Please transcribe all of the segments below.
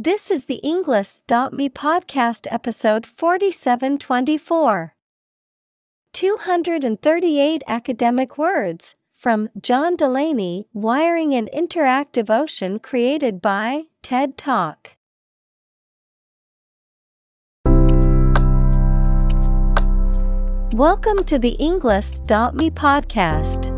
This is the Englist.me podcast episode 4724. 238 academic words from John Delaney Wiring an Interactive Ocean created by TED Talk. Welcome to the Englist.me podcast.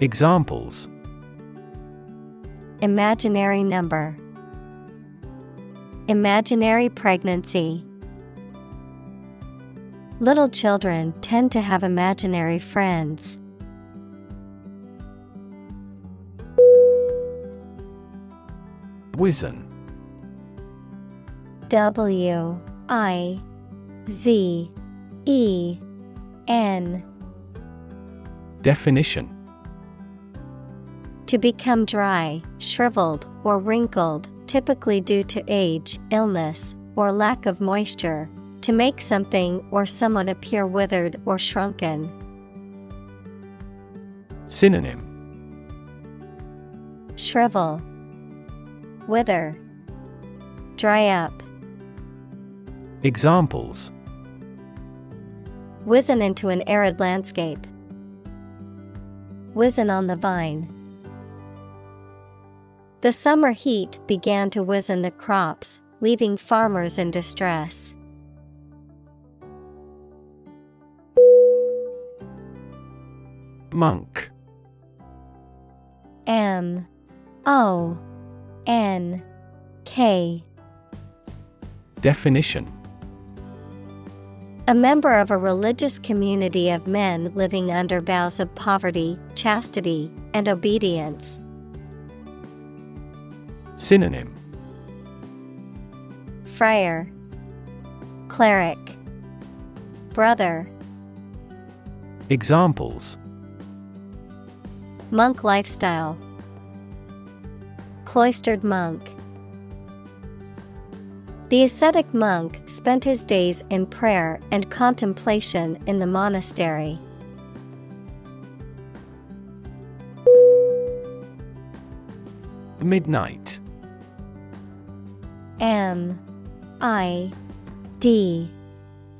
Examples. Imaginary number. Imaginary pregnancy. Little children tend to have imaginary friends. Wizen. W I Z E N. Definition To become dry, shriveled, or wrinkled, typically due to age, illness, or lack of moisture, to make something or someone appear withered or shrunken. Synonym Shrivel, wither, dry up. Examples Wizen into an arid landscape. Wizen on the vine. The summer heat began to wizen the crops, leaving farmers in distress. Monk. M. O. N. K. Definition. A member of a religious community of men living under vows of poverty, chastity, and obedience. Synonym. Friar, Cleric, Brother, Examples. Monk lifestyle, Cloistered monk. The ascetic monk spent his days in prayer and contemplation in the monastery. Midnight M I D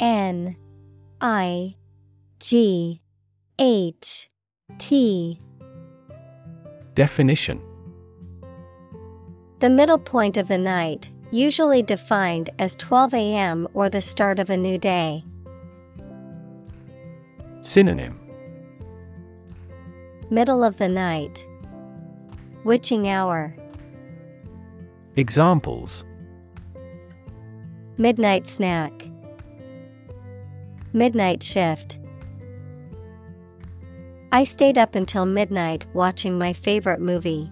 N I G H T Definition The middle point of the night, usually defined as 12 a.m. or the start of a new day. Synonym Middle of the night. Witching hour. Examples Midnight snack. Midnight shift. I stayed up until midnight watching my favorite movie.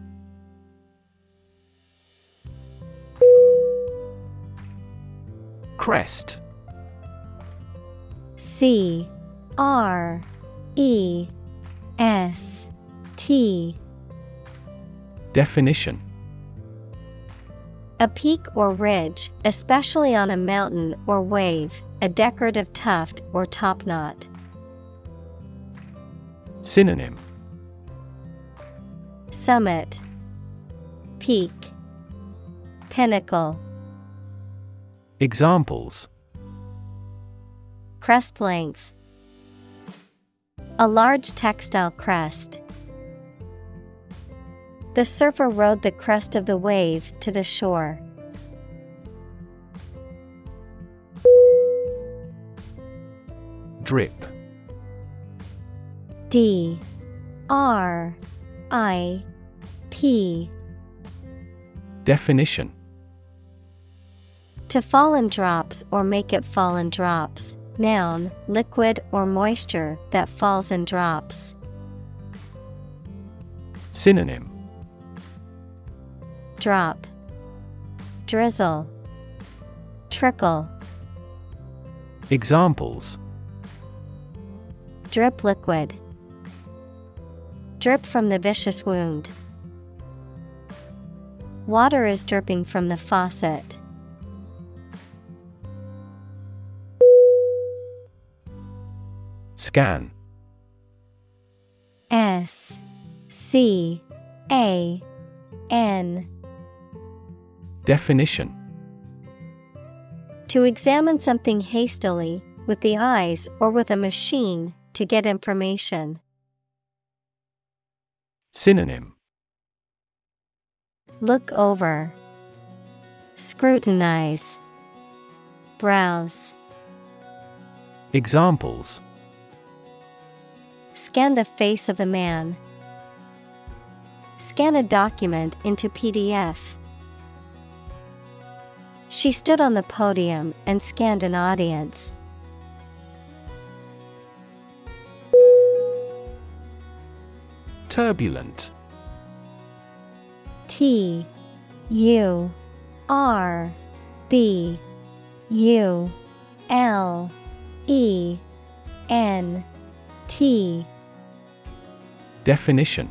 Crest. C. R. E. S. T. Definition A peak or ridge, especially on a mountain or wave, a decorative tuft or topknot. Synonym Summit, Peak, Pinnacle. Examples Crest length. A large textile crest. The surfer rode the crest of the wave to the shore. Drip D R I P Definition To fall in drops or make it fall in drops. Noun, liquid or moisture that falls in drops. Synonym Drop, Drizzle, Trickle. Examples Drip liquid. Drip from the vicious wound. Water is dripping from the faucet. Scan S C A N Definition To examine something hastily, with the eyes or with a machine, to get information. Synonym Look over, Scrutinize, Browse. Examples Scan the face of a man. Scan a document into PDF. She stood on the podium and scanned an audience. Turbulent. T U R B U L E N T. Definition.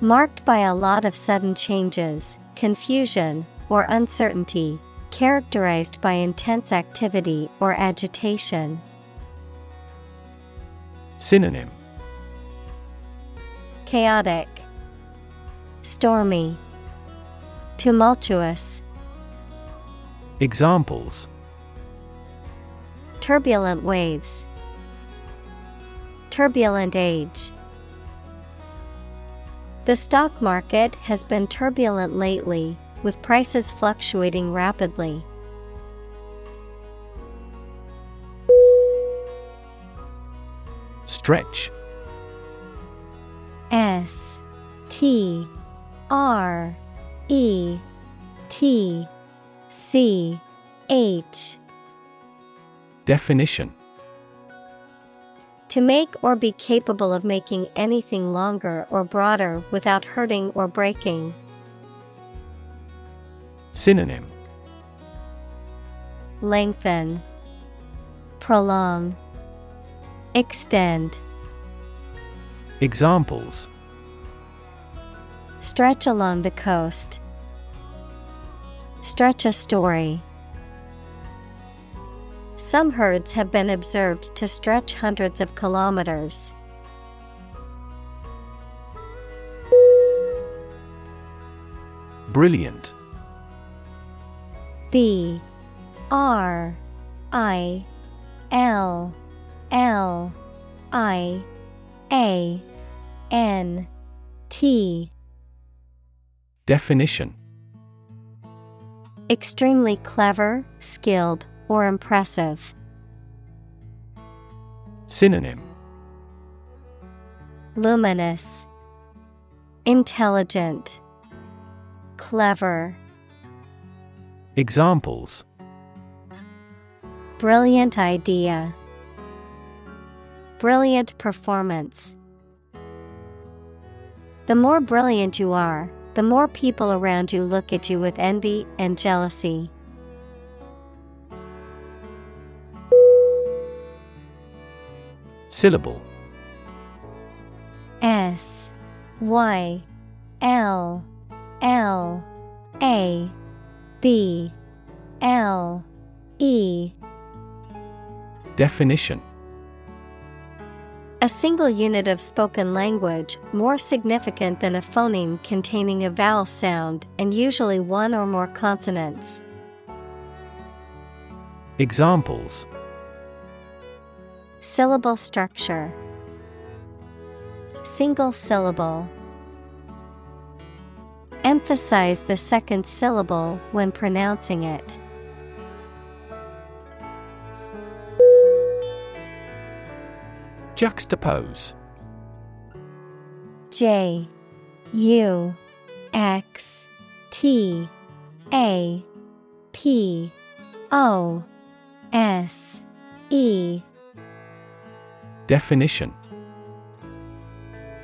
Marked by a lot of sudden changes, confusion, or uncertainty, characterized by intense activity or agitation. Synonym. Chaotic, Stormy, Tumultuous, Examples. Turbulent waves, Turbulent age. The stock market has been turbulent lately, with prices fluctuating rapidly. Stretch S T R E T C H Definition To make or be capable of making anything longer or broader without hurting or breaking. Synonym Lengthen, Prolong, Extend. Examples Stretch along the coast. Stretch a story. Some herds have been observed to stretch hundreds of kilometers. Brilliant B R I L L I A N T. Definition. Extremely clever, skilled, or impressive. Synonym. Luminous, Intelligent, Clever. Examples Brilliant idea. Brilliant performance. The more brilliant you are, the more people around you look at you with envy and jealousy. Syllable S Y L L A B L E Definition A single unit of spoken language, more significant than a phoneme containing a vowel sound and usually one or more consonants. Examples Syllable structure Single syllable. Emphasize the second syllable when pronouncing it. Juxtapose. J U X T A P O S E. Definition.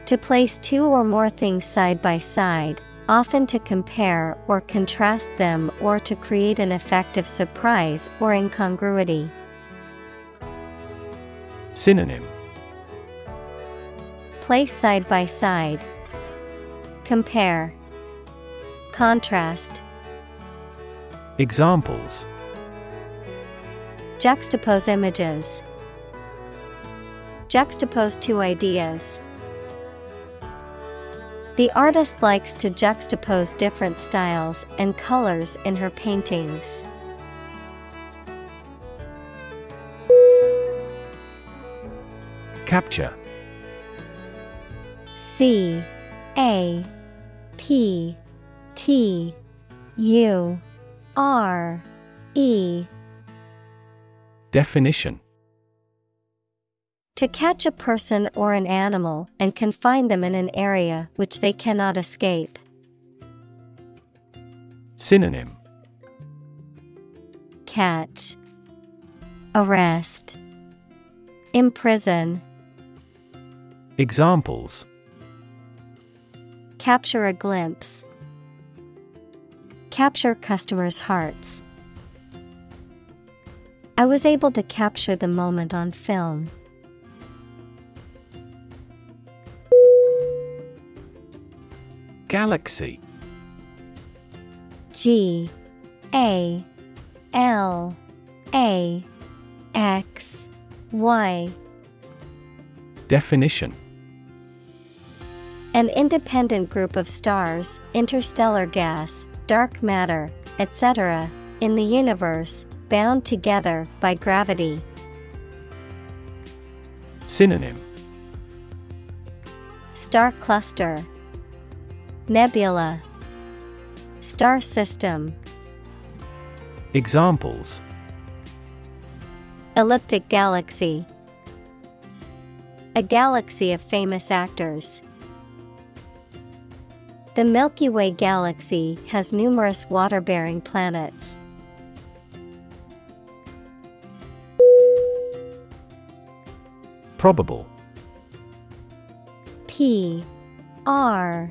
To place two or more things side by side, often to compare or contrast them or to create an effect of surprise or incongruity. Synonym Place side by side. Compare. Contrast. Examples Juxtapose images. Juxtapose two ideas. The artist likes to juxtapose different styles and colors in her paintings. Capture. C. A. P. T. U. R. E. Definition To catch a person or an animal and confine them in an area which they cannot escape. Synonym Catch, Arrest, Imprison, Examples Capture a glimpse, Capture customers' hearts. I was able to capture the moment on film. Galaxy G A L A X Y Definition An independent group of stars, interstellar gas, dark matter, etc., in the universe, bound together by gravity. Synonym Star cluster, Nebula, Star system, Examples Elliptic galaxy. A galaxy of famous actors. The Milky Way galaxy has numerous water bearing planets. Probable P R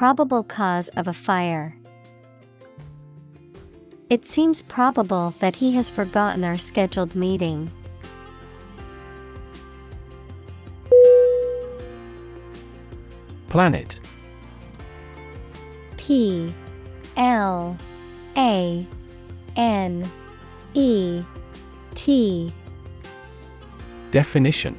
Probable cause of a fire. It seems probable that he has forgotten our scheduled meeting. Planet. P. L. A. N. E. T. Definition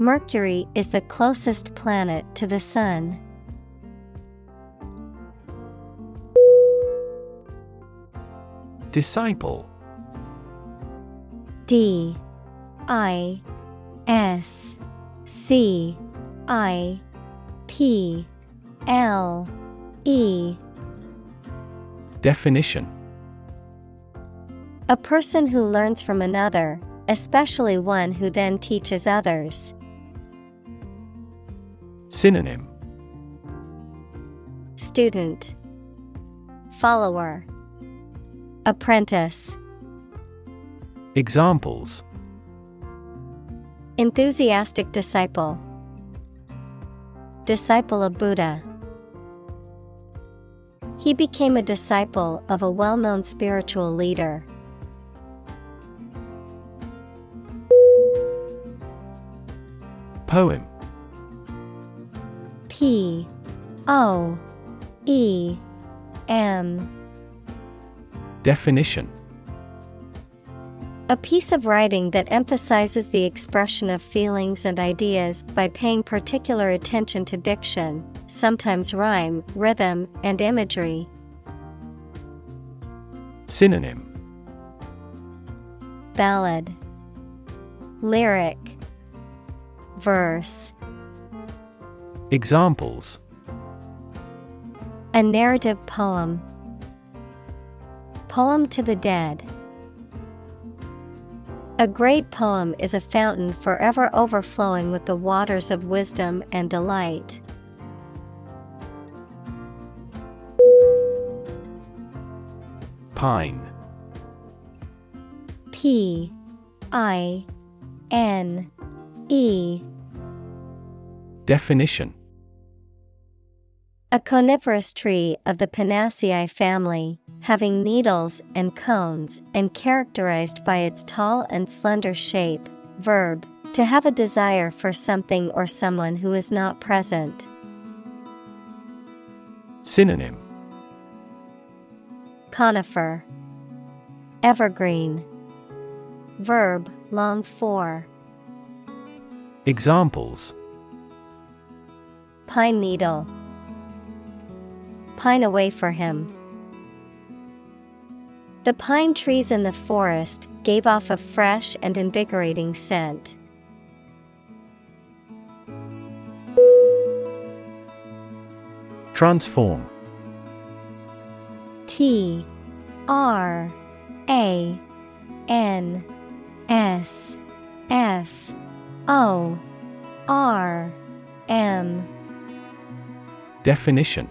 Mercury is the closest planet to the Sun. Disciple D I S C I P L E Definition A person who learns from another, especially one who then teaches others. Synonym. Student. Follower. Apprentice. Examples. Enthusiastic disciple. Disciple of Buddha. He became a disciple of a well known spiritual leader. Poem P O E M. Definition. A piece of writing that emphasizes the expression of feelings and ideas by paying particular attention to diction, sometimes rhyme, rhythm, and imagery. Synonym. Ballad. Lyric. Verse Examples A narrative poem. Poem to the Dead. A great poem is a fountain forever overflowing with the waters of wisdom and delight. Pine P I N E Definition A coniferous tree of the Pinaceae family, having needles and cones and characterized by its tall and slender shape. Verb, to have a desire for something or someone who is not present. Synonym Conifer Evergreen Verb, long for. Examples Pine needle. Pine away for him. The pine trees in the forest gave off a fresh and invigorating scent. Transform T R A N S F O R M Definition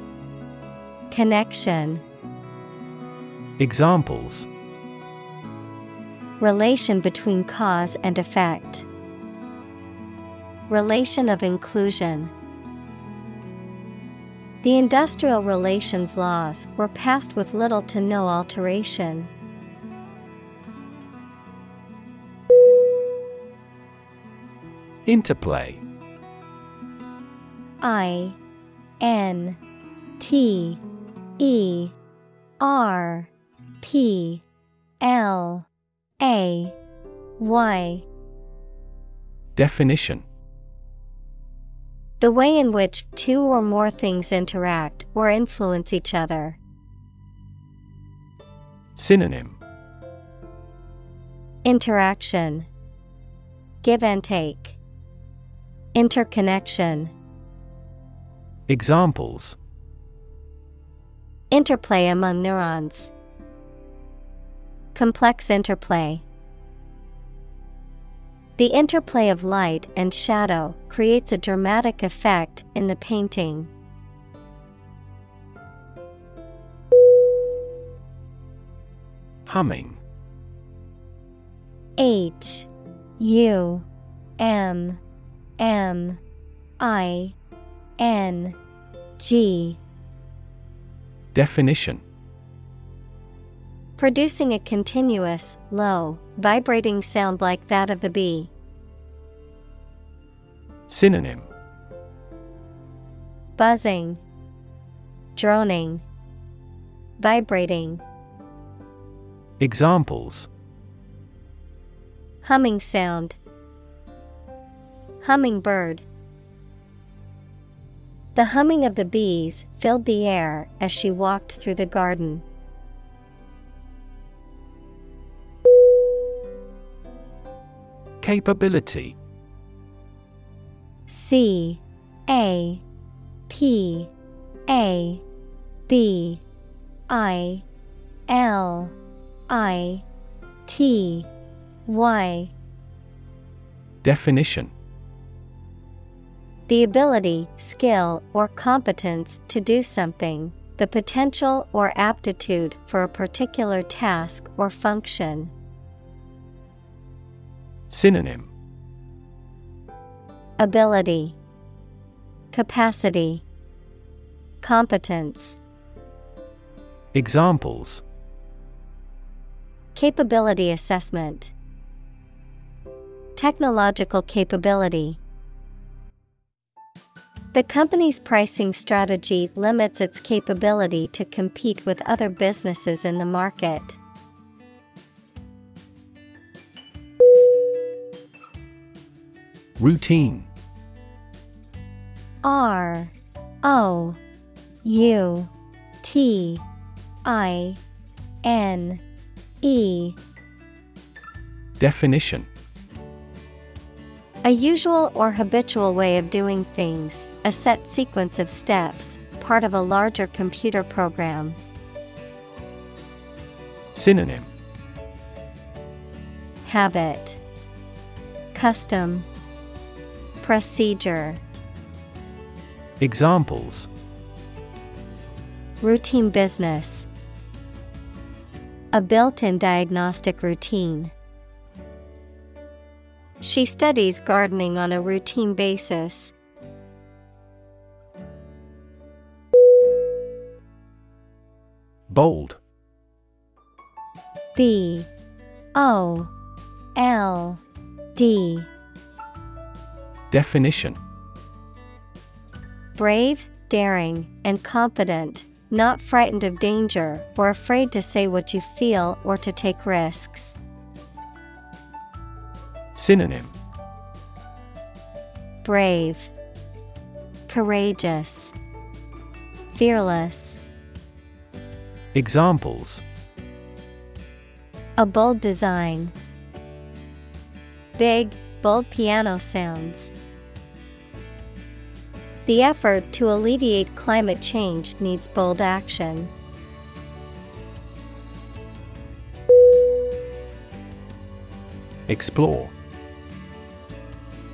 Connection Examples Relation between cause and effect. Relation of inclusion. The industrial relations laws were passed with little to no alteration. Interplay I N T E R P L A Y Definition The way in which two or more things interact or influence each other. Synonym Interaction Give and take. Interconnection. Examples Interplay among neurons. Complex interplay. The interplay of light and shadow creates a dramatic effect in the painting. Humming H U M M I N G Definition Producing a continuous, low, vibrating sound like that of the bee. Synonym Buzzing, droning, vibrating. Examples Humming sound. Hummingbird. The humming of the bees filled the air as she walked through the garden. Capability. C A P A B I L I T Y. Definition The ability, skill, or competence to do something, the potential or aptitude for a particular task or function. Synonym Ability, Capacity, Competence. Examples Capability assessment, Technological capability. The company's pricing strategy limits its capability to compete with other businesses in the market. Routine. R O U T I N E. Definition A usual or habitual way of doing things, a set sequence of steps, part of a larger computer program. Synonym Habit, Custom, Procedure. Examples Routine business. A built in diagnostic routine. She studies gardening on a routine basis. Bold B O L D. Definition Brave, daring, and confident, not frightened of danger or afraid to say what you feel or to take risks. Synonym Brave, Courageous, Fearless. Examples A bold design. Big, bold piano sounds. The effort to alleviate climate change needs bold action. Explore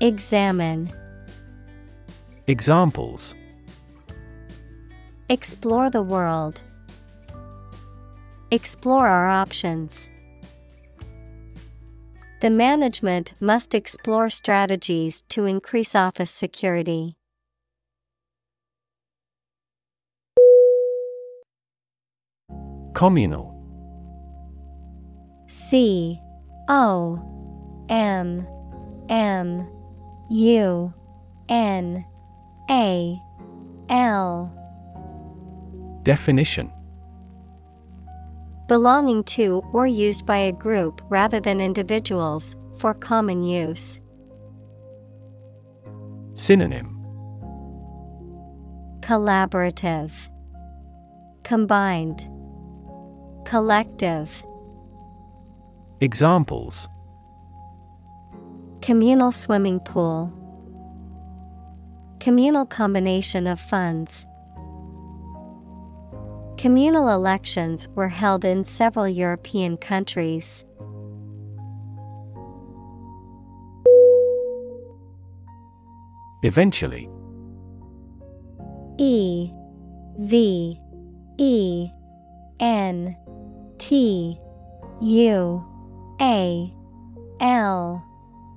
Examine, Examples. Explore the world, Explore our options. The management must explore strategies to increase office security. Communal. C O M M U N A L. Definition Belonging to or used by a group rather than individuals, for common use. Synonym Collaborative, Combined, Collective. Examples Communal swimming pool, Communal combination of funds. Communal elections were held in several European countries. Eventually E V E N T U A L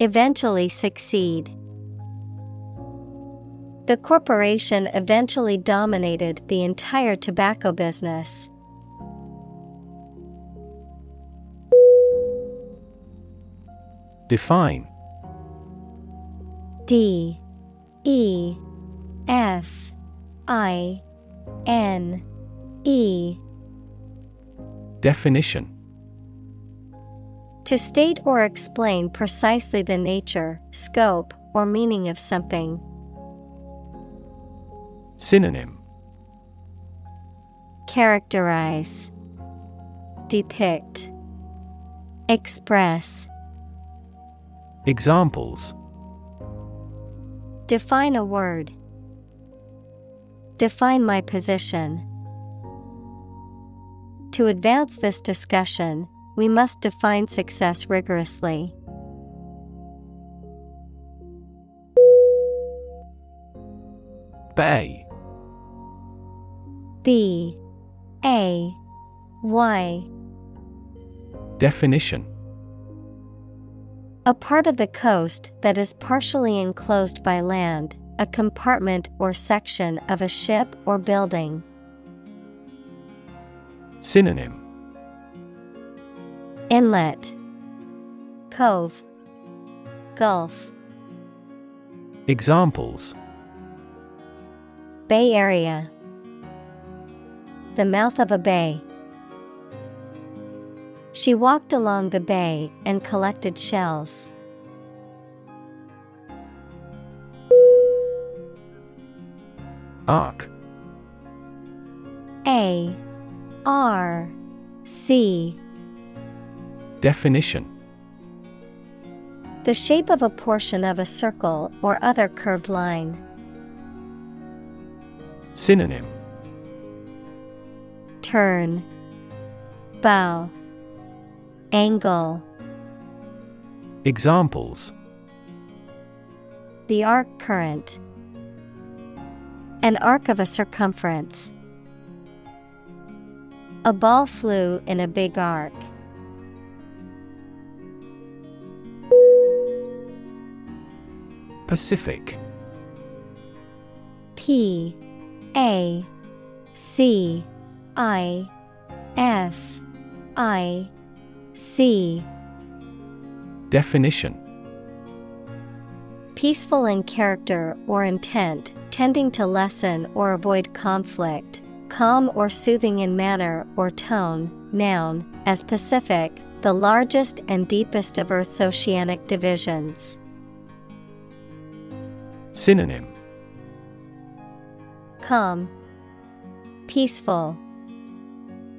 eventually succeed. The corporation eventually dominated the entire tobacco business. Define. D. E. F. I. N. E. Definition To state or explain precisely the nature, scope, or meaning of something. Synonym Characterize, Depict, Express. Examples Define a word. Define my position. To advance this discussion, we must define success rigorously. Bay. B. A. Y. Definition. A part of the coast that is partially enclosed by land, a compartment or section of a ship or building. Synonym Inlet. Cove. Gulf. Examples. Bay Area. The mouth of a bay. She walked along the bay and collected shells. Arc. A R C Definition The shape of a portion of a circle or other curved line. Synonym Turn Bow Angle Examples The arc current. An arc of a circumference. A ball flew in a big arc. Pacific. P A C I F I C. Definition. Peaceful in character or intent, tending to lessen or avoid conflict, calm or soothing in manner or tone, noun, as Pacific, the largest and deepest of Earth's oceanic divisions. Synonym Calm, Peaceful,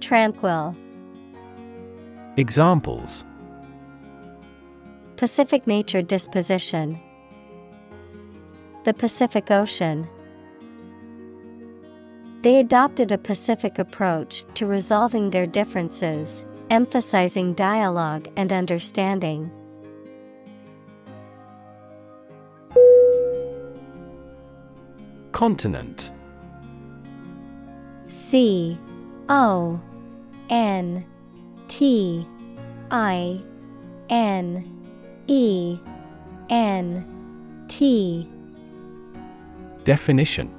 Tranquil. Examples Pacific nature disposition. The Pacific Ocean. They adopted a Pacific approach to resolving their differences, emphasizing dialogue and understanding. Continent. C O N T I N E N T. Definition.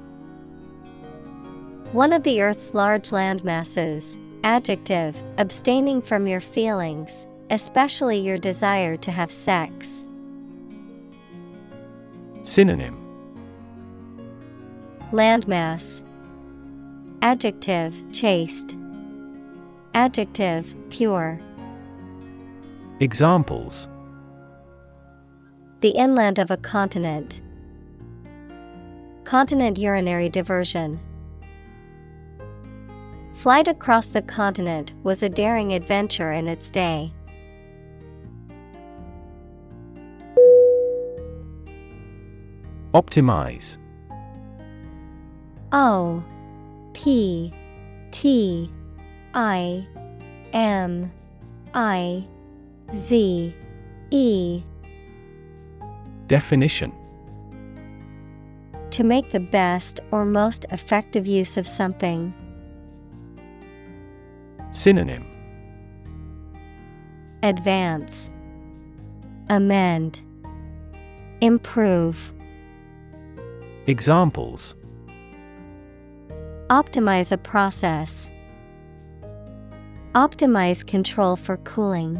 One of the Earth's large land masses. Adjective, abstaining from your feelings, especially your desire to have sex. Synonym Landmass. Adjective, chaste. Adjective, pure. Examples The inland of a continent. Continent urinary diversion. Flight across the continent was a daring adventure in its day. Optimize O P T I M I Z E. Definition. To make the best or most effective use of something. Synonym. Advance. Amend. Improve. Examples Optimize a process. Optimize control for cooling.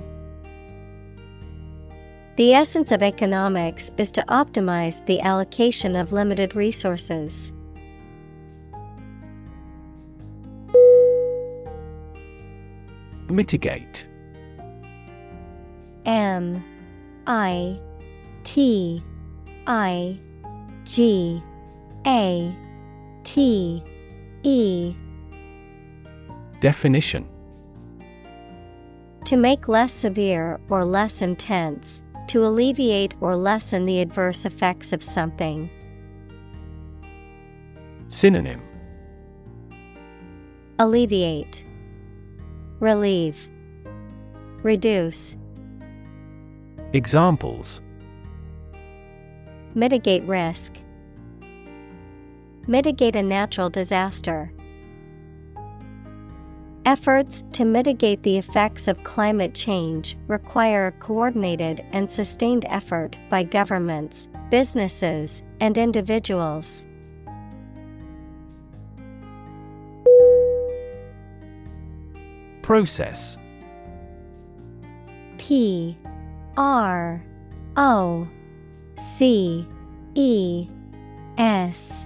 The essence of economics is to optimize the allocation of limited resources. Mitigate M I T I G A T E. Definition. To make less severe or less intense, to alleviate or lessen the adverse effects of something. Synonym. Alleviate, Relieve, Reduce, Examples. Mitigate risk, Mitigate a natural disaster. Efforts to mitigate the effects of climate change require a coordinated and sustained effort by governments, businesses, and individuals. Process P R O C E S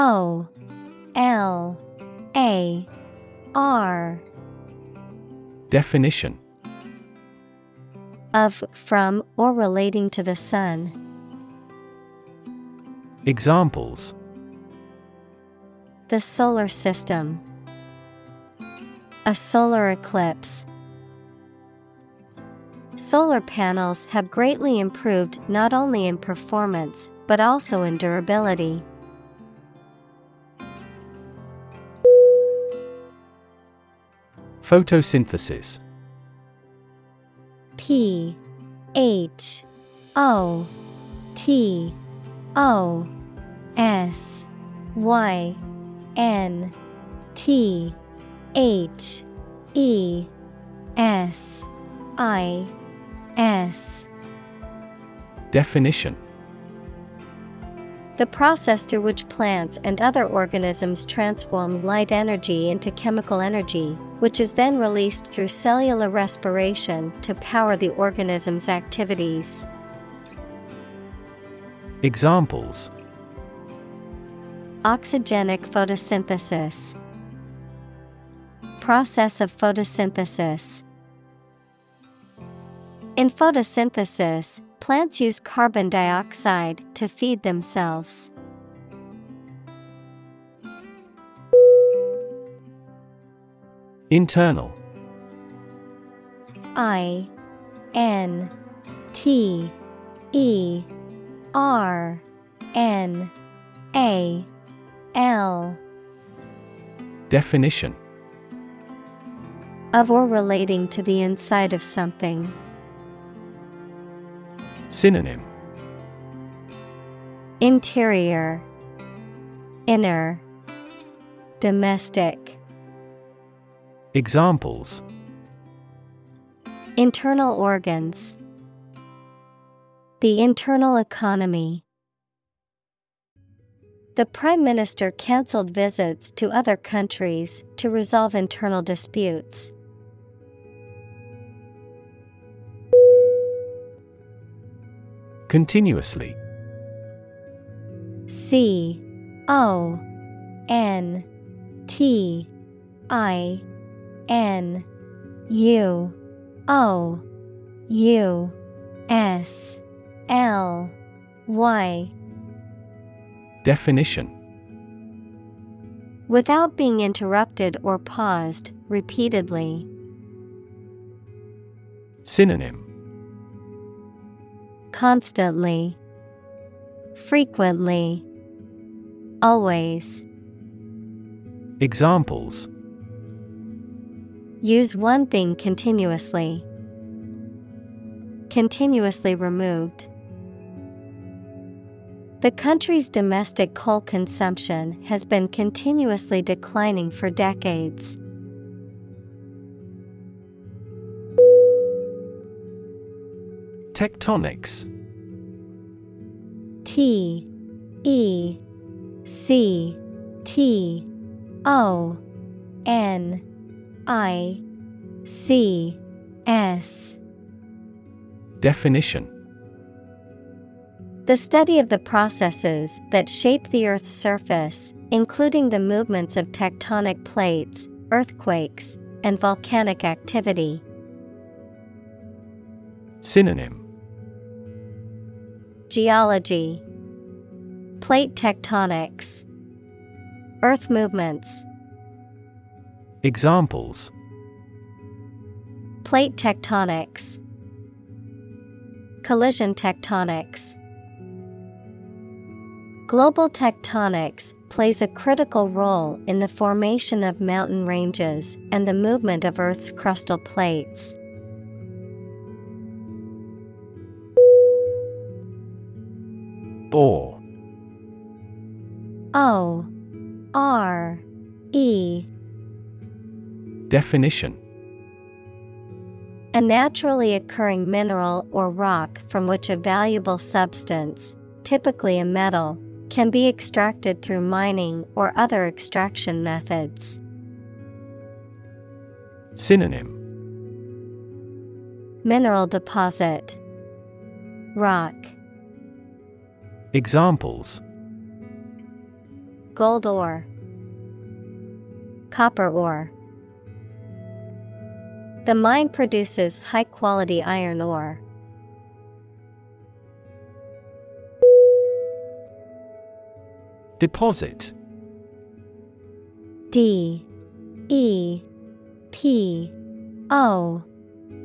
O L A R Definition of, from, or relating to the sun. Examples The solar system. A solar eclipse. Solar panels have greatly improved not only in performance, but also in durability. Photosynthesis. P H O T O S Y N T H E S I S. Definition The process through which plants and other organisms transform light energy into chemical energy, which is then released through cellular respiration to power the organism's activities. Examples Oxygenic photosynthesis, Process of photosynthesis. In photosynthesis, Plants use carbon dioxide to feed themselves. Internal I N T E R N A L Definition of or relating to the inside of something. Synonym. Interior. Inner. Domestic. Examples. Internal organs. The internal economy. The Prime Minister cancelled visits to other countries to resolve internal disputes. Continuously. C O N T I N U O U S L Y. Definition Without being interrupted or paused repeatedly. Synonym Constantly, frequently, always. Examples Use one thing continuously, continuously removed. The country's domestic coal consumption has been continuously declining for decades. Tectonics. T E C T O N I C S. Definition. The study of the processes that shape the Earth's surface, including the movements of tectonic plates, earthquakes, and volcanic activity. Synonym Geology. Plate tectonics. Earth movements. Examples. Plate tectonics. Collision tectonics. Global tectonics plays a critical role in the formation of mountain ranges and the movement of Earth's crustal plates. Ore O R E. Definition. A naturally occurring mineral or rock from which a valuable substance, typically a metal, can be extracted through mining or other extraction methods. Synonym. Mineral deposit. Rock Examples. Gold ore. Copper ore. The mine produces high quality iron ore. Deposit. D. E. P. O.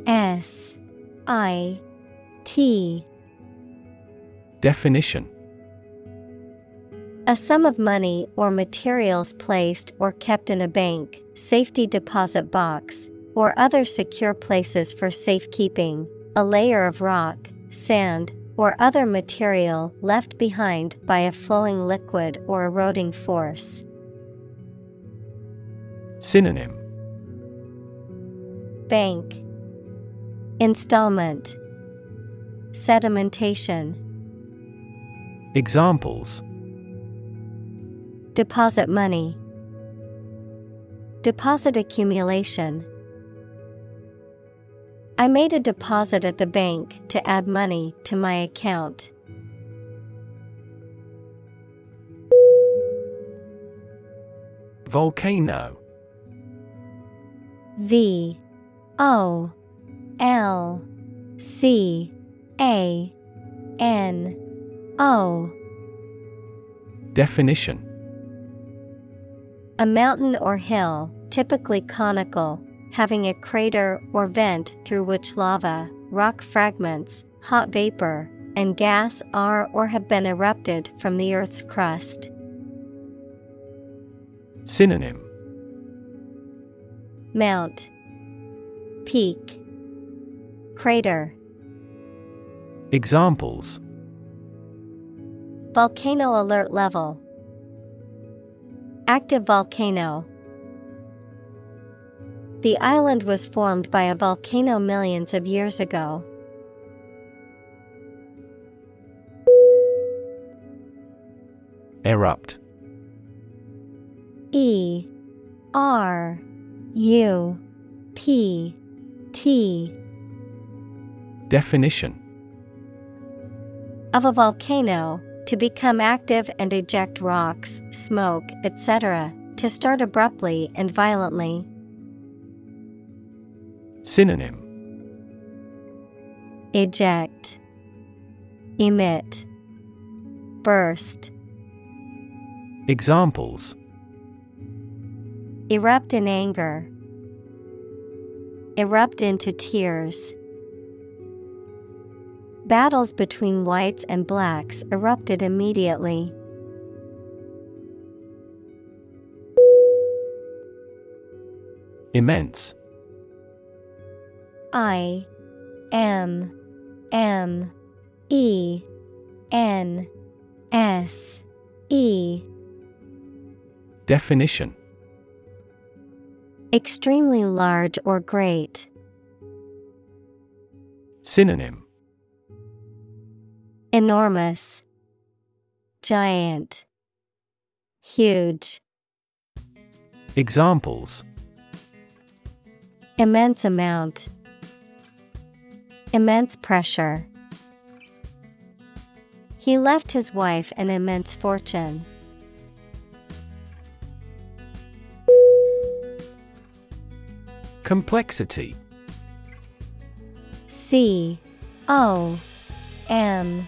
S. I. T. Definition A sum of money or materials placed or kept in a bank, safety deposit box, or other secure places for safekeeping, a layer of rock, sand, or other material left behind by a flowing liquid or eroding force. Synonym. Bank. Installment. Sedimentation. Examples Deposit money. Deposit accumulation. I made a deposit at the bank to add money to my account. Volcano V O L C A N O Definition A mountain or hill, typically conical, having a crater or vent through which lava, rock fragments, hot vapor, and gas are or have been erupted from the Earth's crust. Synonym. Mount. Peak. Crater. Examples. Volcano alert level Active volcano. The island was formed by a volcano millions of years ago. Erupt. E R U P T. Definition. Of a volcano to become active and eject rocks, smoke, etc., to start abruptly and violently. Synonym Eject, Emit, Burst. Examples Erupt in anger. Erupt into tears. Battles between whites and blacks erupted immediately. Immense I M M E N S E Definition Extremely large or great. Synonym Enormous, Giant, Huge. Examples Immense amount. Immense pressure. He left his wife an immense fortune. Complexity C O M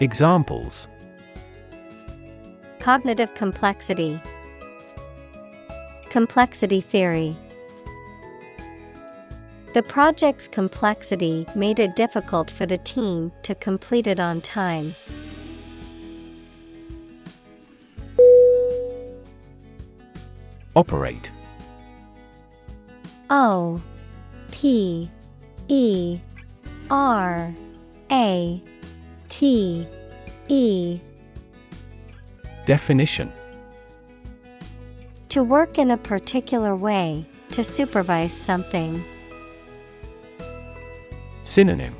Examples Cognitive complexity, Complexity theory. The project's complexity made it difficult for the team to complete it on time. Operate O P E R A T E Definition To work in a particular way, to supervise something. Synonym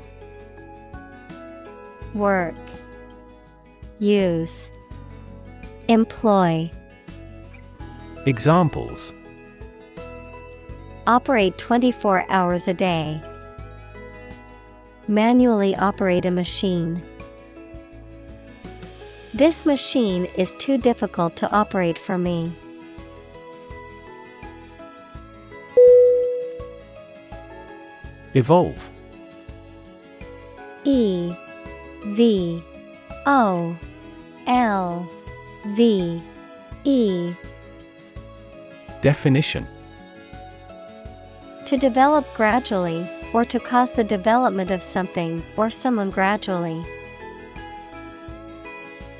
Work, Use, Employ. Examples Operate 24 hours a day. Manually operate a machine. This machine is too difficult to operate for me. Evolve E V O L V E Definition To develop gradually, or to cause the development of something or someone gradually.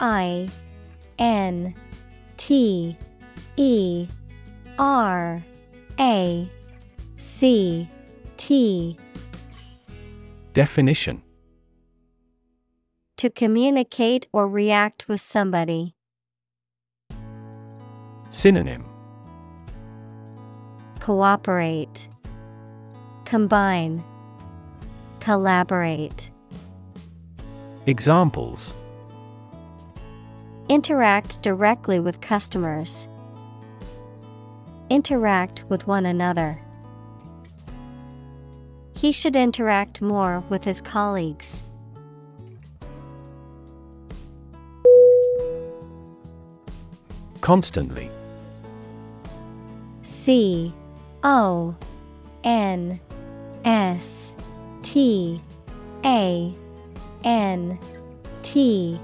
I N T E R A C T. Definition. To communicate or react with somebody. Synonym. Cooperate, Combine, Collaborate. Examples Interact directly with customers. Interact with one another. He should interact more with his colleagues. Constantly C O N S T A N T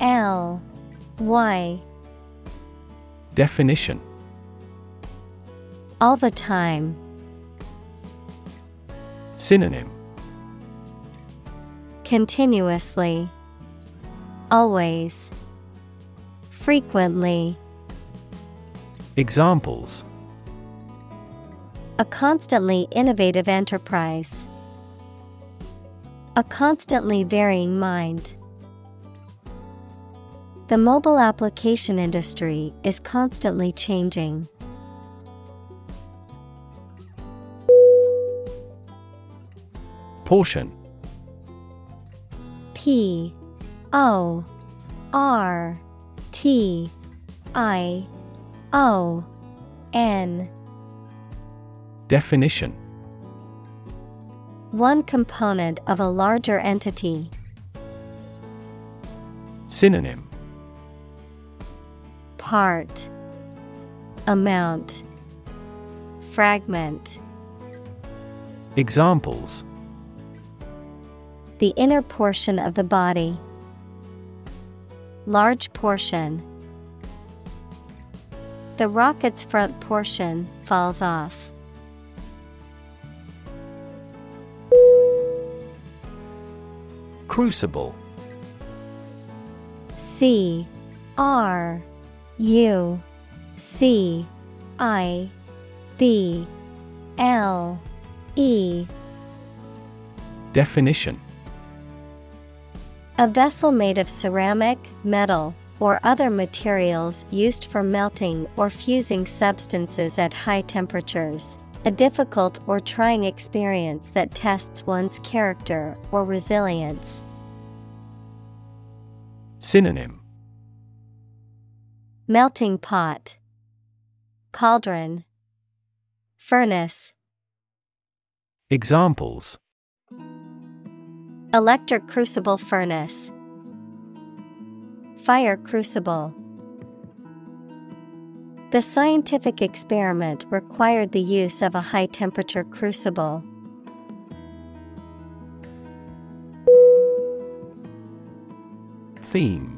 L Y Definition All the time. Synonym Continuously. Always. Frequently. Examples A constantly innovative enterprise. A constantly varying mind. The mobile application industry is constantly changing. Portion P O R T I O N Definition One component of a larger entity. Synonym Part Amount Fragment Examples The inner portion of the body. Large portion. The rocket's front portion falls off. Crucible C R U C I B L E Definition A vessel made of ceramic, metal, or other materials used for melting or fusing substances at high temperatures. A difficult or trying experience that tests one's character or resilience. Synonym Melting pot, Cauldron, Furnace. Examples Electric crucible furnace. Fire crucible. The scientific experiment required the use of a high temperature crucible. Theme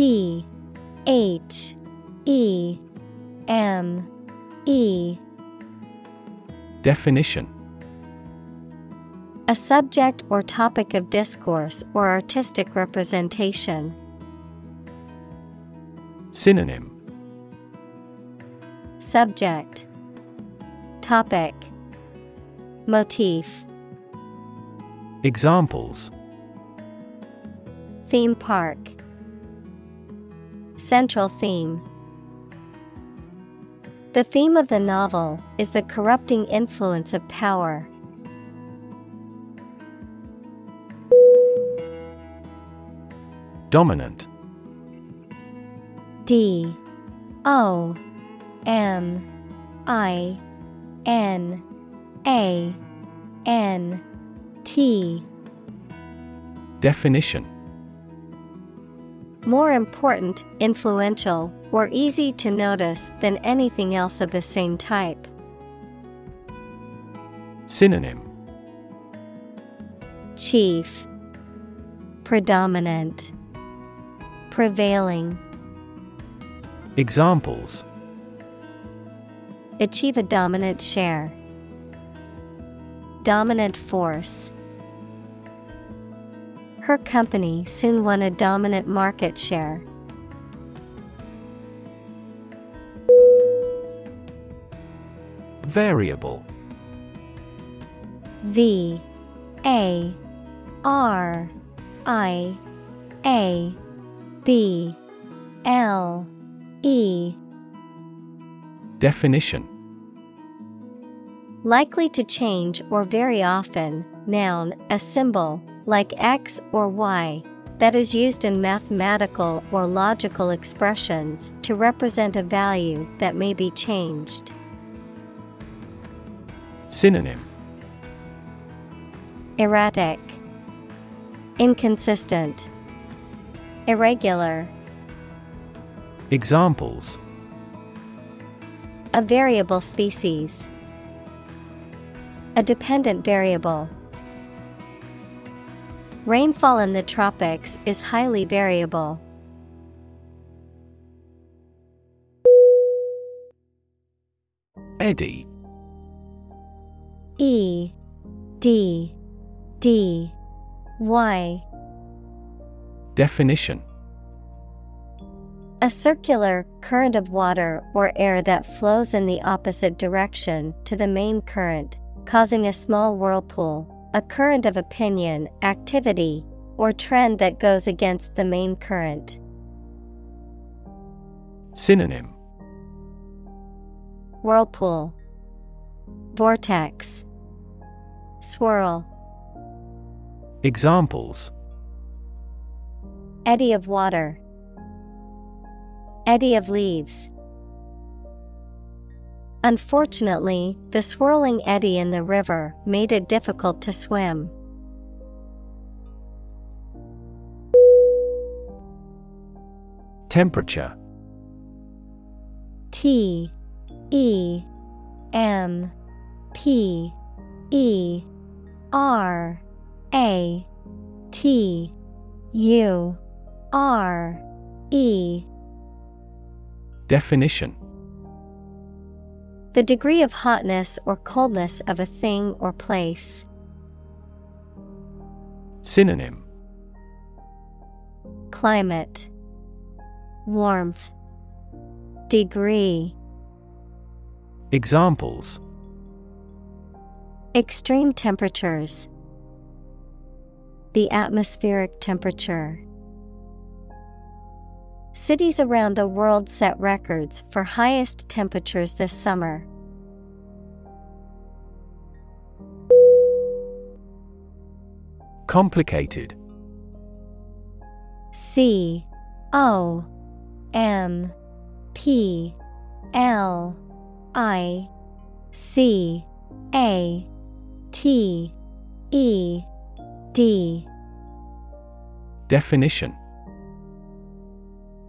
T H E M E. Definition. A subject or topic of discourse or artistic representation. Synonym. Subject. Topic. Motif. Examples. Theme park Central theme. The theme of the novel is the corrupting influence of power. Dominant. D. O. M. I. N. A. N. T. Definition more important, influential, or easy to notice than anything else of the same type. Synonym Chief Predominant Prevailing Examples Achieve a dominant share. Dominant force. Her company soon won a dominant market share. Variable. V A R I A B L E. Definition. Likely to change or very often, noun, a symbol, like X or Y, that is used in mathematical or logical expressions to represent a value that may be changed. Synonym Erratic, Inconsistent, Irregular. Examples A variable species. A dependent variable. Rainfall in the tropics is highly variable. Eddy E D D Y. Definition. A circular current of water or air that flows in the opposite direction to the main current, causing a small whirlpool, a current of opinion, activity, or trend that goes against the main current. Synonym. Whirlpool, Vortex, Swirl, Examples. Eddy of water, Eddy of leaves. Unfortunately, the swirling eddy in the river made it difficult to swim. Temperature. T E M P E R A T U R E. Definition The degree of hotness or coldness of a thing or place. Synonym. Climate. Warmth. Degree. Examples. Extreme temperatures. The atmospheric temperature Cities around the world set records for highest temperatures this summer. Complicated. C O M P L I C A T E D. Definition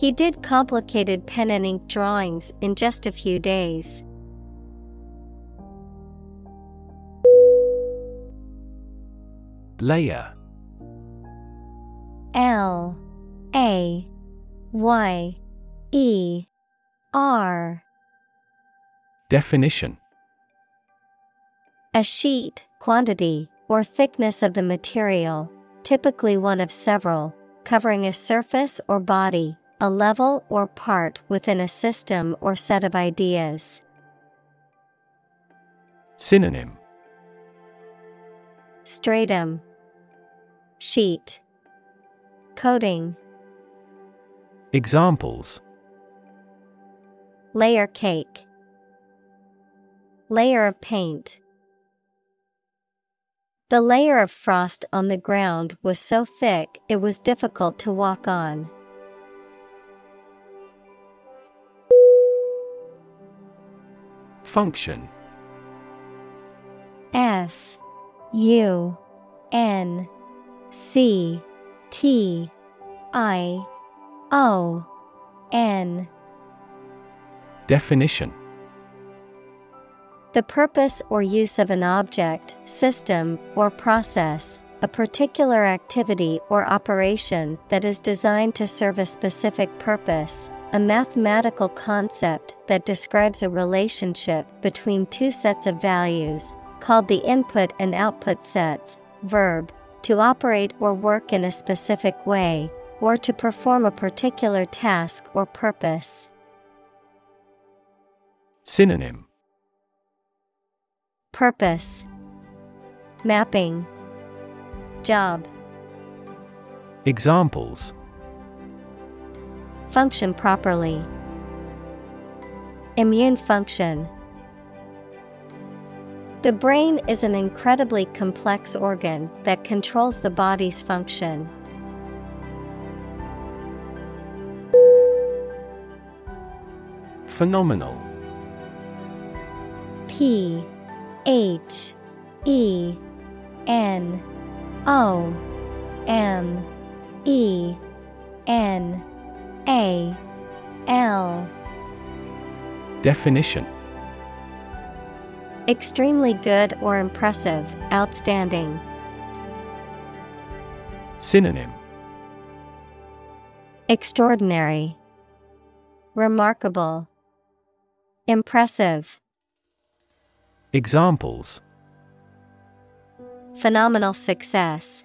He did complicated pen and ink drawings in just a few days. Layer L. A. Y. E. R. Definition. A sheet, quantity, or thickness of the material, typically one of several, covering a surface or body, a level or part within a system or set of ideas. Synonym Stratum Sheet Coating Examples Layer cake. Layer of paint. The layer of frost on the ground was so thick it was difficult to walk on. Function. F U N C T I O N. Definition. The purpose or use of an object, system, or process, a particular activity or operation that is designed to serve a specific purpose, a mathematical concept that describes a relationship between two sets of values, called the input and output sets, verb, to operate or work in a specific way, or to perform a particular task or purpose. Synonym. Purpose. Mapping. Job. Examples Function properly. Immune function. The brain is an incredibly complex organ that controls the body's function. Phenomenal P H E N O M E N A L. Definition. Extremely good or impressive, outstanding. Synonym. Extraordinary, Remarkable, Impressive. Examples. Phenomenal success,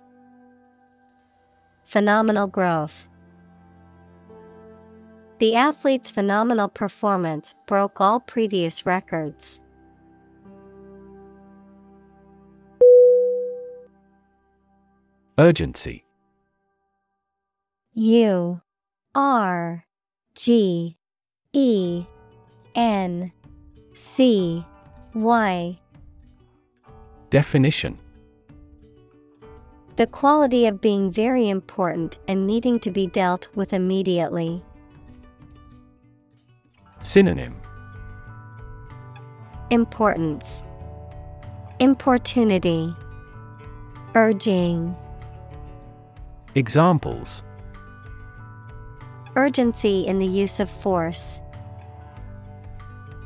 Phenomenal growth. The athlete's phenomenal performance broke all previous records. Urgency U R G E N C Y Definition The quality of being very important and needing to be dealt with immediately. Synonym Importance Importunity Urging Examples Urgency in the use of force.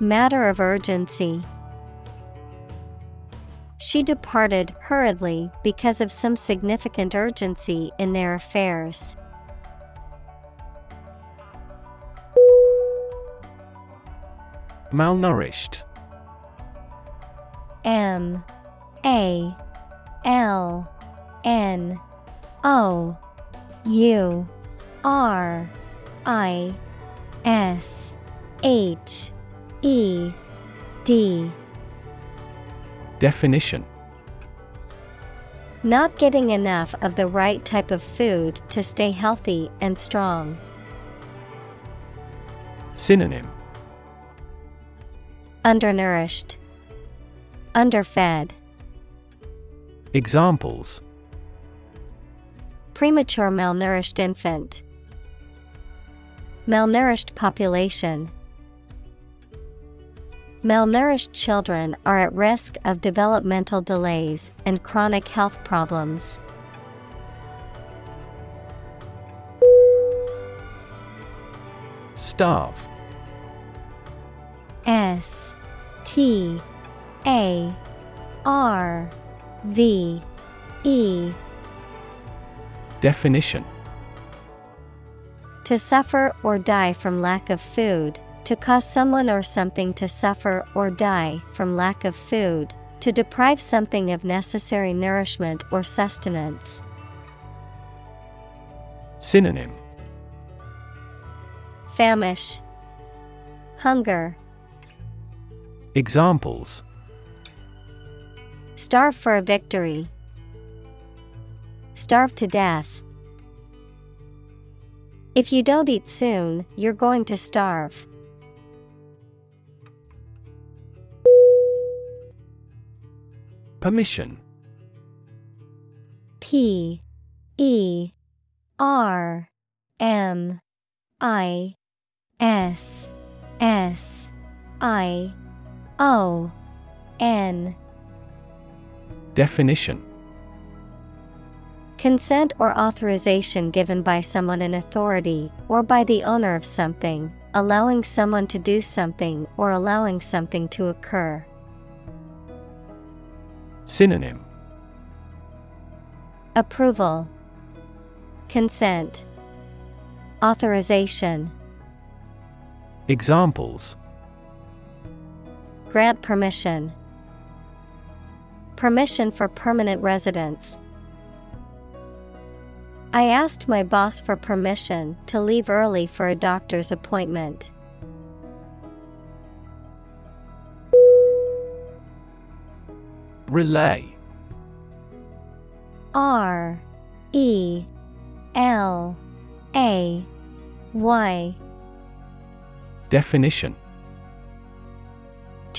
Matter of urgency. She departed hurriedly because of some significant urgency in their affairs. Malnourished. M A L N O U R I S H E D. Definition. Not getting enough of the right type of food to stay healthy and strong. Synonym Undernourished, Underfed, Examples Premature malnourished infant, Malnourished population. Malnourished children are at risk of developmental delays and chronic health problems. Starve S T A R V E. Definition. To suffer or die from lack of food, to cause someone or something to suffer or die from lack of food, to deprive something of necessary nourishment or sustenance. Synonym. Famish, Hunger, Examples Starve for a victory. Starve to death. If you don't eat soon, you're going to starve. Permission. P E R M I S S I O N. Definition. Consent or authorization given by someone in authority or by the owner of something, allowing someone to do something or allowing something to occur. Synonym. Approval, Consent, Authorization. Examples Grant permission. Permission for permanent residence. I asked my boss for permission to leave early for a doctor's appointment. Relay R E L A Y Definition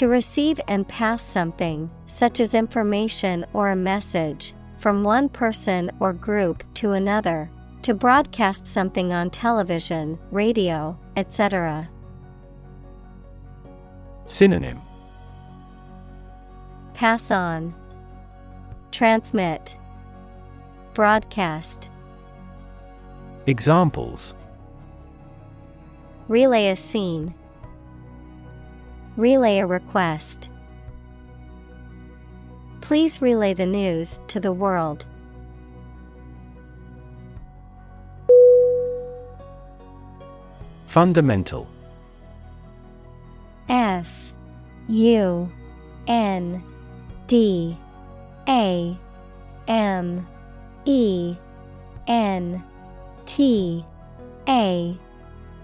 To receive and pass something, such as information or a message, from one person or group to another, to broadcast something on television, radio, etc. Synonym. Pass on, Transmit, Broadcast. Examples. Relay a scene, Relay a request. Please relay the news to the world. Fundamental F U N D A M E N T A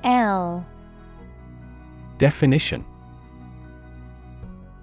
L Definition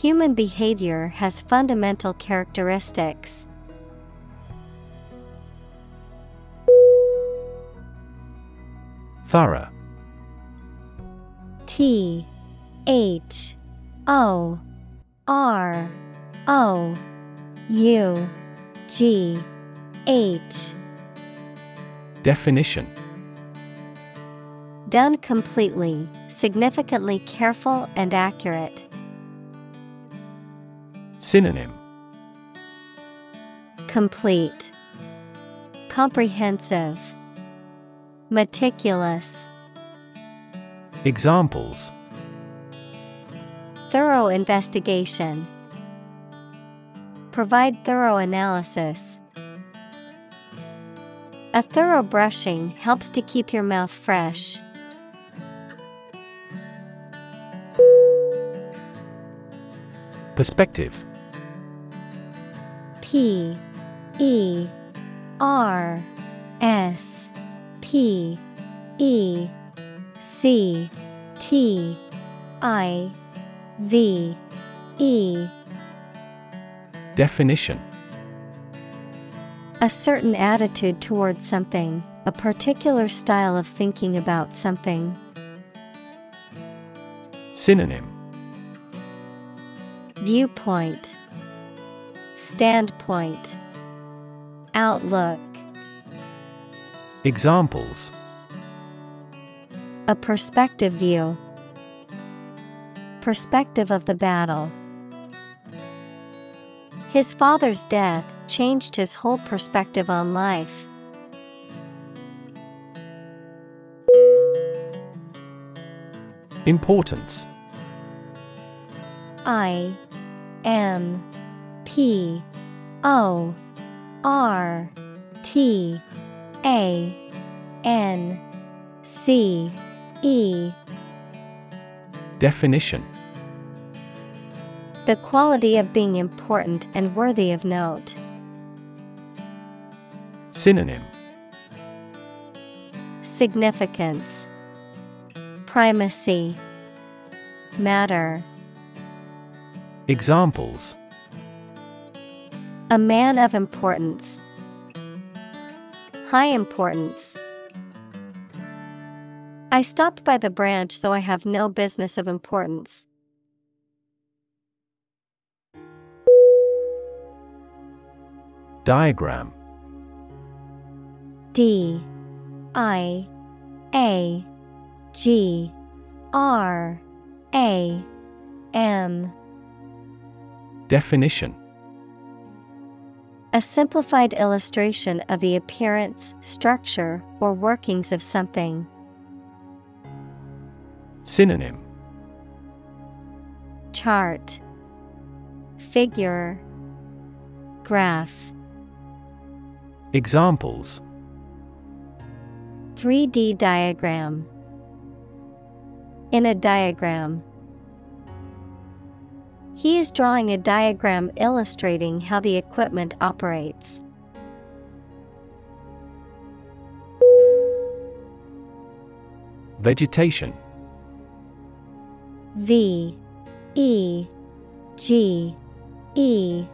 Human behavior has fundamental characteristics. Thorough T H O R O U G H Definition Done completely, significantly careful and accurate. Synonym Complete, Comprehensive, Meticulous. Examples Thorough investigation. Provide thorough analysis. A thorough brushing helps to keep your mouth fresh. Perspective P E R S P E C T I V E. Definition. A certain attitude towards something, a particular style of thinking about something. Synonym. Viewpoint Standpoint Outlook Examples. A perspective view Perspective of the battle. His father's death changed his whole perspective on life. Importance. I M P O R T A N C E. Definition. The quality of being important and worthy of note. Synonym. Significance. Primacy. Matter. Examples A man of importance. High importance. I stopped by the branch though I have no business of importance. Diagram. D. I. A. G. R. A. M. Definition A simplified illustration of the appearance, structure, or workings of something. Synonym. Chart. Figure. Graph. Examples. 3D diagram. In a diagram He is drawing a diagram illustrating how the equipment operates. Vegetation. V E G E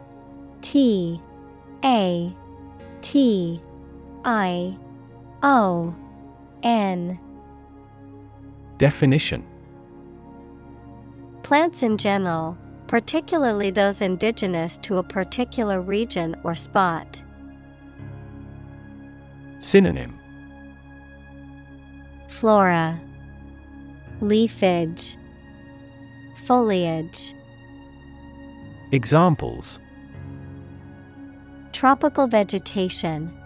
T A T I O N. Definition. Plants in general, particularly those indigenous to a particular region or spot. Synonym. Flora. Leafage. Foliage. Examples. Tropical vegetation.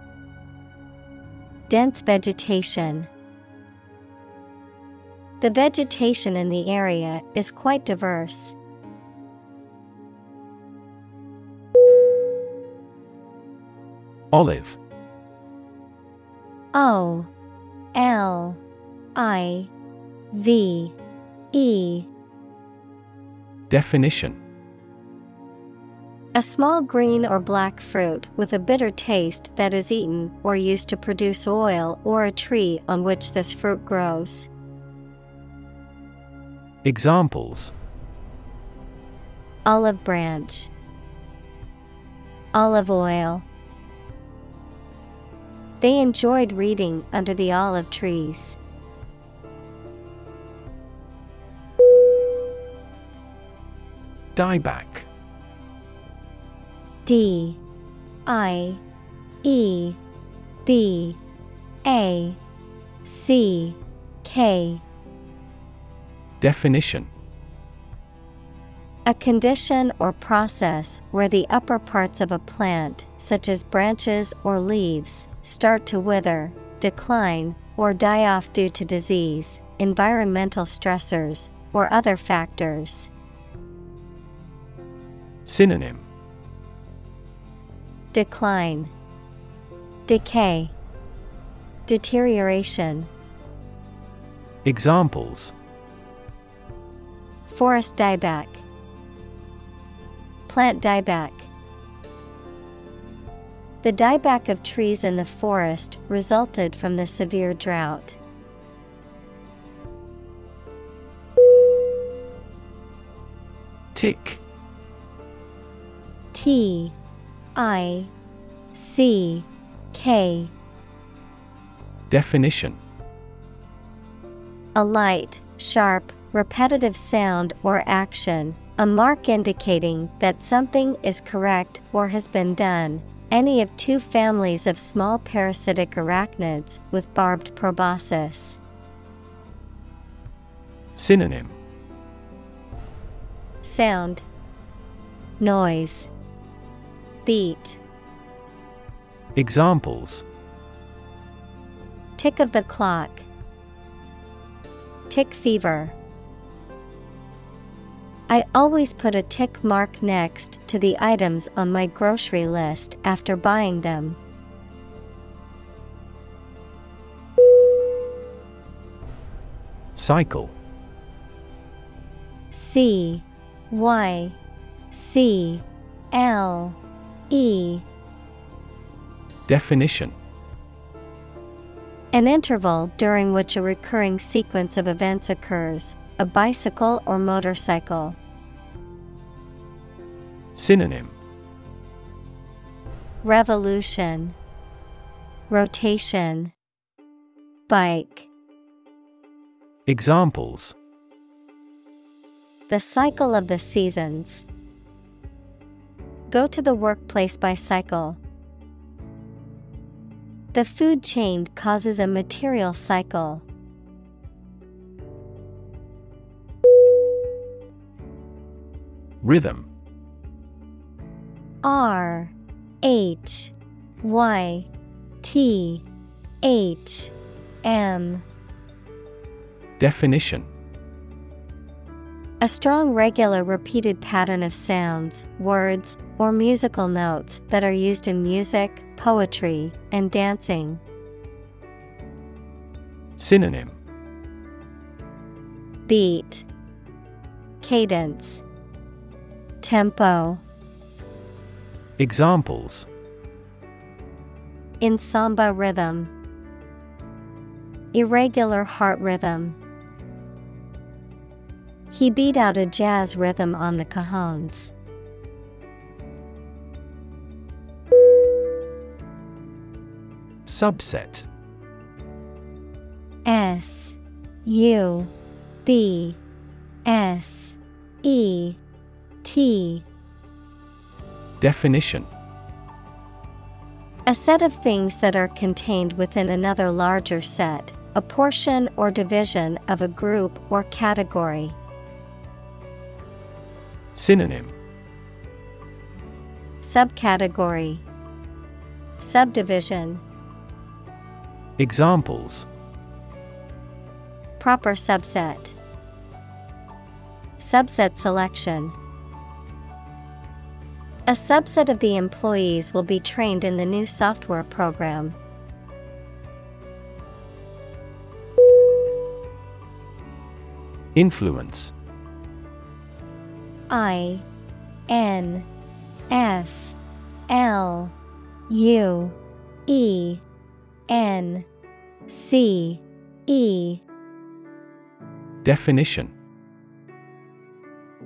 Dense vegetation. The vegetation in the area is quite diverse. Olive. O L I V E. Definition. A small green or black fruit with a bitter taste that is eaten or used to produce oil or a tree on which this fruit grows. Examples. Olive branch. Olive oil They enjoyed reading under the olive trees. Dieback. D I E B A C K. Definition. A condition or process where the upper parts of a plant, such as branches or leaves, start to wither, decline, or die off due to disease, environmental stressors, or other factors. Synonym Decline, Decay, Deterioration. Examples Forest dieback, Plant dieback. The dieback of trees in the forest resulted from the severe drought. Tick T I C K Definition A light, sharp, repetitive sound or action, a mark indicating that something is correct or has been done. Any of two families of small parasitic arachnids with barbed proboscis. Synonym. Sound, Noise, Beat, Examples. Tick of the clock, Tick fever. I always put a tick mark next to the items on my grocery list after buying them. Cycle C Y C L E Definition An interval during which a recurring sequence of events occurs, a bicycle or motorcycle. Synonym Revolution Rotation Bike Examples The cycle of the seasons. Go to the workplace by cycle. The food chain causes a material cycle. Rhythm R H Y T H M. Definition. A strong, regular, repeated pattern of sounds, words, or musical notes that are used in music, poetry, and dancing. Synonym. Beat, Cadence, Tempo. Examples In samba rhythm, Irregular heart rhythm. He beat out a jazz rhythm on the cajones. Subset S U B S E T Definition. A set of things that are contained within another larger set, a portion or division of a group or category. Synonym. Subcategory. Subdivision. Examples. Proper subset. Subset selection A subset of the employees will be trained in the new software program. Influence. I N F L U E N C E. Definition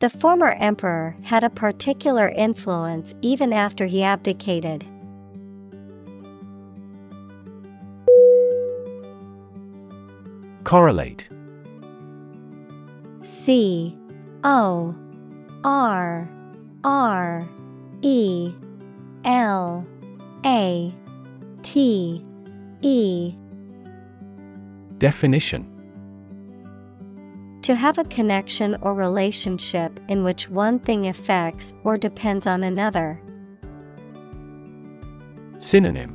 The former emperor had a particular influence even after he abdicated. Correlate. C O R R E L A T E. Definition To have a connection or relationship in which one thing affects or depends on another. Synonym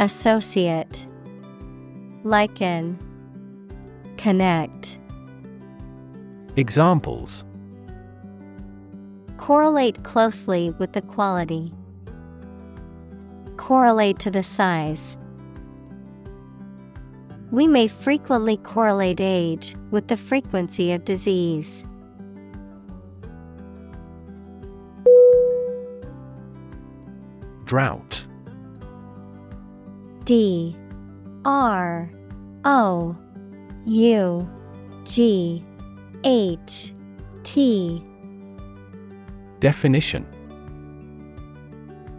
Associate Liken Connect Examples Correlate closely with the quality. Correlate to the size. We may frequently correlate age with the frequency of disease. Drought. D. R. O. U. G. H. T. Definition.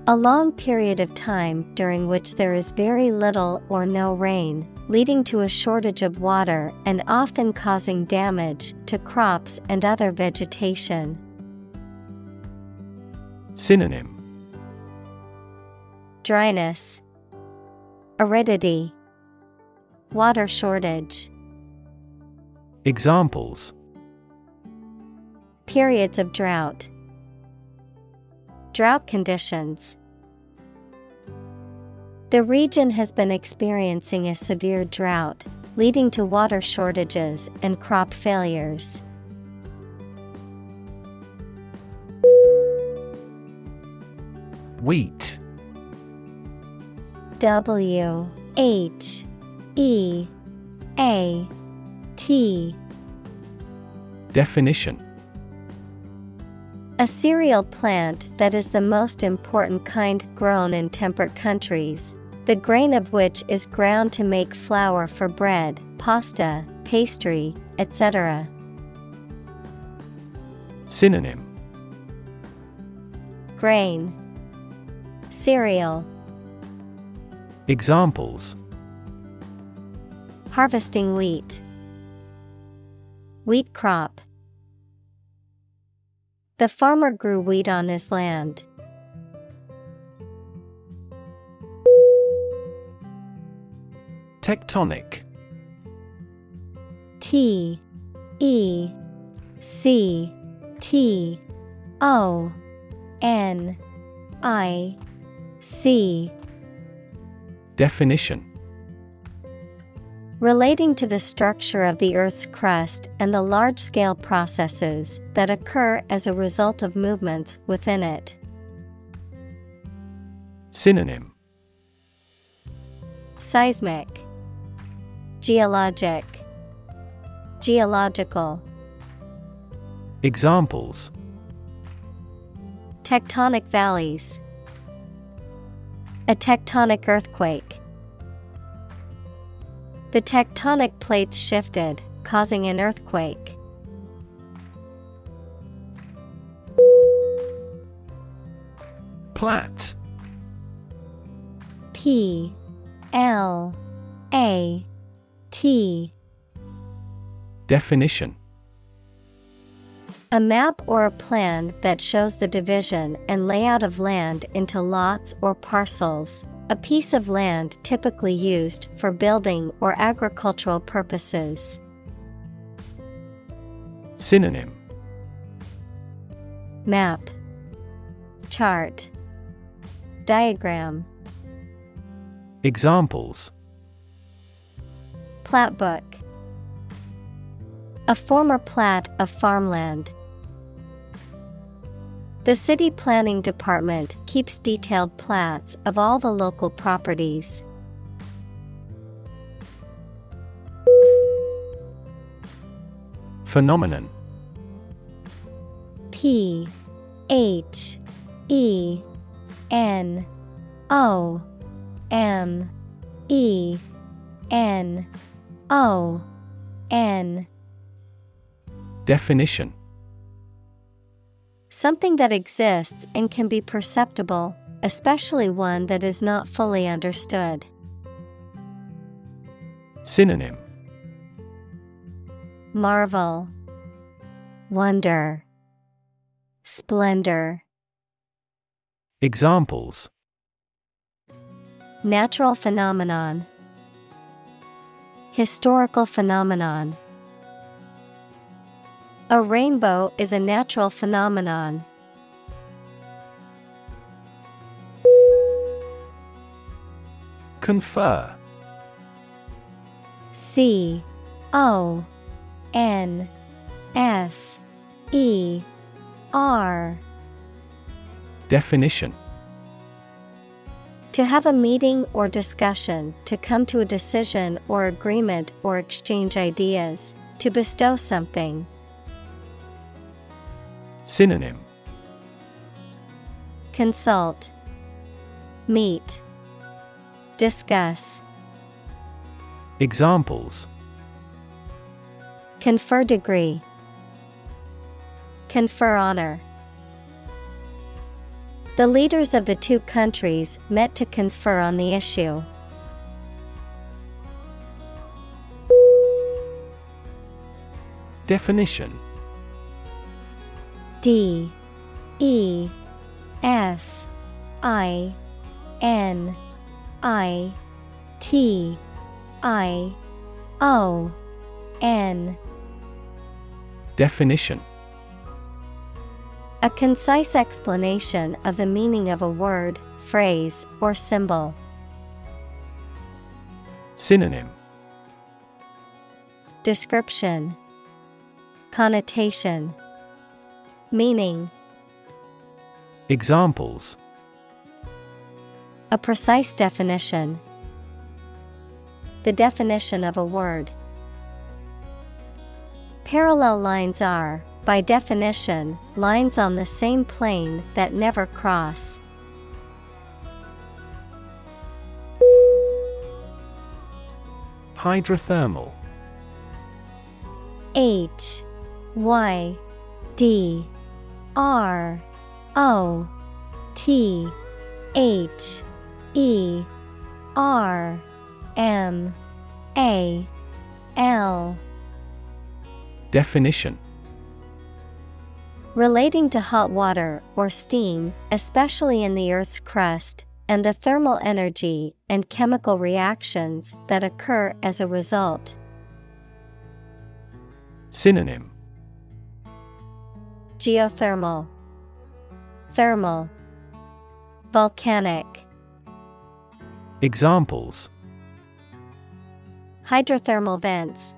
A long period of time during which there is very little or no rain, leading to a shortage of water and often causing damage to crops and other vegetation. Synonym Dryness, Aridity, Water shortage. Examples Periods of drought. Drought conditions. The region has been experiencing a severe drought, leading to water shortages and crop failures. Wheat. W H E A T. Definition. A cereal plant that is the most important kind grown in temperate countries, the grain of which is ground to make flour for bread, pasta, pastry, etc. Synonym Grain Cereal Examples Harvesting wheat. Wheat crop. The farmer grew wheat on his land. Tectonic. T E C T O N I C. Definition. Relating to the structure of the Earth's crust and the large scale processes that occur as a result of movements within it. Synonym. Seismic, Geologic, Geological. Examples Tectonic valleys. A tectonic earthquake. The tectonic plates shifted, causing an earthquake. Plat P L A T Definition. A map or a plan that shows the division and layout of land into lots or parcels, a piece of land typically used for building or agricultural purposes. Synonym. Map. Chart. Diagram. Examples Plat book A former plat of farmland. The city planning department keeps detailed plats of all the local properties. Phenomenon P H E N O M E N O N. Definition. Something that exists and can be perceptible, especially one that is not fully understood. Synonym. Marvel, Wonder, Splendor. Examples. Natural phenomenon, Historical phenomenon. A rainbow is a natural phenomenon. Confer. C. O. N. F. E. R. Definition To have a meeting or discussion, to come to a decision or agreement or exchange ideas, to bestow something. Synonym Consult, Meet, Discuss. Examples Confer degree, Confer honor. The leaders of the two countries met to confer on the issue. Definition. D E F I N I T I O N. Definition A concise explanation of the meaning of a word, phrase, or symbol. Synonym Description Connotation Meaning Examples A precise definition. The definition of a word. Parallel lines are, by definition, lines on the same plane that never cross. Hydrothermal. H Y D R O T H E R M A L. Definition Relating to hot water or steam, especially in the Earth's crust, and the thermal energy and chemical reactions that occur as a result. Synonym. Geothermal, Thermal, Volcanic, Examples. Hydrothermal vents,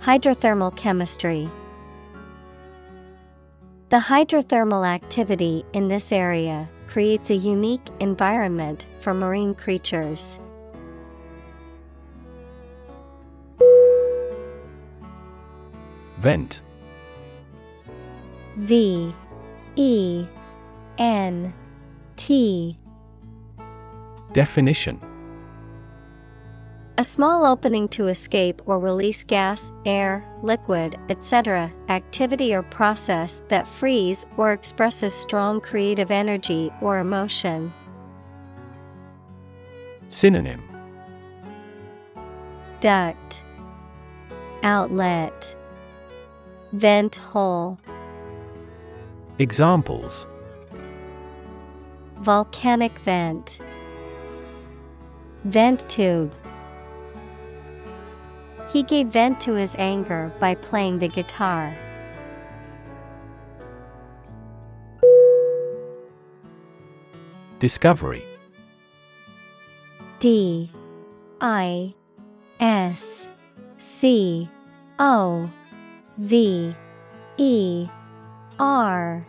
Hydrothermal chemistry. The hydrothermal activity in this area creates a unique environment for marine creatures. Vent. V E N T. Definition A small opening to escape or release gas, air, liquid, etc., activity or process that frees or expresses strong creative energy or emotion. Synonym. Duct. Outlet. Vent hole. Examples. Volcanic vent. Vent tube He gave vent to his anger by playing the guitar. Discovery. D I S C O V E R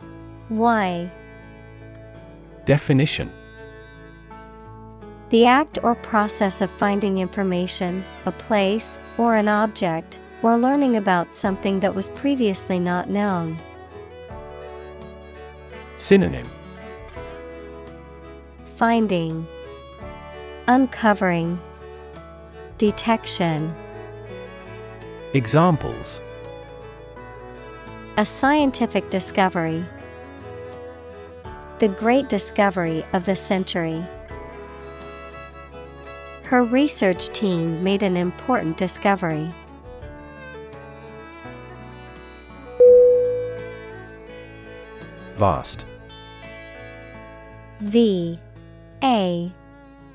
Y. Definition. The act or process of finding information, a place, or an object, or learning about something that was previously not known. Synonym Finding, Uncovering, Detection. Examples A scientific discovery. The great discovery of the century. Her research team made an important discovery. Vast V A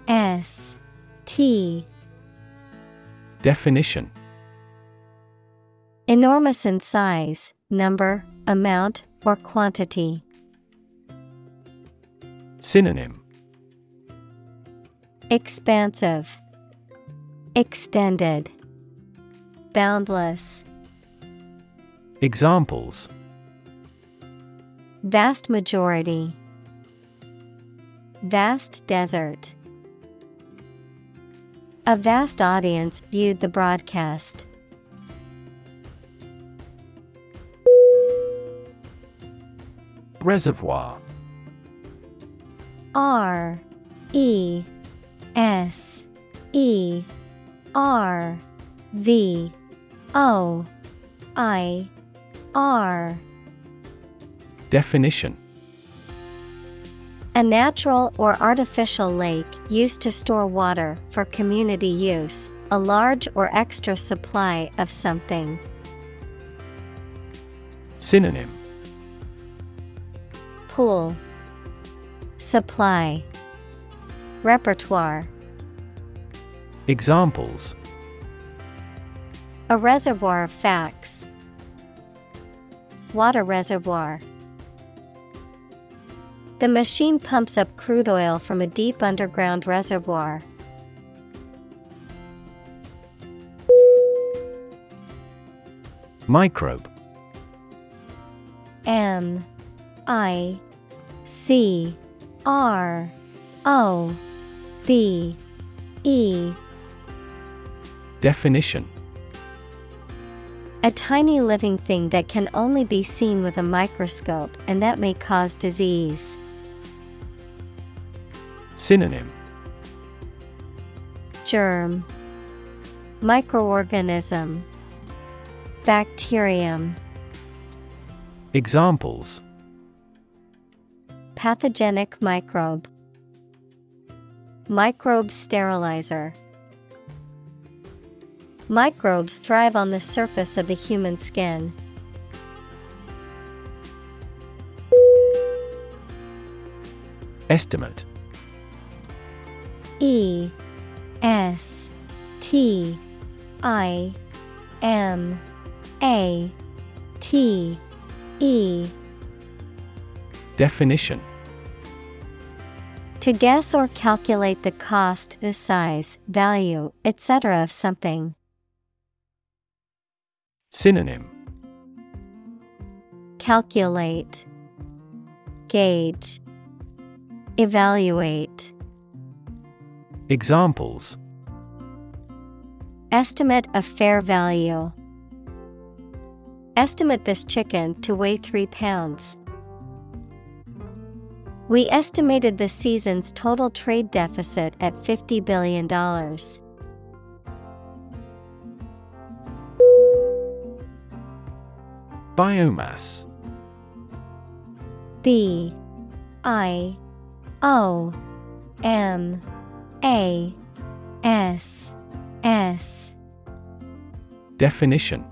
S T Definition Enormous in size, number, amount, or quantity. Synonym Expansive, Extended, Boundless. Examples Vast majority. Vast desert. A vast audience viewed the broadcast. Reservoir R E S E R V O I R. Definition. A natural or artificial lake used to store water for community use, a large or extra supply of something. Synonym. Pool. Supply Repertoire Examples A reservoir of facts. water reservoir. The machine pumps up crude oil from a deep underground reservoir. Microbe M I C R O B E. Definition. A tiny living thing that can only be seen with a microscope and that may cause disease. Synonym. Germ. Microorganism. Bacterium. Examples. Pathogenic microbe Microbe sterilizer. Microbes thrive on the surface of the human skin. Estimate. E S T I M A T E. Definition To guess or calculate the cost, the size, value, etc. of something. Synonym Calculate, Gauge, Evaluate. Examples Estimate of fair value. Estimate this chicken to weigh 3 pounds. We estimated the season's total trade deficit at $50 billion. Biomass. B I O M A S S. Definition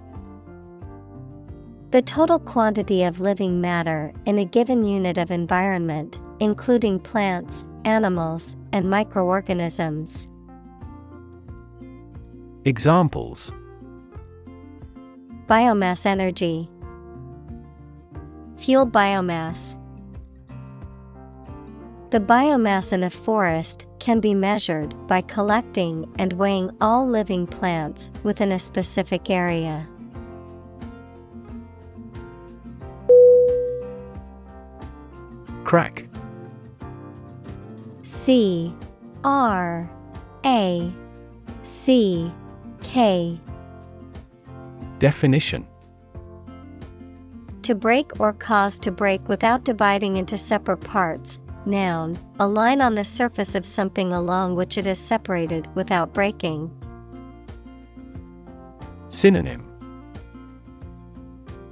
The total quantity of living matter in a given unit of environment, including plants, animals, and microorganisms. Examples Biomass energy, Fuel biomass. The biomass in a forest can be measured by collecting and weighing all living plants within a specific area. Crack. C R A C K. Definition. To break or cause to break without dividing into separate parts. Noun, a line on the surface of something along which it is separated without breaking. Synonym.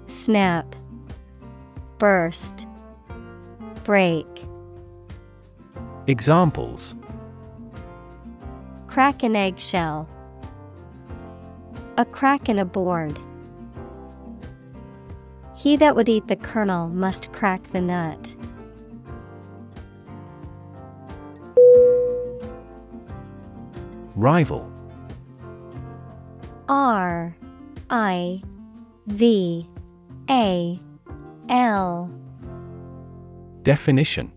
Snap, Burst, Break. Examples Crack an eggshell. A crack in a board. He that would eat the kernel must crack the nut. Rival R I V A L Definition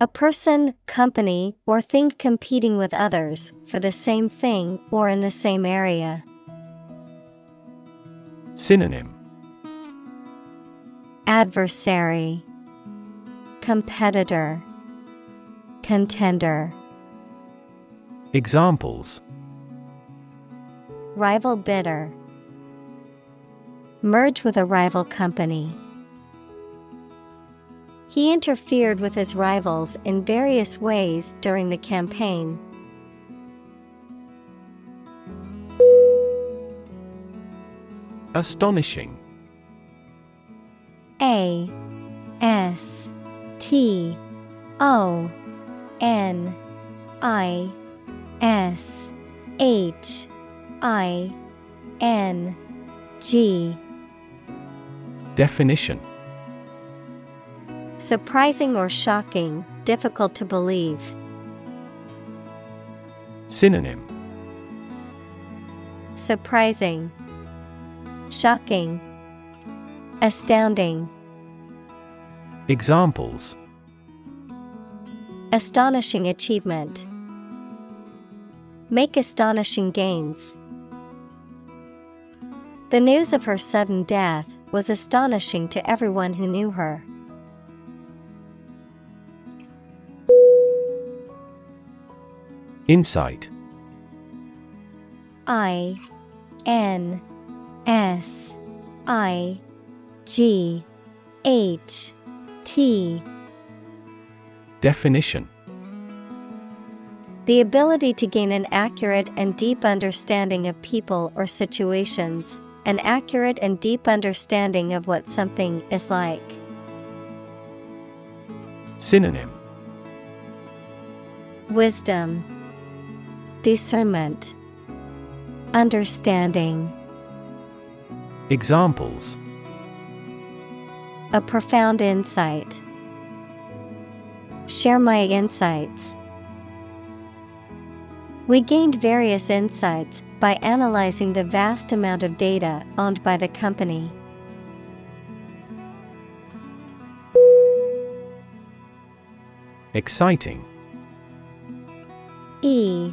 A person, company, or thing competing with others for the same thing or in the same area. Synonym Adversary, Competitor, Contender. Examples Rival bidder. Merge with a rival company. He interfered with his rivals in various ways during the campaign. Astonishing. A S T O N I S H I N G. Definition Surprising or shocking, difficult to believe. Synonym Surprising, Shocking, Astounding. Examples Astonishing achievement. Make astonishing gains. The news of her sudden death was astonishing to everyone who knew her. Insight. I N S I G H T. Definition. The ability to gain an accurate and deep understanding of people or situations, an accurate and deep understanding of what something is like. Synonym. Wisdom, Discernment, Understanding. Examples A profound insight. Share my insights. We gained various insights by analyzing the vast amount of data owned by the company. Exciting E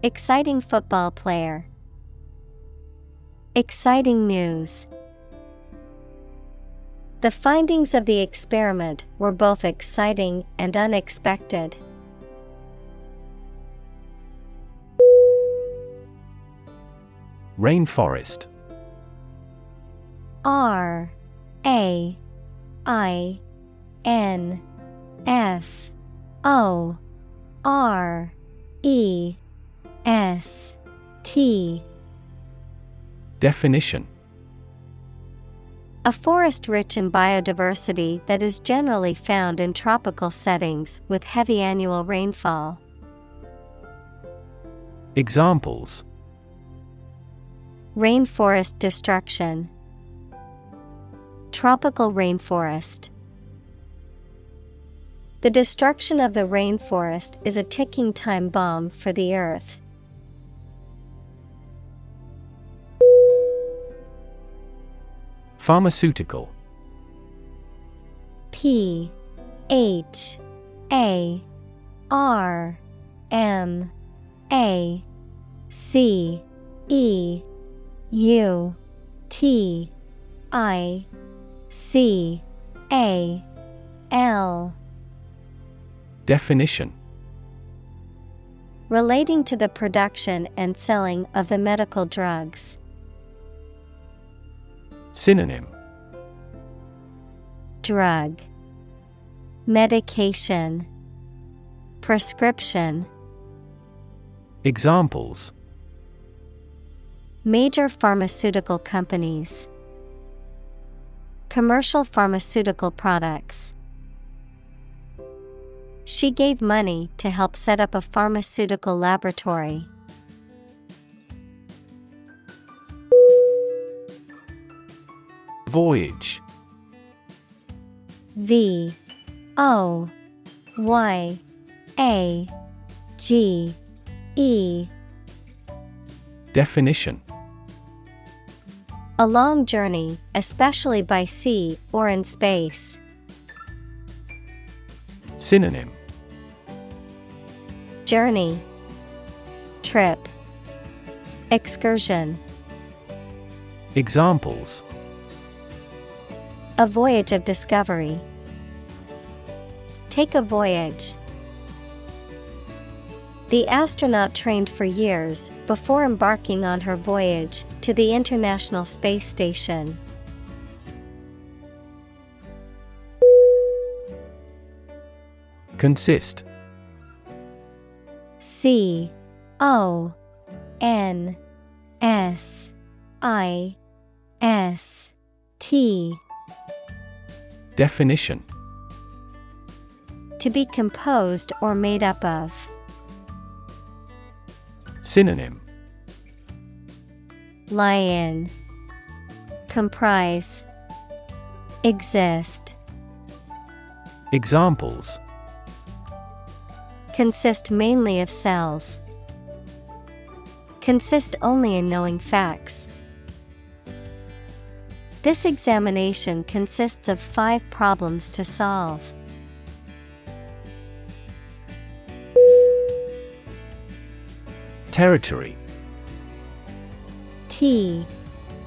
Exciting football player. Exciting news. The findings of the experiment were both exciting and unexpected. Rainforest R A I N F O R E S T Definition A forest rich in biodiversity that is generally found in tropical settings with heavy annual rainfall. Examples Rainforest destruction. Tropical rainforest. The destruction of the rainforest is a ticking time bomb for the earth. Pharmaceutical. P H A R M A C E U T I C A L. Definition. Relating to the production and selling of the medical drugs. Synonym Drug Medication Prescription Examples Major pharmaceutical companies. Commercial pharmaceutical products. She gave money to help set up a pharmaceutical laboratory. Voyage. V O Y A G E. Definition. A long journey, especially by sea or in space. Synonym. Journey. Trip. Excursion. Examples A voyage of discovery. Take a voyage. The astronaut trained for years before embarking on her voyage to the International Space Station. Consist C O N S I S T Definition To be composed or made up of. Synonym Lie in. Comprise. Exist. Examples Consist mainly of cells. Consist only in knowing facts. This examination consists of five problems to solve. Territory. T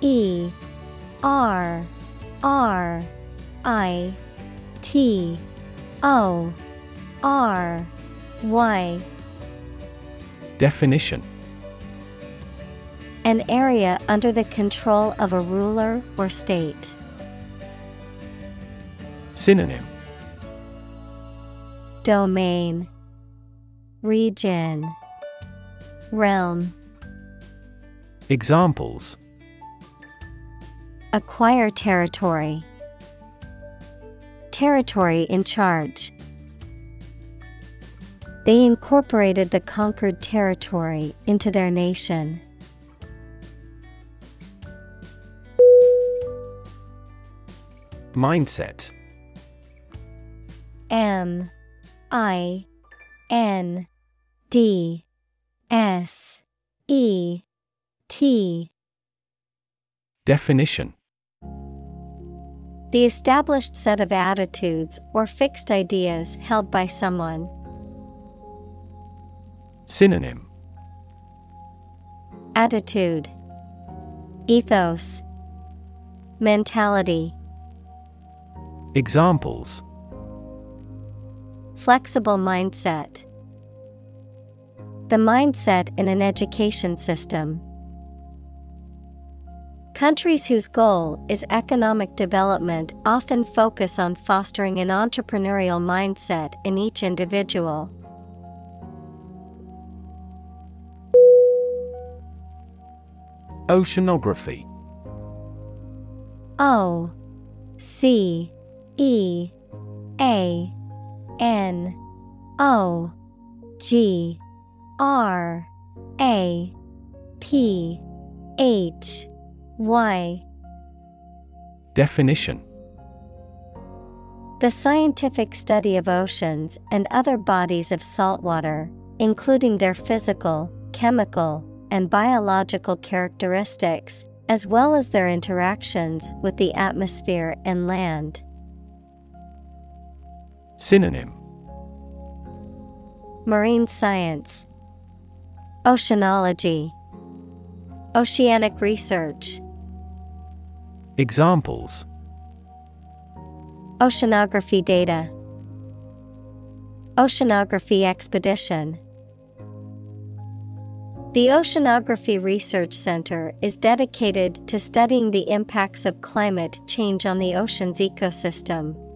E R R I T O R Y. Definition An area under the control of a ruler or state. Synonym Domain Region Realm Examples Acquire territory. Territory in charge. They incorporated the conquered territory into their nation. Mindset. M I N D S E T. Definition. The established set of attitudes or fixed ideas held by someone. Synonym. Attitude. Ethos. Mentality Examples Flexible mindset. The mindset in an education system. Countries whose goal is economic development often focus on fostering an entrepreneurial mindset in each individual. Oceanography O C E A N O G R A P H Y Definition The scientific study of oceans and other bodies of salt water, including their physical, chemical, and biological characteristics, as well as their interactions with the atmosphere and land. Synonym. Marine science, Oceanology, Oceanic research, Examples. Oceanography data, Oceanography expedition. The Oceanography Research Center is dedicated to studying the impacts of climate change on the ocean's ecosystem.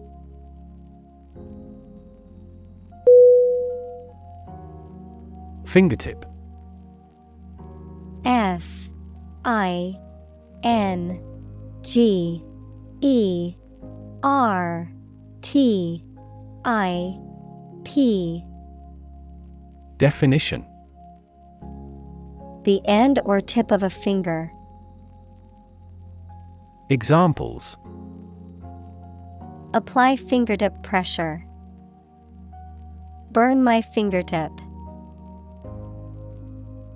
Fingertip F I N G E R T I P Definition The end or tip of a finger. Examples Apply fingertip pressure. Burn my fingertip.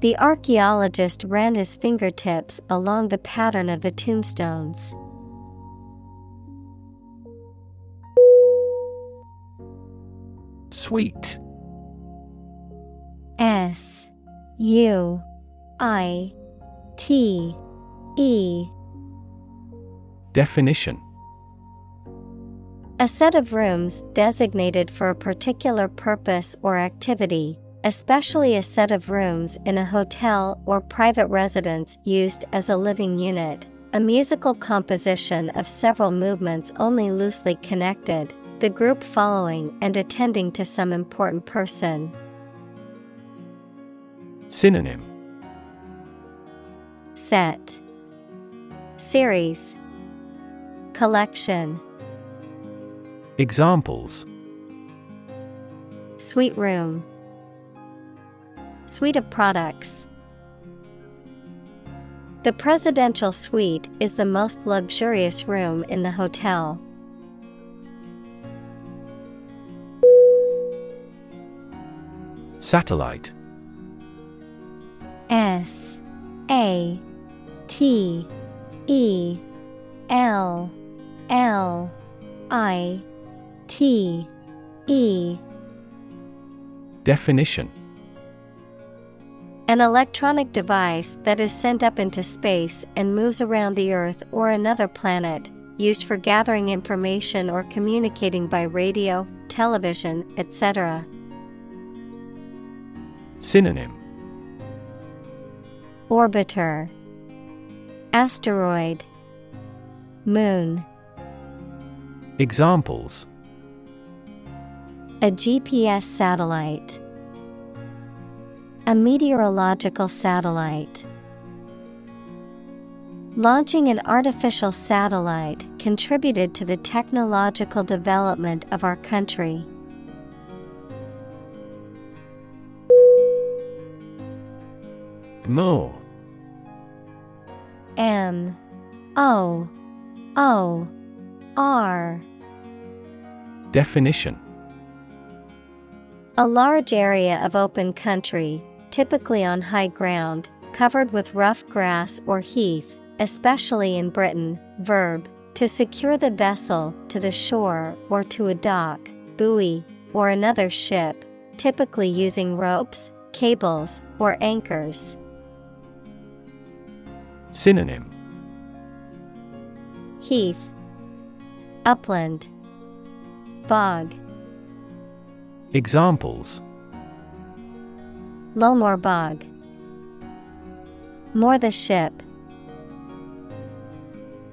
The archaeologist ran his fingertips along the pattern of the tombstones. Suite. S U I T E. Definition. A set of rooms designated for a particular purpose or activity, especially a set of rooms in a hotel or private residence used as a living unit. A musical composition of several movements only loosely connected, the group following and attending to some important person. Synonym. Set. Series. Collection. Examples. Suite room, Suite of products. The presidential suite is the most luxurious room in the hotel. Satellite S A T E L L I T E Definition An electronic device that is sent up into space and moves around the Earth or another planet, used for gathering information or communicating by radio, television, etc. Synonym. Orbiter. Asteroid. Moon. Examples. A GPS satellite A meteorological satellite. Launching an artificial satellite contributed to the technological development of our country. Moor M. O. O. R. Definition. A large area of open country, typically on high ground, covered with rough grass or heath, especially in Britain. Verb to secure the vessel to the shore or to a dock, buoy, or another ship, typically using ropes, cables, or anchors. Synonym Heath, Upland, Bog, Examples Lowmore Bog. Moor the ship.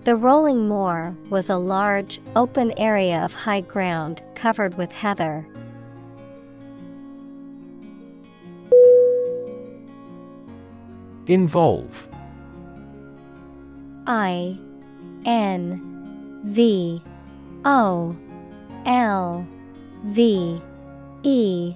The rolling moor was a large, open area of high ground covered with heather. Involve I N V O L V E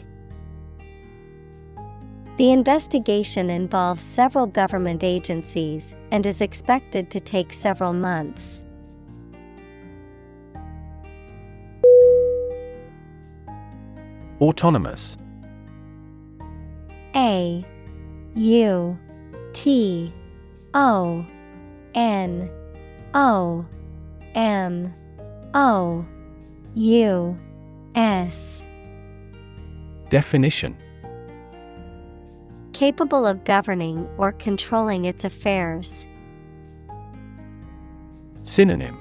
The investigation involves several government agencies and is expected to take several months. Autonomous. A U T O N O M O U S. Definition Capable of governing or controlling its affairs. Synonym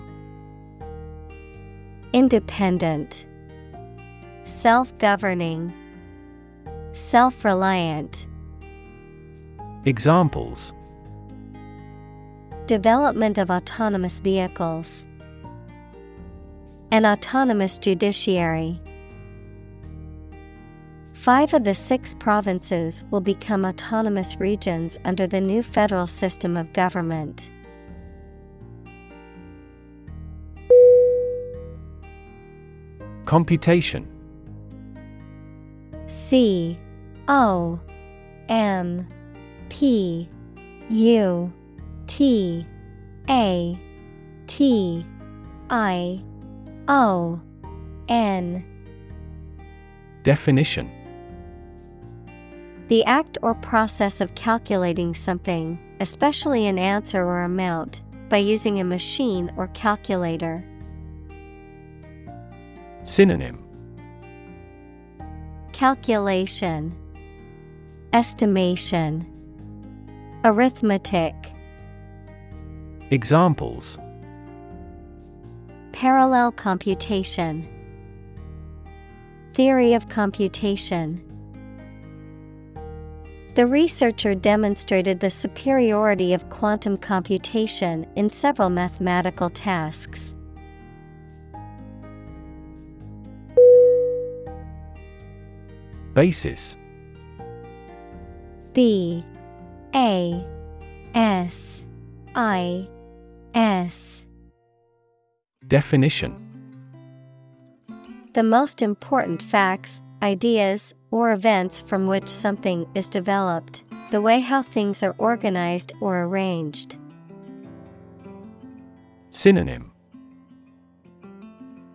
Independent, Self governing, Self reliant. Examples Development of autonomous vehicles. An autonomous judiciary. Five of the six provinces will become autonomous regions under the new federal system of government. Computation. C O M P U T A T I O N. Definition The act or process of calculating something, especially an answer or amount, by using a machine or calculator. Synonym Calculation, Estimation, Arithmetic. Examples Parallel computation, Theory of computation. The researcher demonstrated the superiority of quantum computation in several mathematical tasks. Basis. B. A. S. I. S. Definition. The most important facts, ideas, or events from which something is developed, the way how things are organized or arranged. Synonym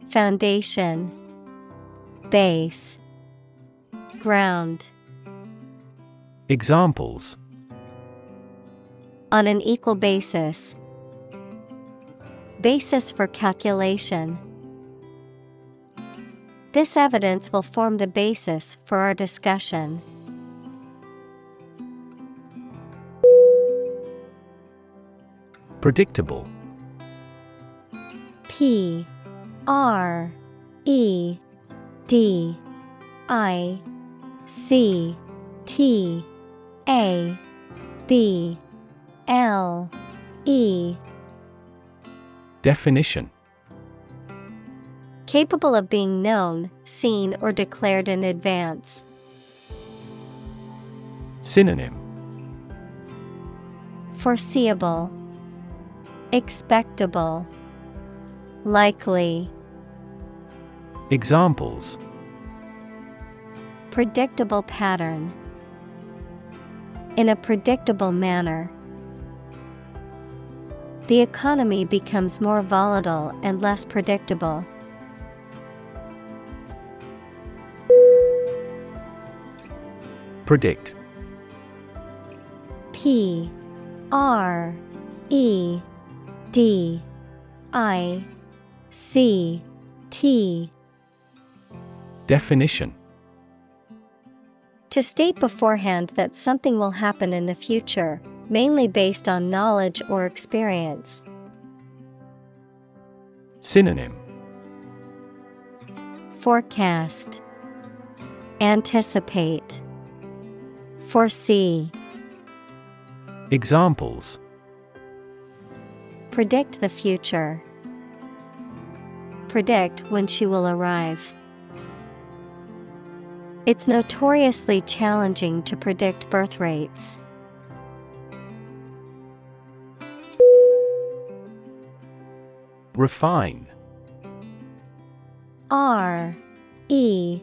Foundation Base Ground Examples On an equal basis. Basis for calculation. This evidence will form the basis for our discussion. Predictable. P R E D I C T A B L E. Definition Capable of being known, seen, or declared in advance. Synonym Foreseeable, Expectable, Likely, Examples Predictable pattern. In a predictable manner. The economy becomes more volatile and less predictable. Predict. P R E D I C T. Definition. To state beforehand that something will happen in the future, mainly based on knowledge or experience. Synonym. Forecast. Anticipate Foresee Examples Predict the future. Predict when she will arrive. It's notoriously challenging to predict birth rates. Refine R E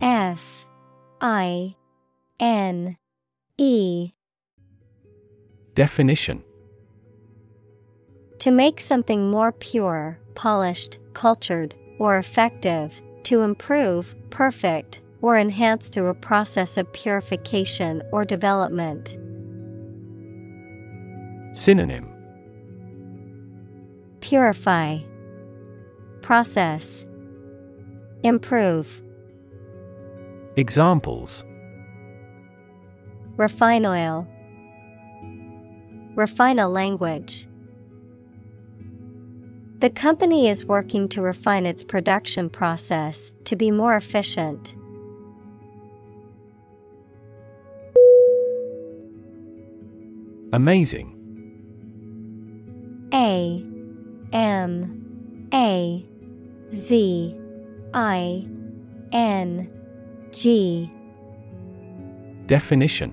F I N E. Definition. To make something more pure, polished, cultured, or effective, to improve, perfect, or enhance through a process of purification or development. Synonym. Purify, Process, Improve, Examples Refine oil, Refine a language. The company is working to refine its production process to be more efficient. Amazing A M A Z I N G Definition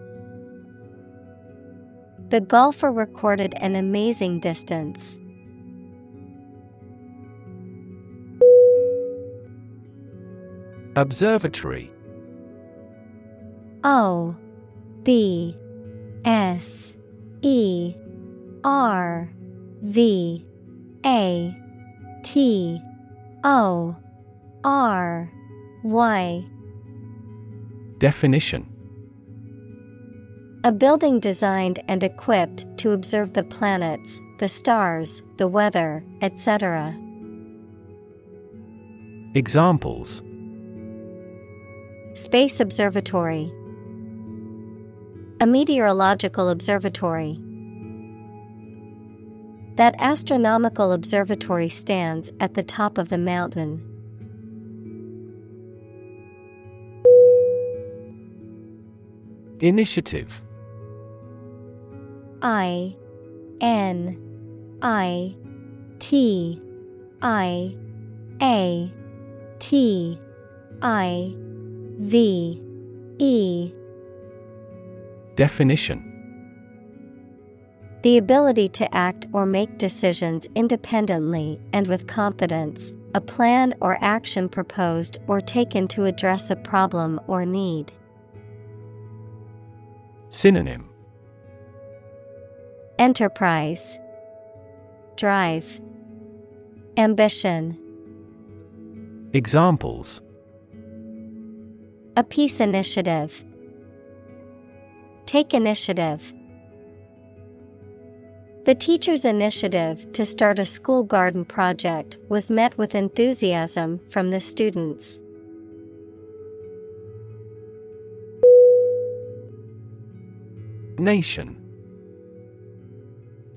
The golfer recorded an amazing distance. Observatory. O B S E R V A T O R Y. Definition A building designed and equipped to observe the planets, the stars, the weather, etc. Examples Space Observatory A meteorological observatory. That astronomical observatory stands at the top of the mountain. Initiative I N I T I A T I V E. Definition. The ability to act or make decisions independently and with confidence, a plan or action proposed or taken to address a problem or need. Synonym Enterprise Drive Ambition Examples A peace initiative. Take initiative. The teacher's initiative to start a school garden project was met with enthusiasm from the students. Nation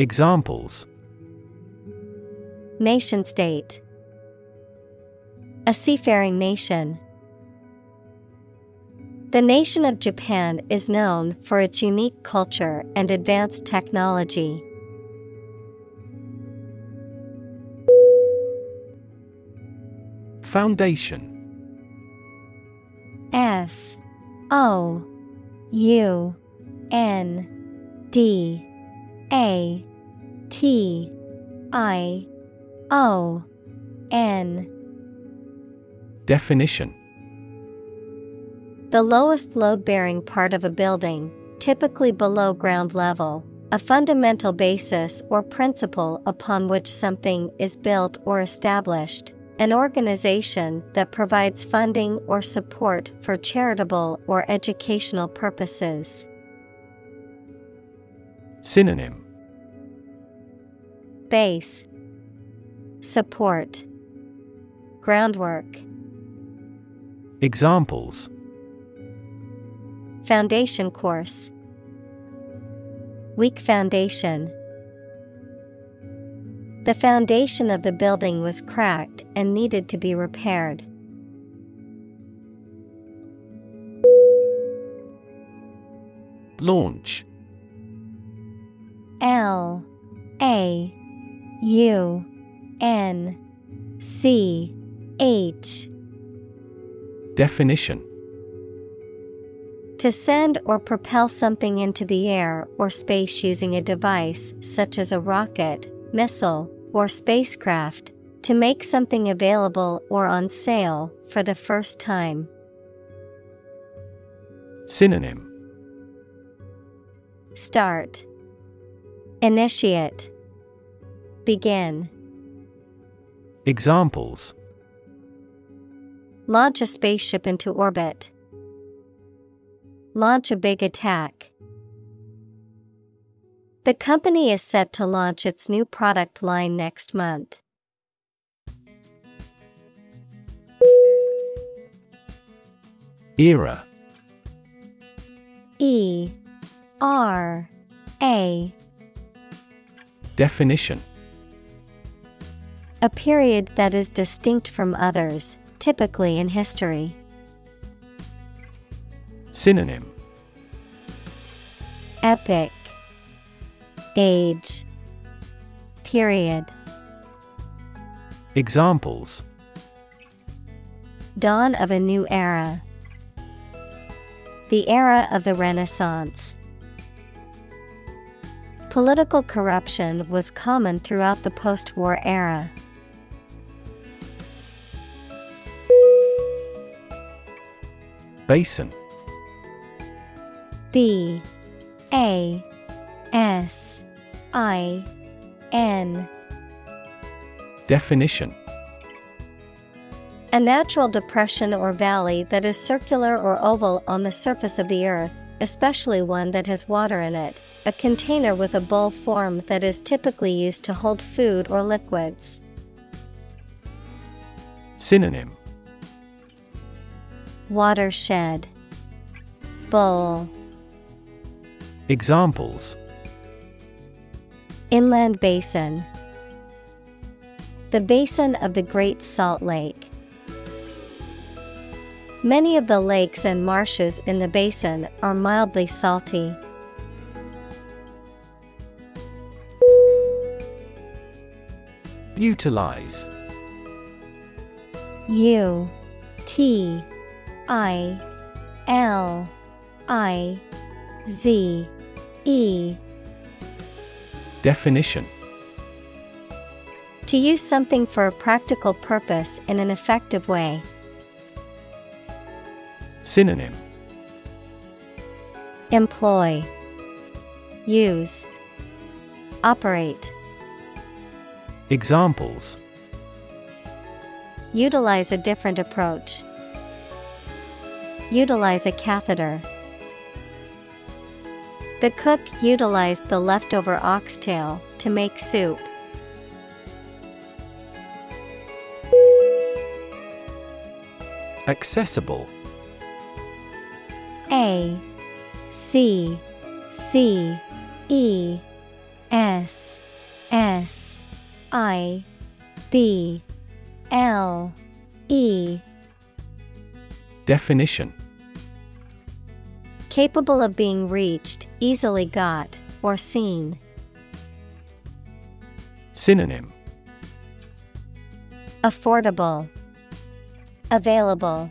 Examples. Nation state. A seafaring nation. The nation of Japan is known for its unique culture and advanced technology. Foundation. F. O. U. N. D. A T I O N. Definition. The lowest load bearing part of a building, typically below ground level, a fundamental basis or principle upon which something is built or established, an organization that provides funding or support for charitable or educational purposes. Synonym Base Support Groundwork Examples Foundation course Weak foundation. The foundation of the building was cracked and needed to be repaired. Launch L A U N C H. Definition. To send or propel something into the air or space using a device such as a rocket, missile, or spacecraft, to make something available or on sale for the first time. Synonym. Start. Initiate Begin. Examples. Launch a spaceship into orbit. Launch a big attack. The company is set to launch its new product line next month. Era. E. R. A. Definition A period that is distinct from others, typically in history. Synonym Epic Age Period Examples Dawn of a new era. The era of the Renaissance. Political corruption was common throughout the post war era. Basin. B A S I N. Definition. A natural depression or valley that is circular or oval on the surface of the earth, especially one that has water in it, a container with a bowl form that is typically used to hold food or liquids. Synonym Watershed. Bowl. Examples. Inland Basin. The Basin of the Great Salt Lake. Many of the lakes and marshes in the basin are mildly salty. Utilize. U T I L I Z E. Definition. To use something for a practical purpose in an effective way. Synonym. Employ. Use. Operate. Examples. Utilize a different approach. Utilize a catheter. The cook utilized the leftover oxtail to make soup. Accessible A C C E S S I B L E Definition Capable of being reached, easily got, or seen. Synonym Affordable, Available,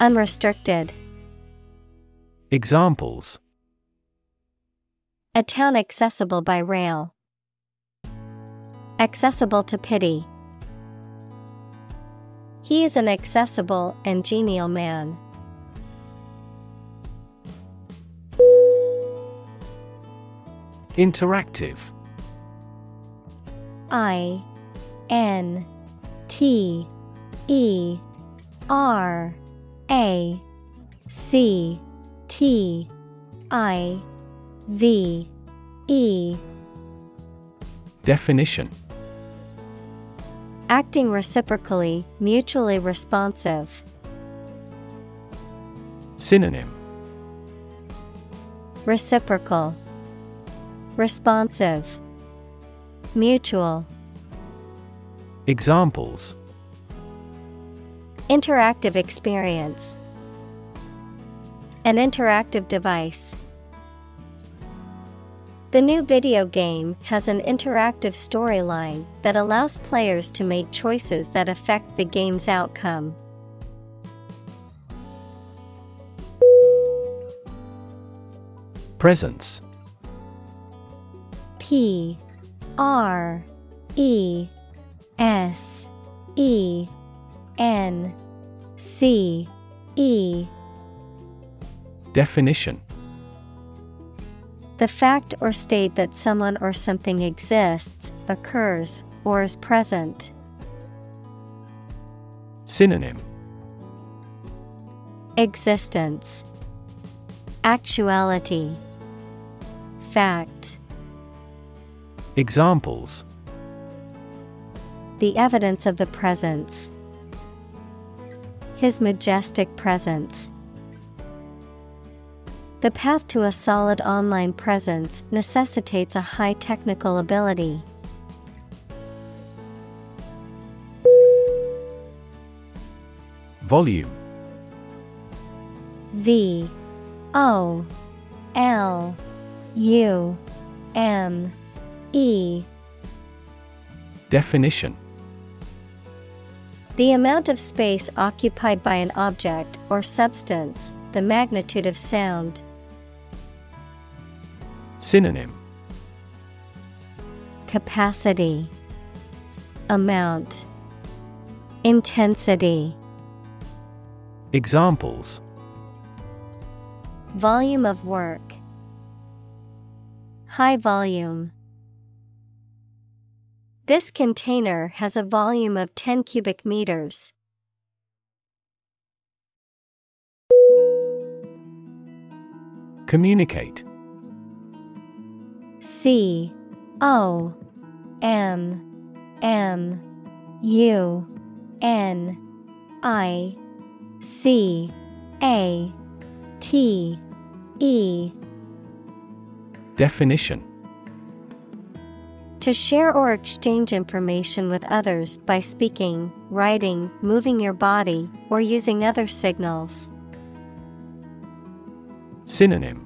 Unrestricted. Examples A town accessible by rail. Accessible to pity. He is an accessible and genial man. Interactive. I N T E R A C T I V E. Definition Acting reciprocally, mutually responsive. Synonym Reciprocal, Responsive, Mutual. Examples Interactive experience. An interactive device. The new video game has an interactive storyline that allows players to make choices that affect the game's outcome. Presence. P R E S E N C E. Definition The fact or state that someone or something exists, occurs, or is present. Synonym Existence, Actuality, Fact. Examples The evidence of the presence. His majestic presence. The path to a solid online presence necessitates a high technical ability. Volume. V. O. L. U. M. E. Definition. The amount of space occupied by an object or substance, the magnitude of sound. Synonym capacity, amount, intensity. Examples Volume of work, high volume. This container has a volume of 10 cubic meters. Communicate C O M M U N I C A T E. Definition. To share or exchange information with others by speaking, writing, moving your body, or using other signals. Synonym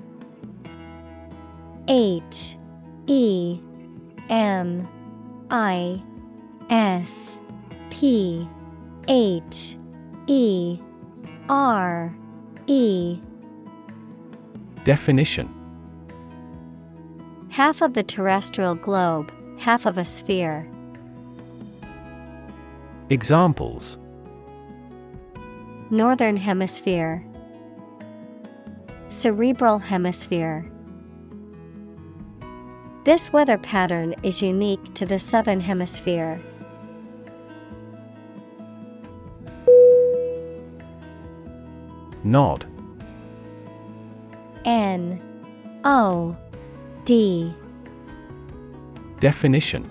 H E M I S P H E R E. Definition. Half of the terrestrial globe, half of a sphere. Examples. Northern Hemisphere. Cerebral Hemisphere This weather pattern is unique to the Southern Hemisphere. Nod N O D Definition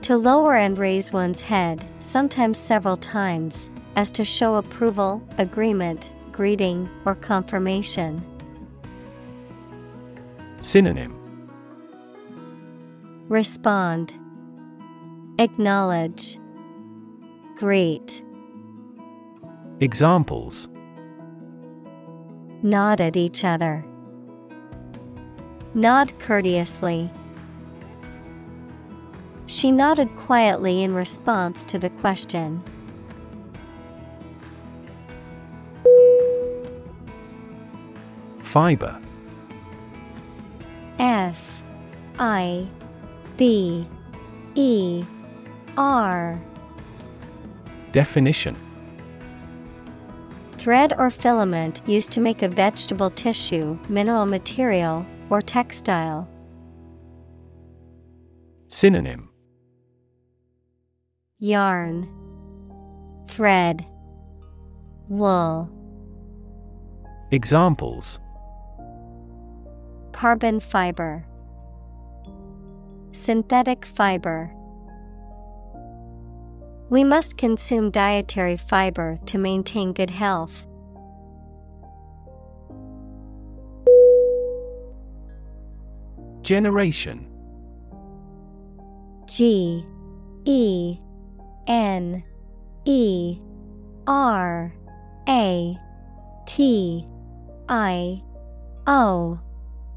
To lower and raise one's head, sometimes several times, as to show approval, agreement, greeting, or confirmation. Synonym Respond, Acknowledge, Greet, Examples Nod at each other. Nod courteously. She nodded quietly in response to the question. Fiber F I B E R. Definition. Thread or filament used to make a vegetable tissue, mineral material, or textile. Synonym. Yarn, Thread, Wool. Examples Carbon fiber, Synthetic fiber. We must consume dietary fiber to maintain good health. Generation G E N E R A T I O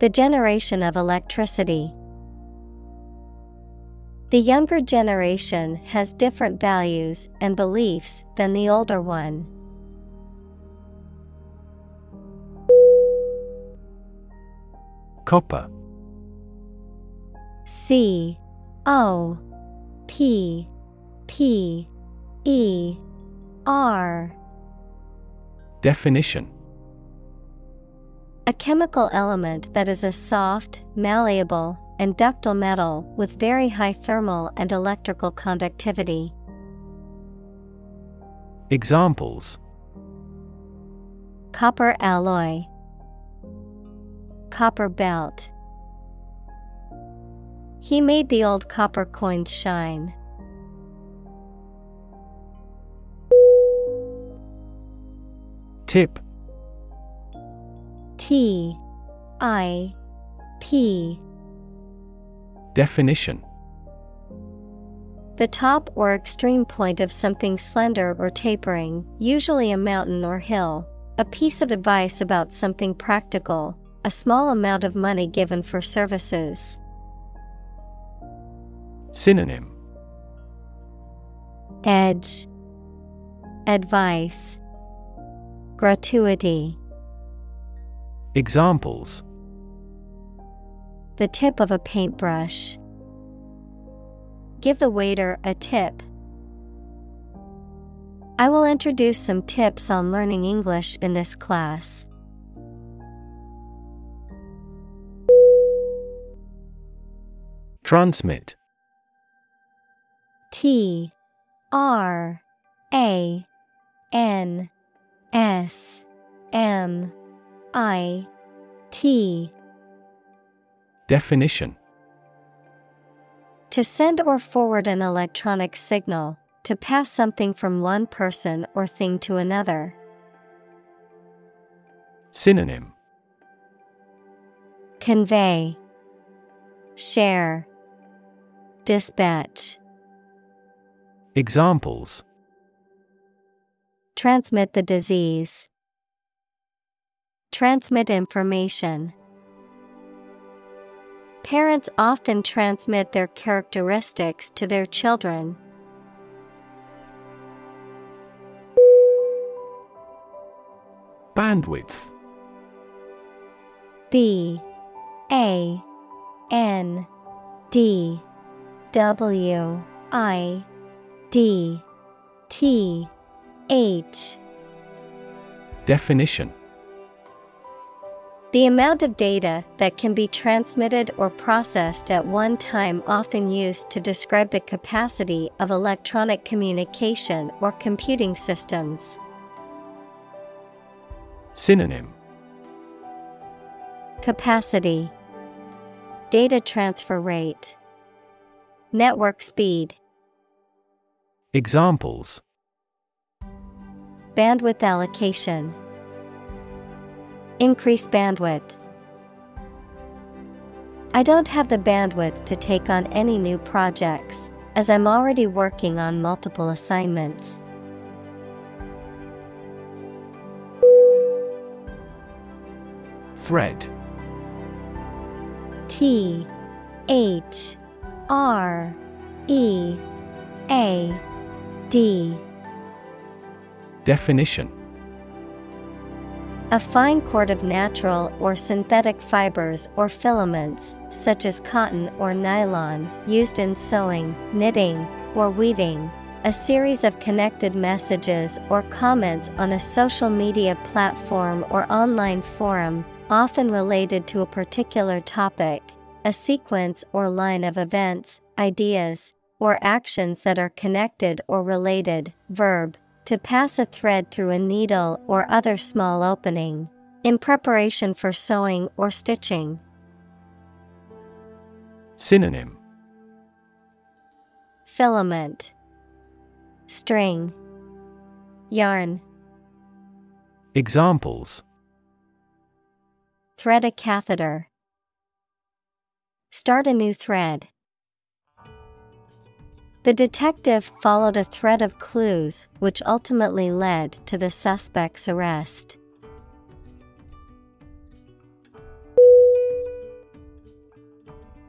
The generation of electricity. The younger generation has different values and beliefs than the older one. Copper C O P P E R Definition A chemical element that is a soft, malleable, and ductile metal with very high thermal and electrical conductivity. Examples Copper alloy, Copper belt. He made the old copper coins shine. Tip T I P. Definition. The top or extreme point of something slender or tapering, usually a mountain or hill. A piece of advice about something practical, a small amount of money given for services. Synonym. Edge. Advice. Gratuity Examples The tip of a paintbrush. Give the waiter a tip. I will introduce some tips on learning English in this class. Transmit T R A N S M I T Definition To send or forward an electronic signal, to pass something from one person or thing to another. Synonym Convey, Share, Dispatch. Examples Transmit the disease. Transmit information. Parents often transmit their characteristics to their children. Bandwidth B A N D W I D T H Definition The amount of data that can be transmitted or processed at one time, often used to describe the capacity of electronic communication or computing systems. Synonym. Capacity. Data transfer rate. Network speed. Examples. Bandwidth allocation Increase bandwidth. I don't have the bandwidth to take on any new projects, as I'm already working on multiple assignments. Thread T H R E A D. Definition A fine cord of natural or synthetic fibers or filaments, such as cotton or nylon, used in sewing, knitting, or weaving. A series of connected messages or comments on a social media platform or online forum, often related to a particular topic. A sequence or line of events, ideas, or actions that are connected or related. Verb to pass a thread through a needle or other small opening. In preparation for sewing or stitching. Synonym Filament String Yarn Examples Thread a catheter. Start a new thread. The detective followed a thread of clues which ultimately led to the suspect's arrest.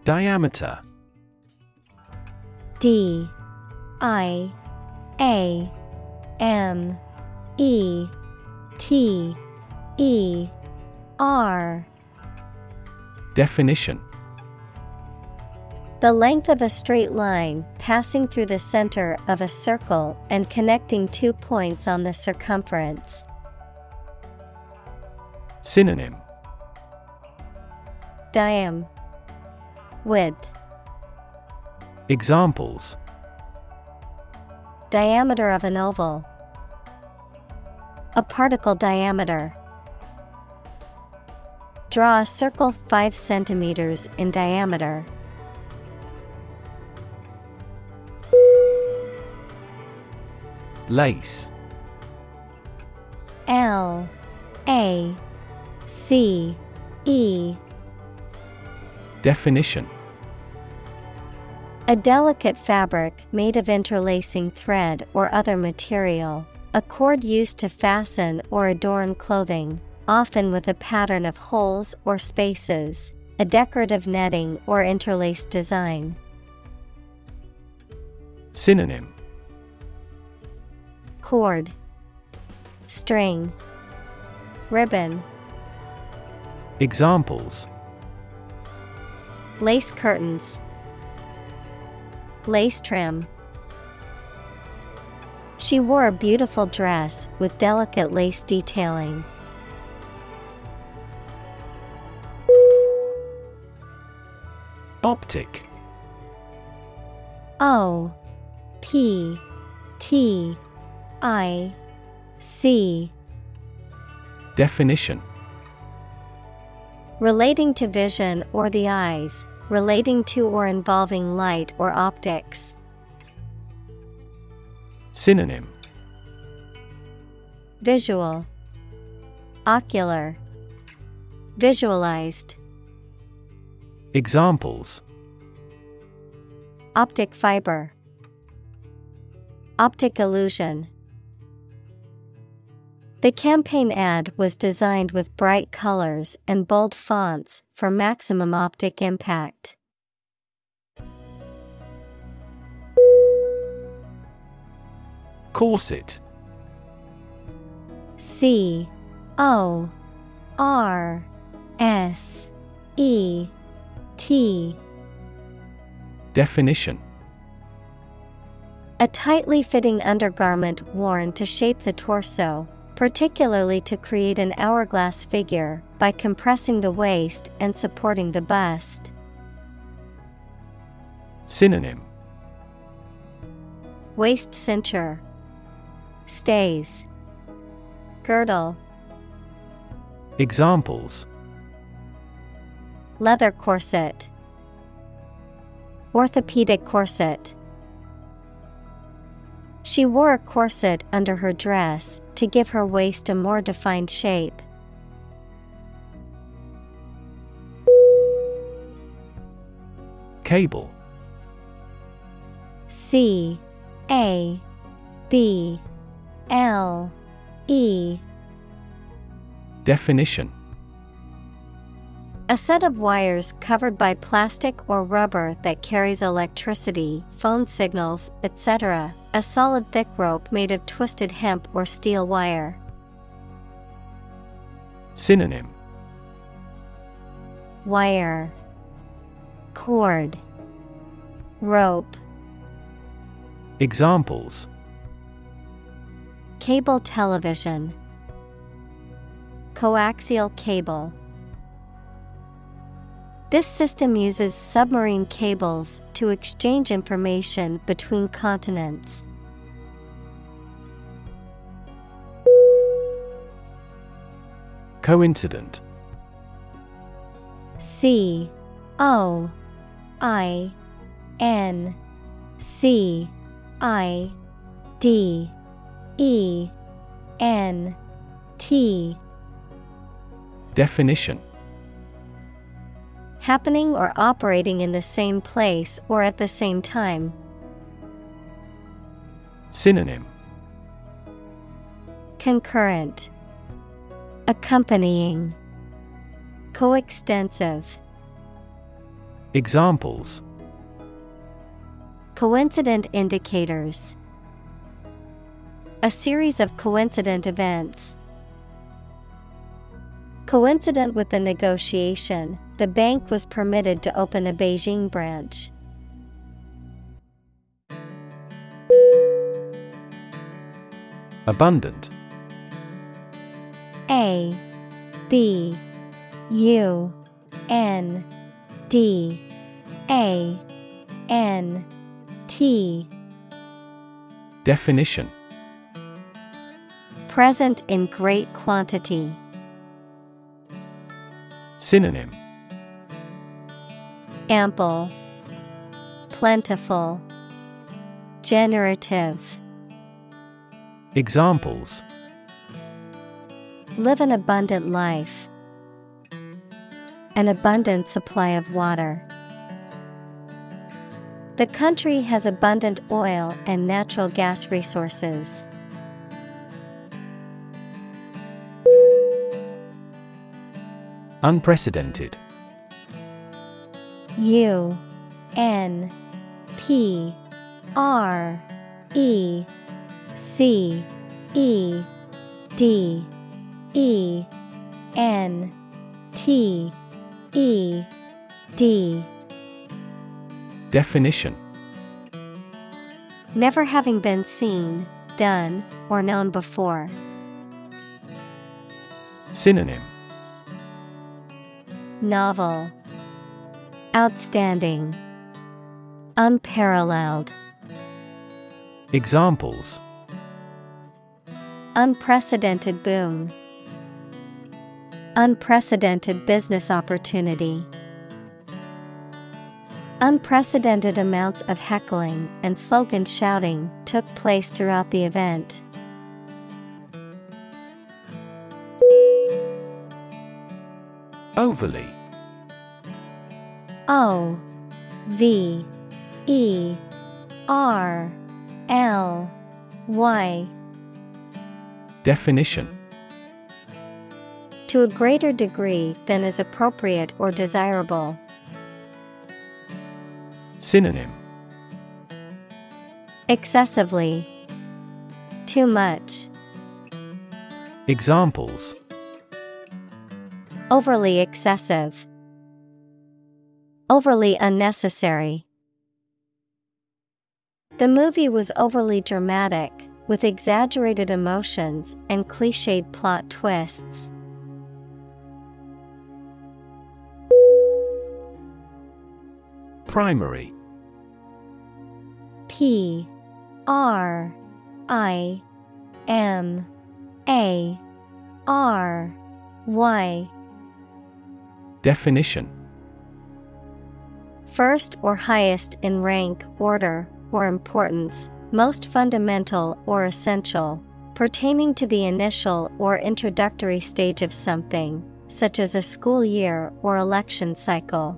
Diameter. D. I. A. M. E. T. E. R. Definition The length of a straight line passing through the center of a circle and connecting two points on the circumference. Synonym Diam Width, Examples diameter of an oval, a particle diameter. Draw a circle 5 centimeters in diameter. Lace. L A C E. Definition. A delicate fabric made of interlacing thread or other material, a cord used to fasten or adorn clothing, often with a pattern of holes or spaces, a decorative netting or interlaced design. Synonym Cord, String, Ribbon, Examples Lace curtains, Lace trim. She wore a beautiful dress with delicate lace detailing. Optic O P T I C Definition. Relating to vision or the eyes, relating to or involving light or optics. Synonym. Visual, Ocular, Visualized. Examples. Optic fiber, Optic illusion. The campaign ad was designed with bright colors and bold fonts for maximum optic impact. Corset. C O R S E T. Definition. A tightly fitting undergarment worn to shape the torso, particularly to create an hourglass figure by compressing the waist and supporting the bust. Synonym. Waist cincher, stays, girdle, Examples. Leather corset, orthopedic corset. She wore a corset under her dress to give her waist a more defined shape. Cable C A B L E Definition A set of wires covered by plastic or rubber that carries electricity, phone signals, etc. A solid thick rope made of twisted hemp or steel wire. Synonym Wire, Cord, Rope. Examples Cable television, Coaxial cable. This system uses submarine cables to exchange information between continents. Coincident. C O I N C I D E N T. Definition Happening or operating in the same place or at the same time. Synonym. Concurrent. Accompanying. Coextensive. Examples. Coincident indicators. A series of coincident events. Coincident with the negotiation, the bank was permitted to open a Beijing branch. Abundant A B U N D A N T Definition Present in great quantity. Synonym Ample, Plentiful, Generative. Examples Live an abundant life. An abundant supply of water. The country has abundant oil and natural gas resources. Unprecedented U N P R E C E D E N T E D. Definition. Never having been seen, done, or known before. Synonym. Novel Outstanding Unparalleled Examples Unprecedented boom Unprecedented business opportunity Unprecedented amounts of heckling and slogan shouting took place throughout the event. Overly O V E R L Y Definition To a greater degree than is appropriate or desirable. Synonym Excessively. Too much. Examples Overly excessive. Overly unnecessary. The movie was overly dramatic, with exaggerated emotions and cliched plot twists. Primary. P. R. I. M. A. R. Y. Definition First or highest in rank, order, or importance, most fundamental or essential, pertaining to the initial or introductory stage of something, such as a school year or election cycle.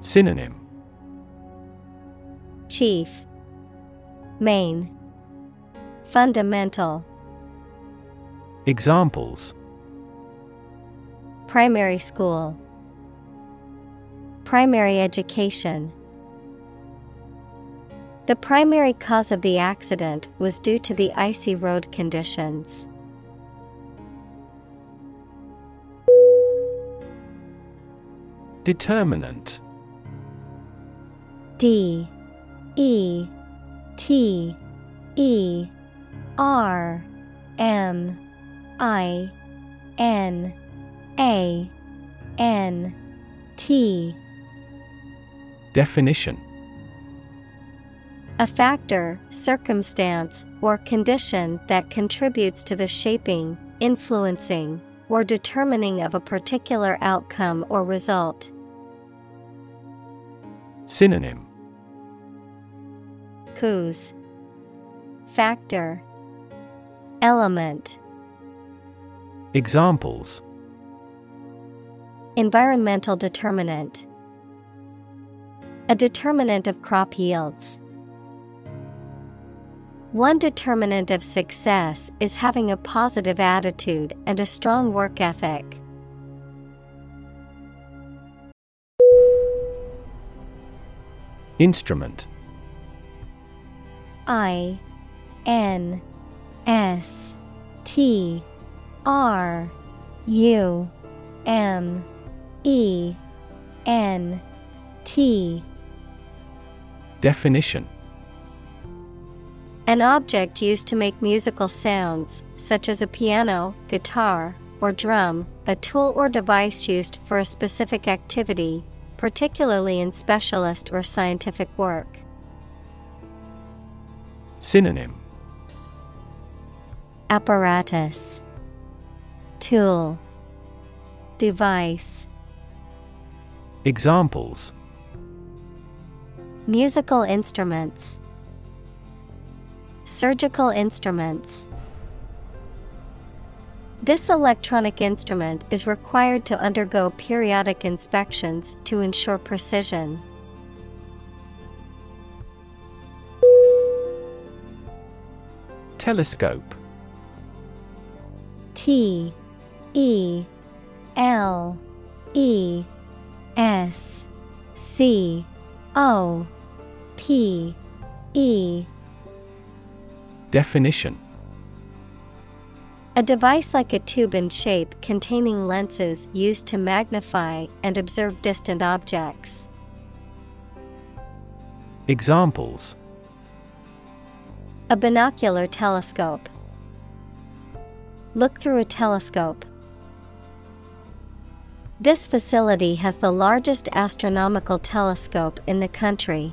Synonym. Chief, Main, Fundamental, Examples. Primary school, Primary education. The primary cause of the accident was due to the icy road conditions. Determinant. D. E. T. E. R. M. I. N. A. N. T Definition. A factor, circumstance, or condition that contributes to the shaping, influencing, or determining of a particular outcome or result. Synonym. Cause. Factor. Element. Examples. Environmental determinant A determinant of crop yields. One determinant of success is having a positive attitude and a strong work ethic. Instrument I N S T R U M E N T Definition. An object used to make musical sounds, such as a piano, guitar, or drum, a tool or device used for a specific activity, particularly in specialist or scientific work. Synonym. Apparatus. Tool. Device. Examples Musical instruments. Surgical instruments. This electronic instrument is required to undergo periodic inspections to ensure precision. Telescope. T E L E S C O P E Definition a device like a tube in shape containing lenses used to magnify and observe distant objects. Examples A binocular telescope. Look through a telescope. This facility has the largest astronomical telescope in the country.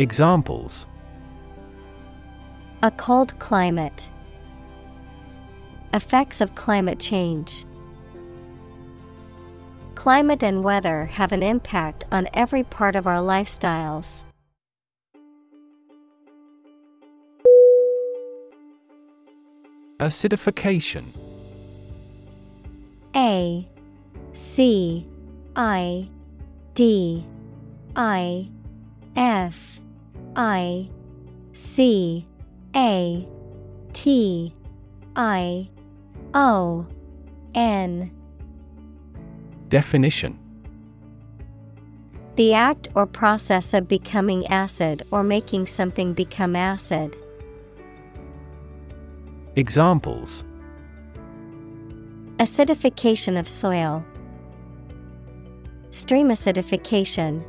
Examples. A cold climate. Effects of climate change. Climate and weather have an impact on every part of our lifestyles. Acidification. A C I D I F I C A T I O N Definition The act or process of becoming acid or making something become acid. Examples Acidification of soil, Stream acidification.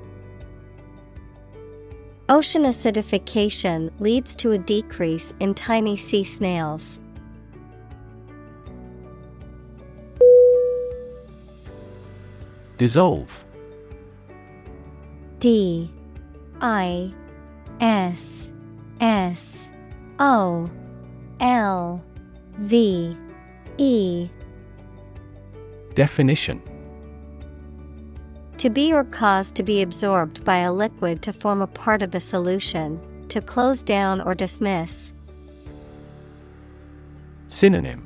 Ocean acidification leads to a decrease in tiny sea snails. Dissolve. D. I. S. S. O. L. V. E. Definition To be or cause to be absorbed by a liquid to form a part of the solution, to close down or dismiss. Synonym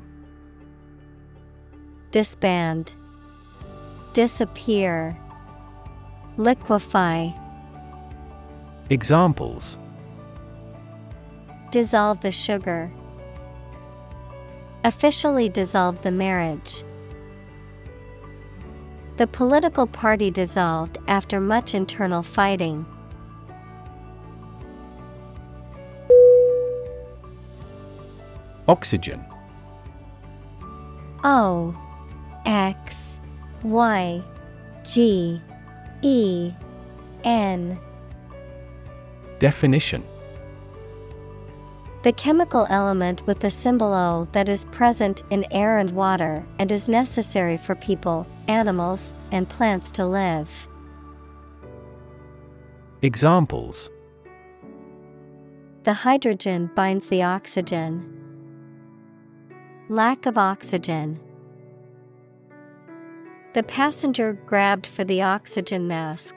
Disband, Disappear, Liquefy, Examples Dissolve the sugar. Officially dissolve the marriage. The political party dissolved after much internal fighting. Oxygen. O X Y G E N. Definition The chemical element with the symbol O that is present in air and water and is necessary for people, animals, and plants to live. Examples The hydrogen binds the oxygen. Lack of oxygen. The passenger grabbed for the oxygen mask.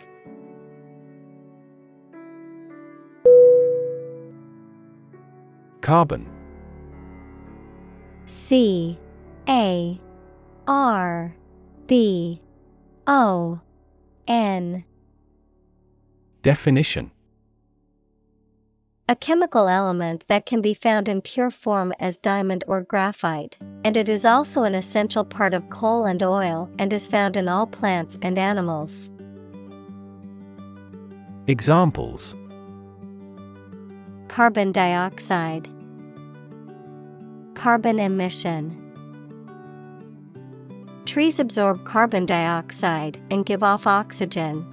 Carbon. C A R B O N. Definition. A chemical element that can be found in pure form as diamond or graphite, and it is also an essential part of coal and oil and is found in all plants and animals. Examples Carbon dioxide, Carbon emission. Trees absorb carbon dioxide and give off oxygen.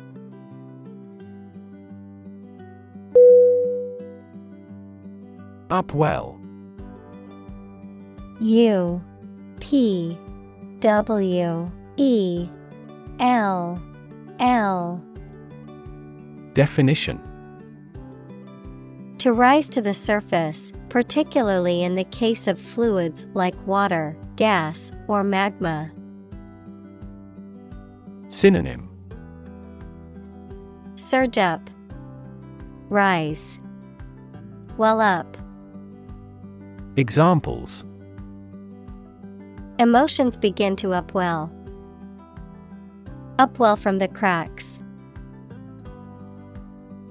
Upwell U P W E L L Definition To rise to the surface, particularly in the case of fluids like water, gas, or magma. Synonym Surge up, rise, well up. Examples Emotions begin to upwell. Upwell from the cracks.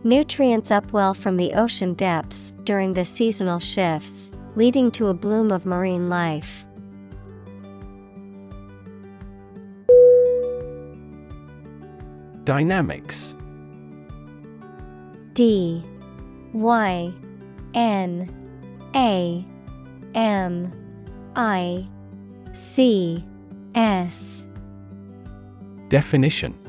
Nutrients upwell from the ocean depths during the seasonal shifts, leading to a bloom of marine life. Dynamics. D. Y. N. A. M. I. C. S. Definition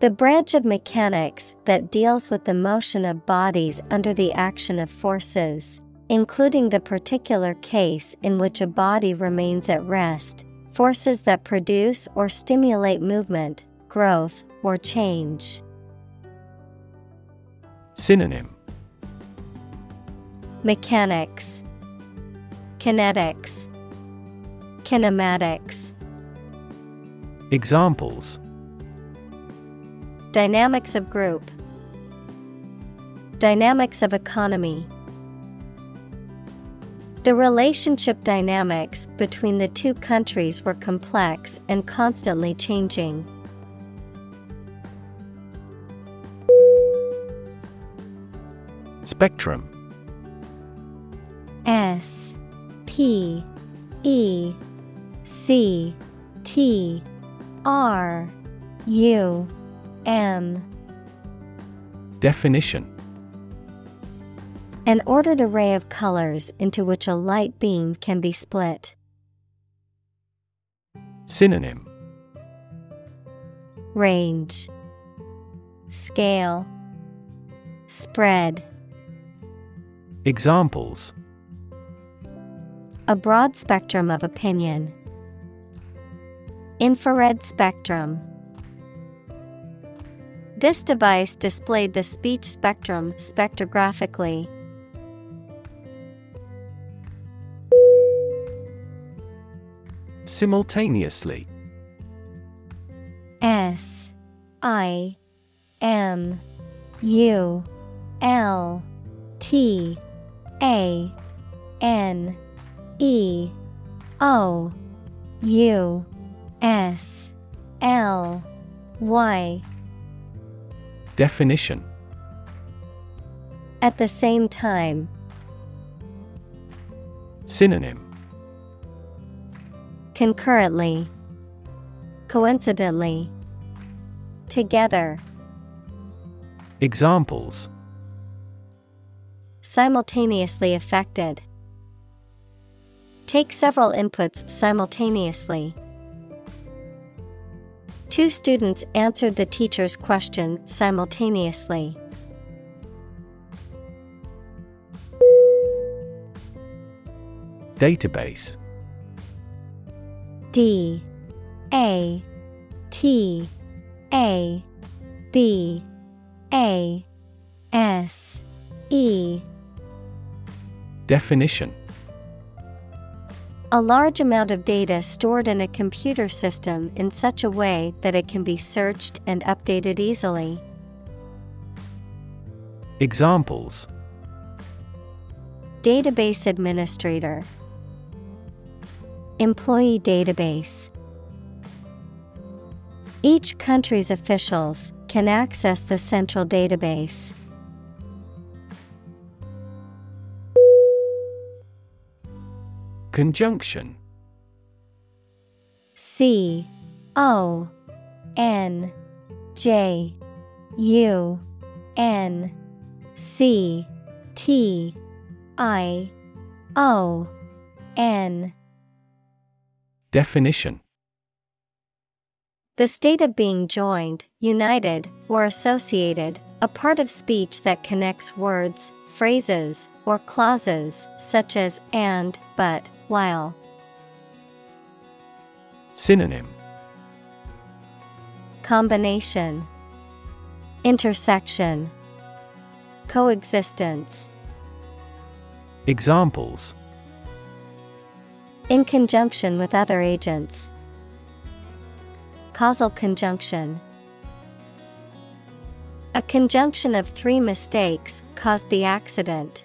The branch of mechanics that deals with the motion of bodies under the action of forces, including the particular case in which a body remains at rest, forces that produce or stimulate movement, growth, or change. Synonym Mechanics, Kinetics, Kinematics. Examples Dynamics of group, Dynamics of economy. The relationship dynamics between the two countries were complex and constantly changing. Spectrum S P E C T R U M. Definition. An ordered array of colors into which a light beam can be split. Synonym. Range. Scale. Spread. Examples. A broad spectrum of opinion. Infrared spectrum. This device displayed the speech spectrum spectrographically. Simultaneously S I M U L T A N E O U S L Y Definition. At the same time, Synonym. Concurrently, coincidentally, together, Examples. Simultaneously affected. Take several inputs simultaneously. Two students answered the teacher's question simultaneously. Database. D. A. T. A. B. A. S. E. Definition A large amount of data stored in a computer system in such a way that it can be searched and updated easily. Examples Database administrator, Employee database. Each country's officials can access the central database. Conjunction. C O N J U N C T I O N. Definition. The state of being joined, united, or associated, a part of speech that connects words, phrases, or clauses, such as and, but, while. Synonym Combination Intersection Coexistence Examples In conjunction with other agents. Causal conjunction. A conjunction of three mistakes caused the accident.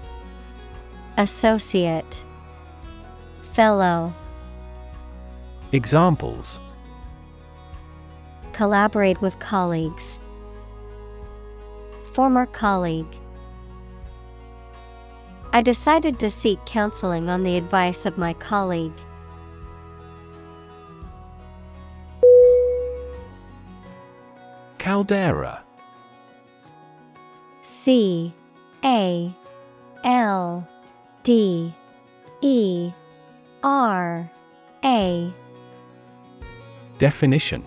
Associate Fellow Examples Collaborate with colleagues. Former colleague. I decided to seek counseling on the advice of my colleague. Caldera C A L D E R A. Definition.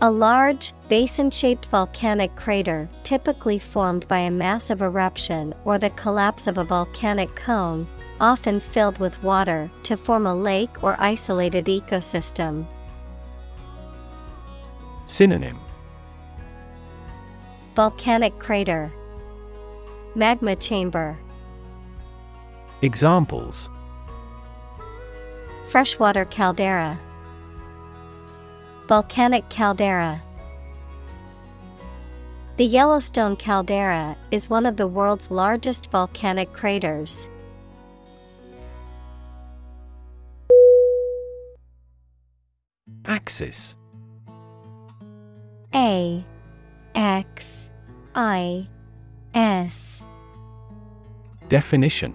A large, basin shaped volcanic crater typically formed by a massive eruption or the collapse of a volcanic cone, often filled with water to form a lake or isolated ecosystem. Synonym. Volcanic crater, Magma chamber, Examples. Freshwater caldera, Volcanic caldera. The Yellowstone caldera is one of the world's largest volcanic craters. Axis. A X I S. Definition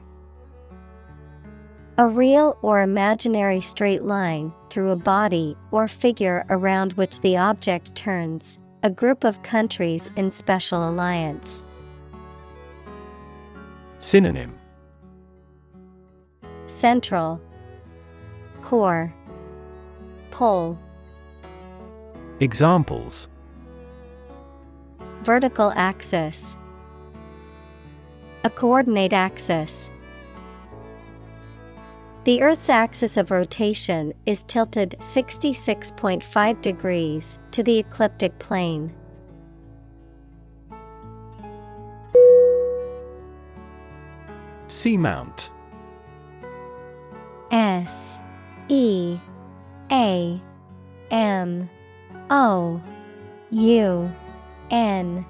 A real or imaginary straight line through a body or figure around which the object turns, a group of countries in special alliance. Synonym. Central. Core. Pole. Examples. Vertical axis. A coordinate axis. The Earth's axis of rotation is tilted 66.5 degrees to the ecliptic plane. Seamount S E A M O U N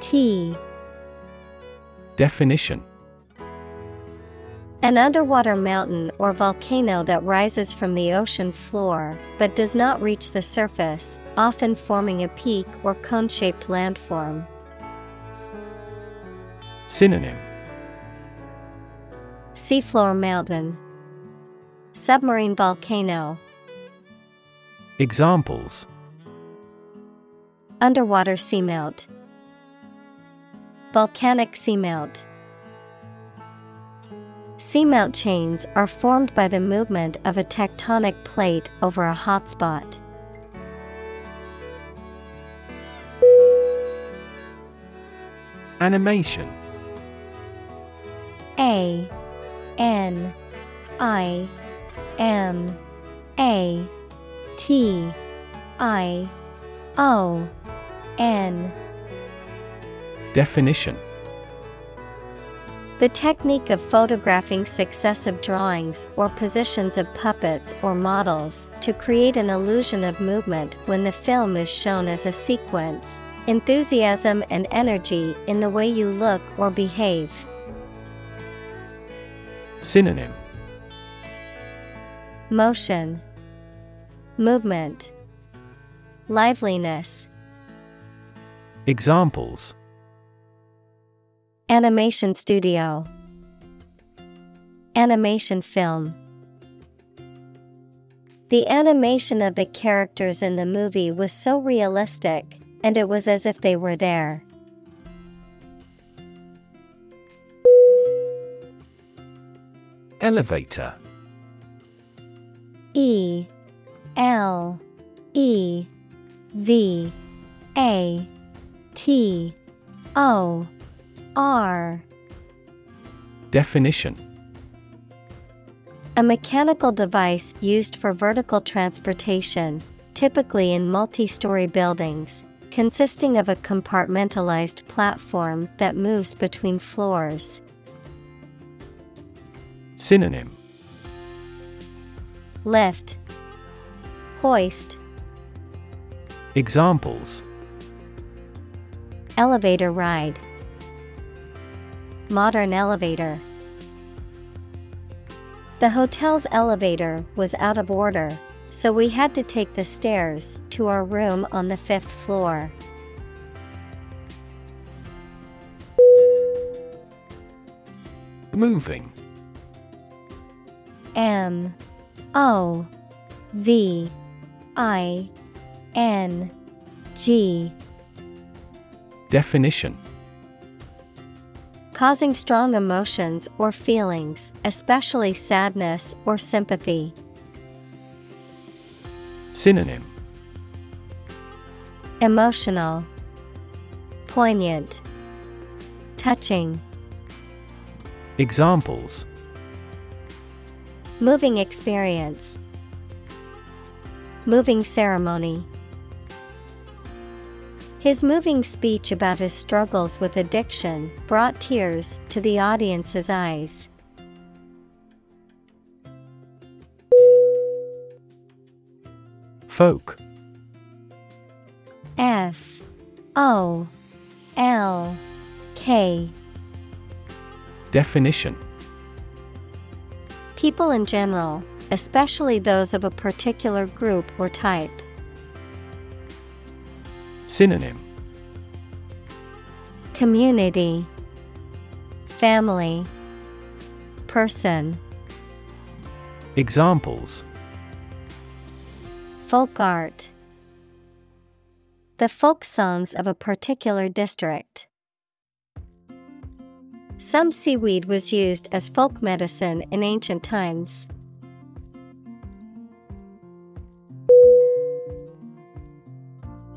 T. Definition An underwater mountain or volcano that rises from the ocean floor but does not reach the surface, often forming a peak or cone shaped landform. Synonym. Seafloor mountain, Submarine volcano, Examples. Underwater seamount, Volcanic seamount. Seamount chains are formed by the movement of a tectonic plate over a hotspot. Animation. A N I M A T I O N. Definition The technique of photographing successive drawings or positions of puppets or models to create an illusion of movement when the film is shown as a sequence. Enthusiasm and energy in the way you look or behave. Synonym Motion, Movement, Liveliness. Examples Animation studio, Animation film. The animation of the characters in the movie was so realistic, and it was as if they were there. Elevator. E. L. E. V. A. T. O R. Definition. A mechanical device used for vertical transportation, typically in multi story buildings, consisting of a compartmentalized platform that moves between floors. Synonym. Lift, Hoist, Examples. Elevator ride, Modern elevator. The hotel's elevator was out of order, so we had to take the stairs to our room on the fifth floor. Moving M O V I N G Definition Causing strong emotions or feelings, especially sadness or sympathy. Synonym Emotional, Poignant, Touching. Examples Moving experience. Moving ceremony. His moving speech about his struggles with addiction brought tears to the audience's eyes. Folk. F. O. L. K. Definition. People in general, especially those of a particular group or type. Synonym. Community. Family. Person. Examples. Folk art. The folk songs of a particular district. Some seaweed was used as folk medicine in ancient times.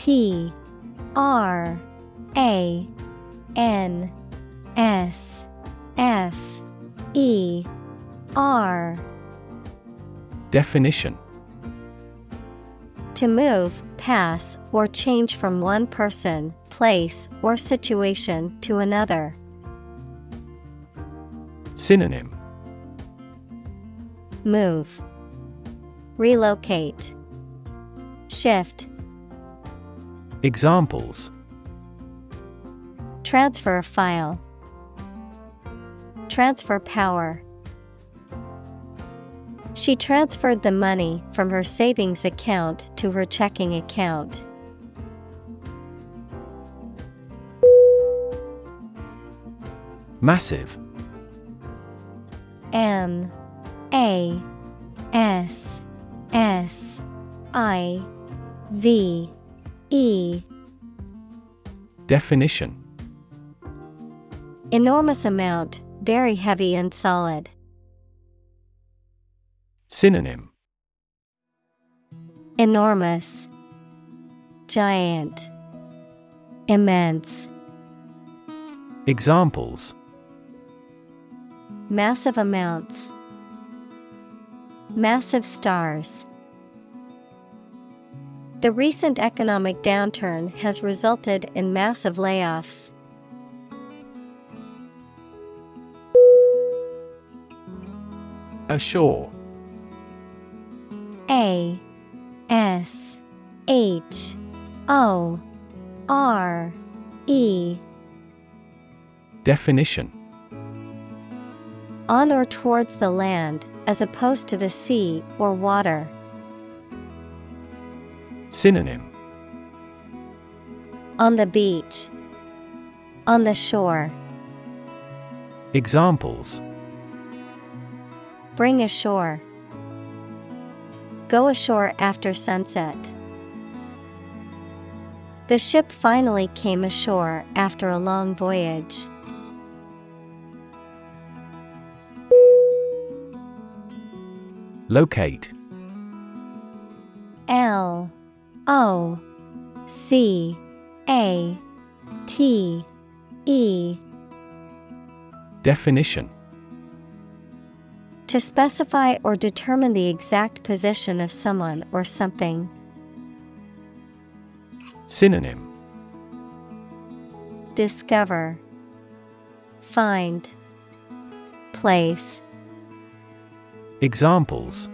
T R A N S F E R Definition. To move, pass, or change from one person, place, or situation to another. Synonym. Move, Relocate, Shift, Examples Transfer a file. Transfer power. She transferred the money from her savings account to her checking account. Massive. M A S S I V E Definition Enormous amount, very heavy and solid. Synonym Enormous, Giant, Immense. Examples Massive amounts. Massive stars. The recent economic downturn has resulted in massive layoffs. Ashore A S H O R E Definition On or towards the land, as opposed to the sea or water. Synonym On the beach. On the shore. Examples Bring ashore. Go ashore after sunset. The ship finally came ashore after a long voyage. Locate L O C A T E Definition To specify or determine the exact position of someone or something. Synonym Discover, Find, Place. Examples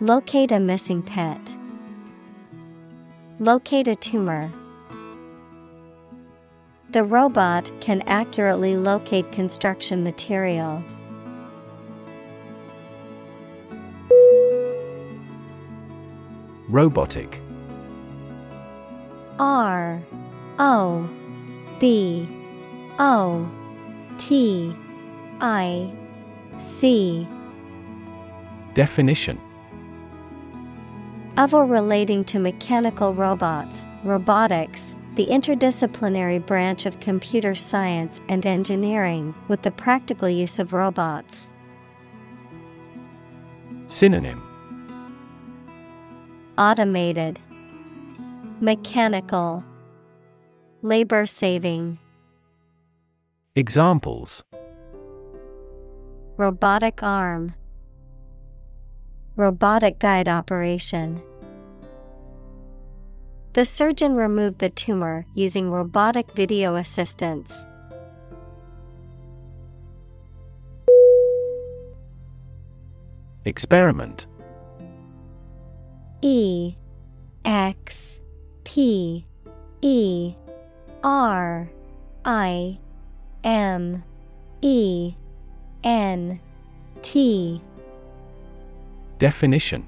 Locate a missing pet. Locate a tumor. The robot can accurately locate construction material. Robotic R O B O T I C Definition of or relating to mechanical robots, robotics, the interdisciplinary branch of computer science and engineering, with the practical use of robots. Synonym. Automated, Mechanical, Labor saving, Examples. Robotic arm, Robotic guide operation. The surgeon removed the tumor using robotic video assistance. Experiment. E X P E R I M E N T. Definition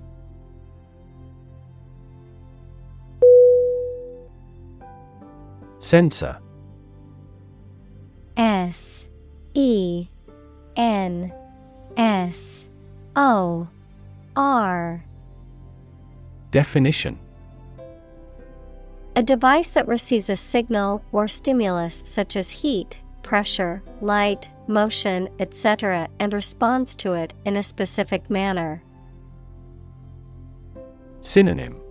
Sensor S E N S O R Definition A device that receives a signal or stimulus such as heat, pressure, light, motion, etc., and responds to it in a specific manner. Synonym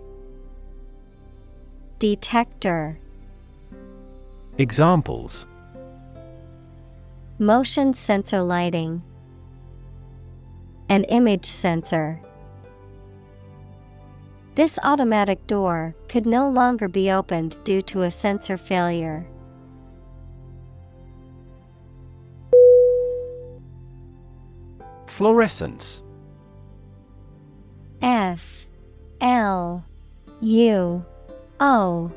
Detector, Examples. Motion sensor lighting, an image sensor. This automatic door could no longer be opened due to a sensor failure. Fluorescence. F. L. U. O.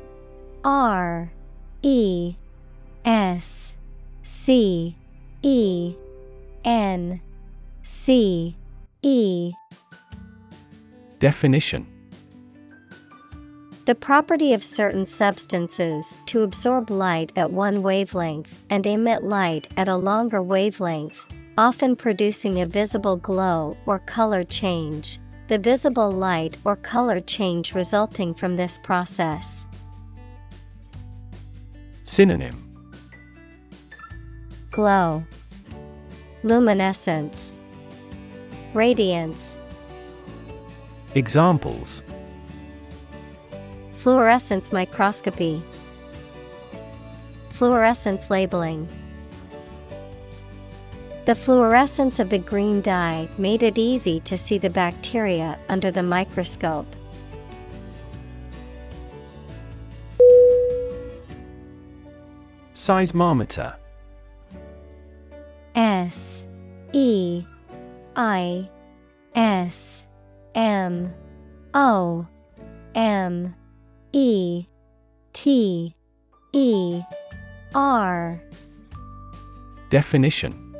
R E S C E N C E Definition The property of certain substances to absorb light at one wavelength and emit light at a longer wavelength, often producing a visible glow or color change. The visible light or color change resulting from this process. Synonym Glow, Luminescence, Radiance. Examples Fluorescence microscopy, Fluorescence labeling. The fluorescence of the green dye made it easy to see the bacteria under the microscope. Seismometer. S E I S M O M E T E R. Definition.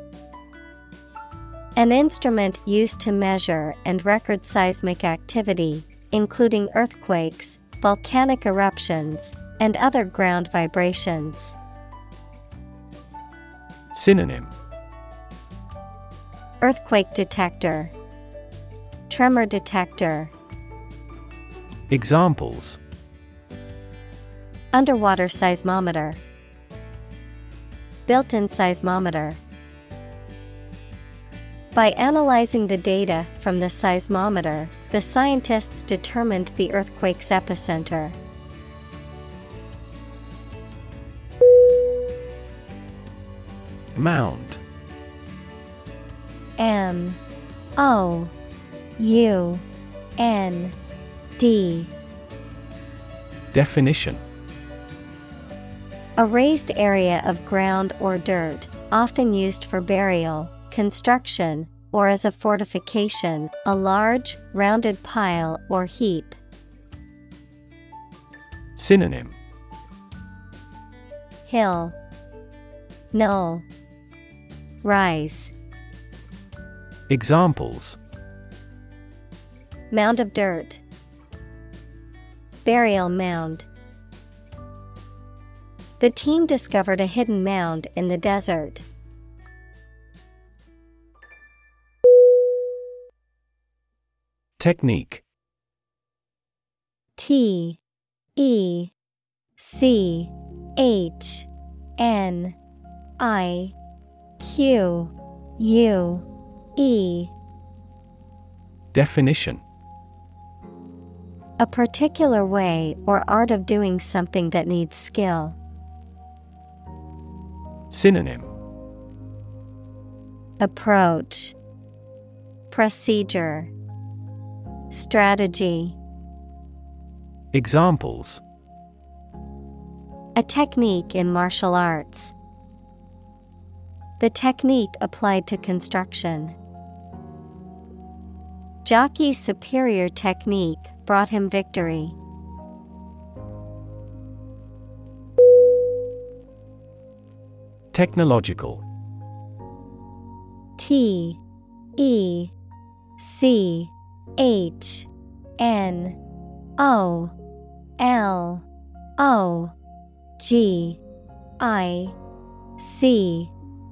An instrument used to measure and record seismic activity, including earthquakes, volcanic eruptions, and other ground vibrations. Synonym. Earthquake detector, Tremor detector, Examples. Underwater seismometer, Built in seismometer. By analyzing the data from the seismometer, the scientists determined the earthquake's epicenter. Mound. M O U N D. Definition. A raised area of ground or dirt, often used for burial, construction, or as a fortification, a large, rounded pile or heap. Synonym. Hill, Knoll, Rise. Examples Mound of dirt. Burial mound. The team discovered a hidden mound in the desert. Technique T E C H N I Q U E. Definition. A particular way or art of doing something that needs skill. Synonym. Approach. Procedure. Strategy. Examples. A technique in martial arts. The technique applied to construction. Jockey's superior technique brought him victory. Technological T E C H N O L O G I C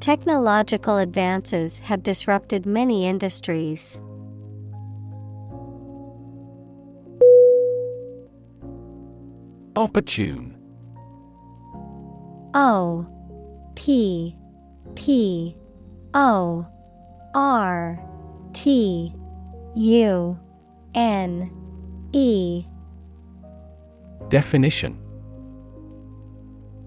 Technological advances have disrupted many industries. Opportune. O P P O R T U N E Definition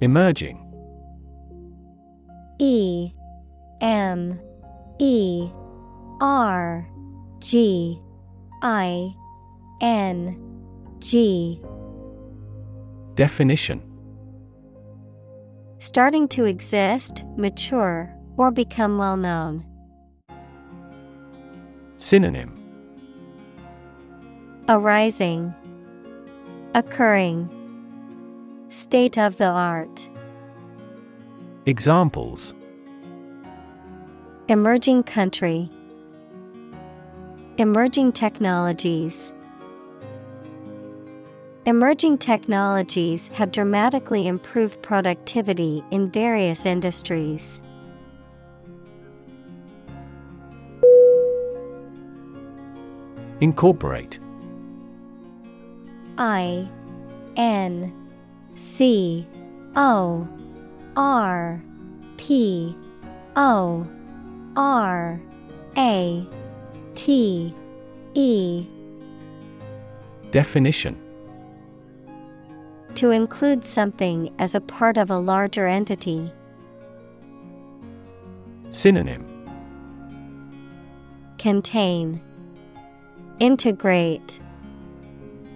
Emerging. E M E R G I N G. Definition. Starting to exist, mature, or become well known. Synonym. Arising, Occurring, State of the art. Examples Emerging country, Emerging technologies. Emerging technologies have dramatically improved productivity in various industries. Incorporate I N C O R P O R A T E. Definition. To include something as a part of a larger entity. Synonym. Contain. Integrate.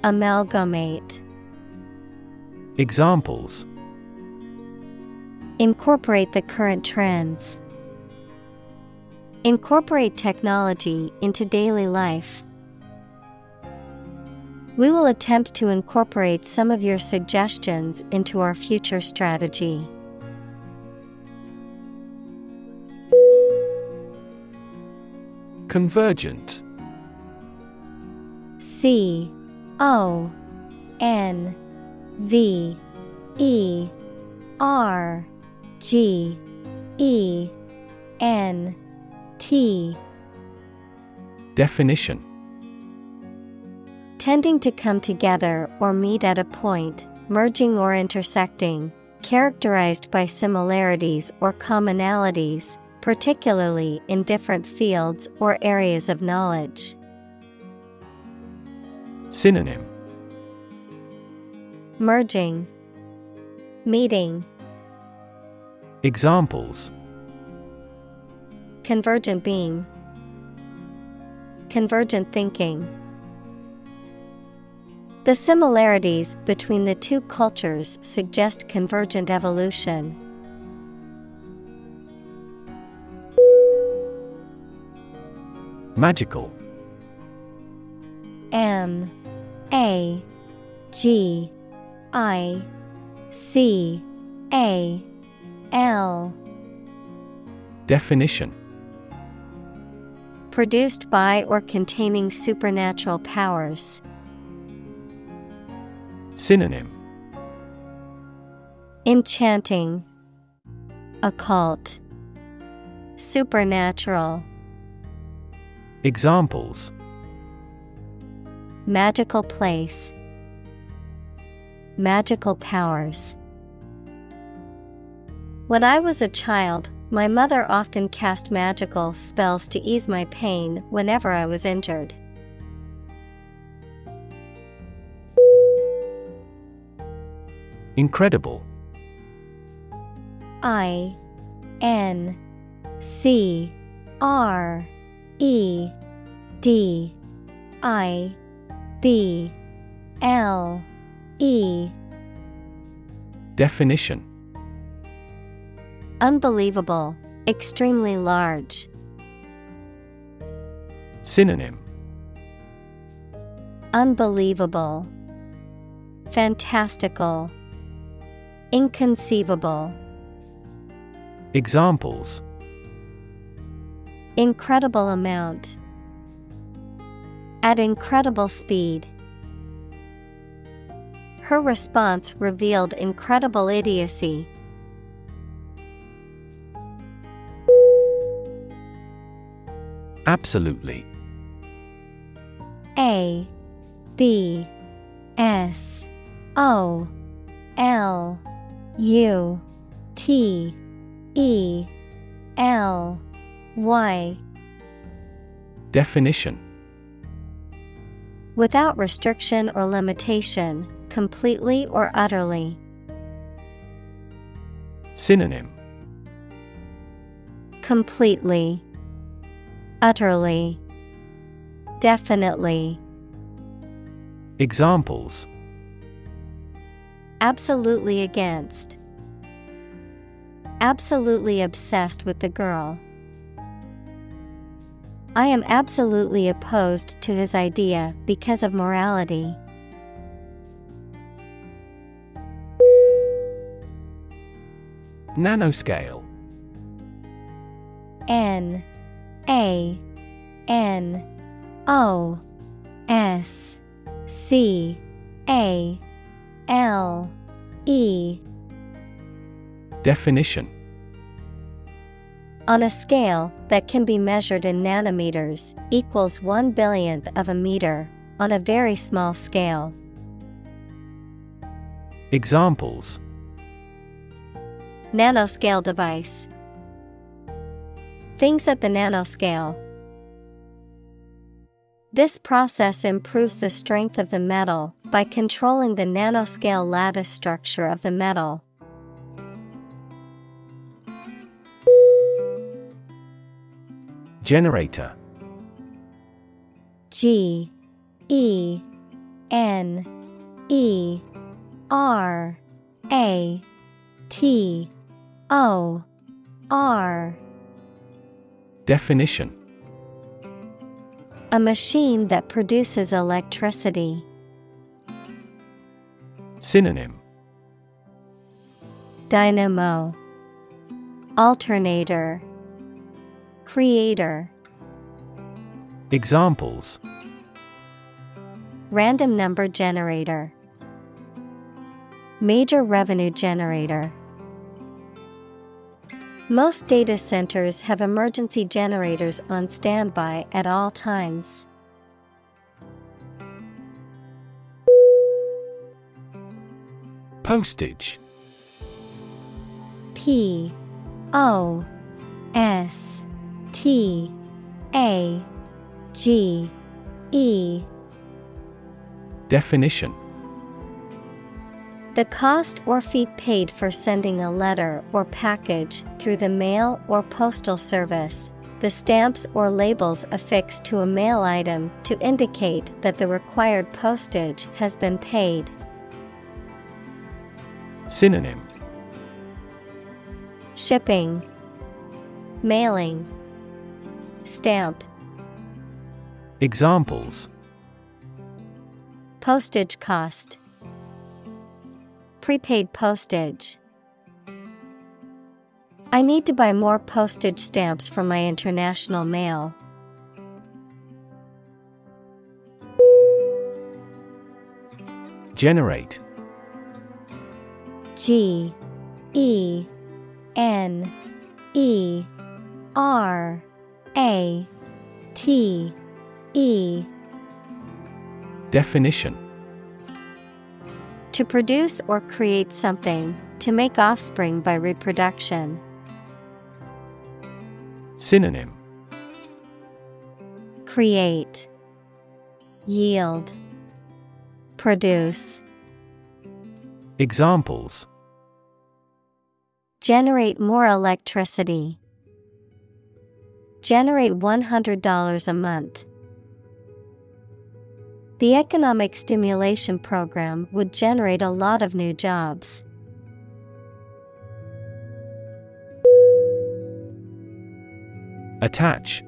Amalgamate Examples Incorporate the current trends. Incorporate technology into daily life. We will attempt to incorporate some of your suggestions into our future strategy. Convergent C O N V E R G E N T. Definition. Tending to come together or meet at a point, merging or intersecting, characterized by similarities or commonalities, particularly in different fields or areas of knowledge. Synonym Merging, Meeting, Examples Convergent beam, Convergent thinking. The similarities between the two cultures suggest convergent evolution. Magical M A G I C A L. Definition. Produced by or containing supernatural powers. Synonym. Enchanting, Occult, Supernatural, Examples. Magical place, Magical powers. When I was a child, my mother often cast magical spells to ease my pain whenever I was injured. Incredible I N C R E D I B L E Definition Unbelievable, extremely large. Synonym Unbelievable, fantastical, inconceivable. Examples Incredible amount. At incredible speed. Her response revealed incredible idiocy. Absolutely. A B S O L U T E L Y Definition Without restriction or limitation, completely or utterly. Synonym Completely, utterly, definitely. Examples Absolutely against. Absolutely obsessed with the girl. I am absolutely opposed to his idea because of morality. Nanoscale. N A N O S C A L E. Definition. On a scale that can be measured in nanometers equals one billionth of a meter on a very small scale. Examples Nanoscale device. Things at the nanoscale. This process improves the strength of the metal by controlling the nanoscale lattice structure of the metal. Generator G E N E R A T O R Definition. A machine that produces electricity. Synonym. Dynamo. Alternator. Creator. Examples. Random number generator. Major revenue generator Most data centers have emergency generators on standby at all times. Postage. P O S T A G E. Definition The cost or fee paid for sending a letter or package through the mail or postal service. The stamps or labels affixed to a mail item to indicate that the required postage has been paid. Synonym. Shipping, Mailing, Stamp, Examples. Postage cost, Prepaid postage. I need to buy more postage stamps for my international mail. Generate G E N E R A T E Definition To produce or create something, to make offspring by reproduction. Synonym Create, Yield, Produce. Examples Generate more electricity. Generate $100 a month. The economic stimulation program would generate a lot of new jobs. Attach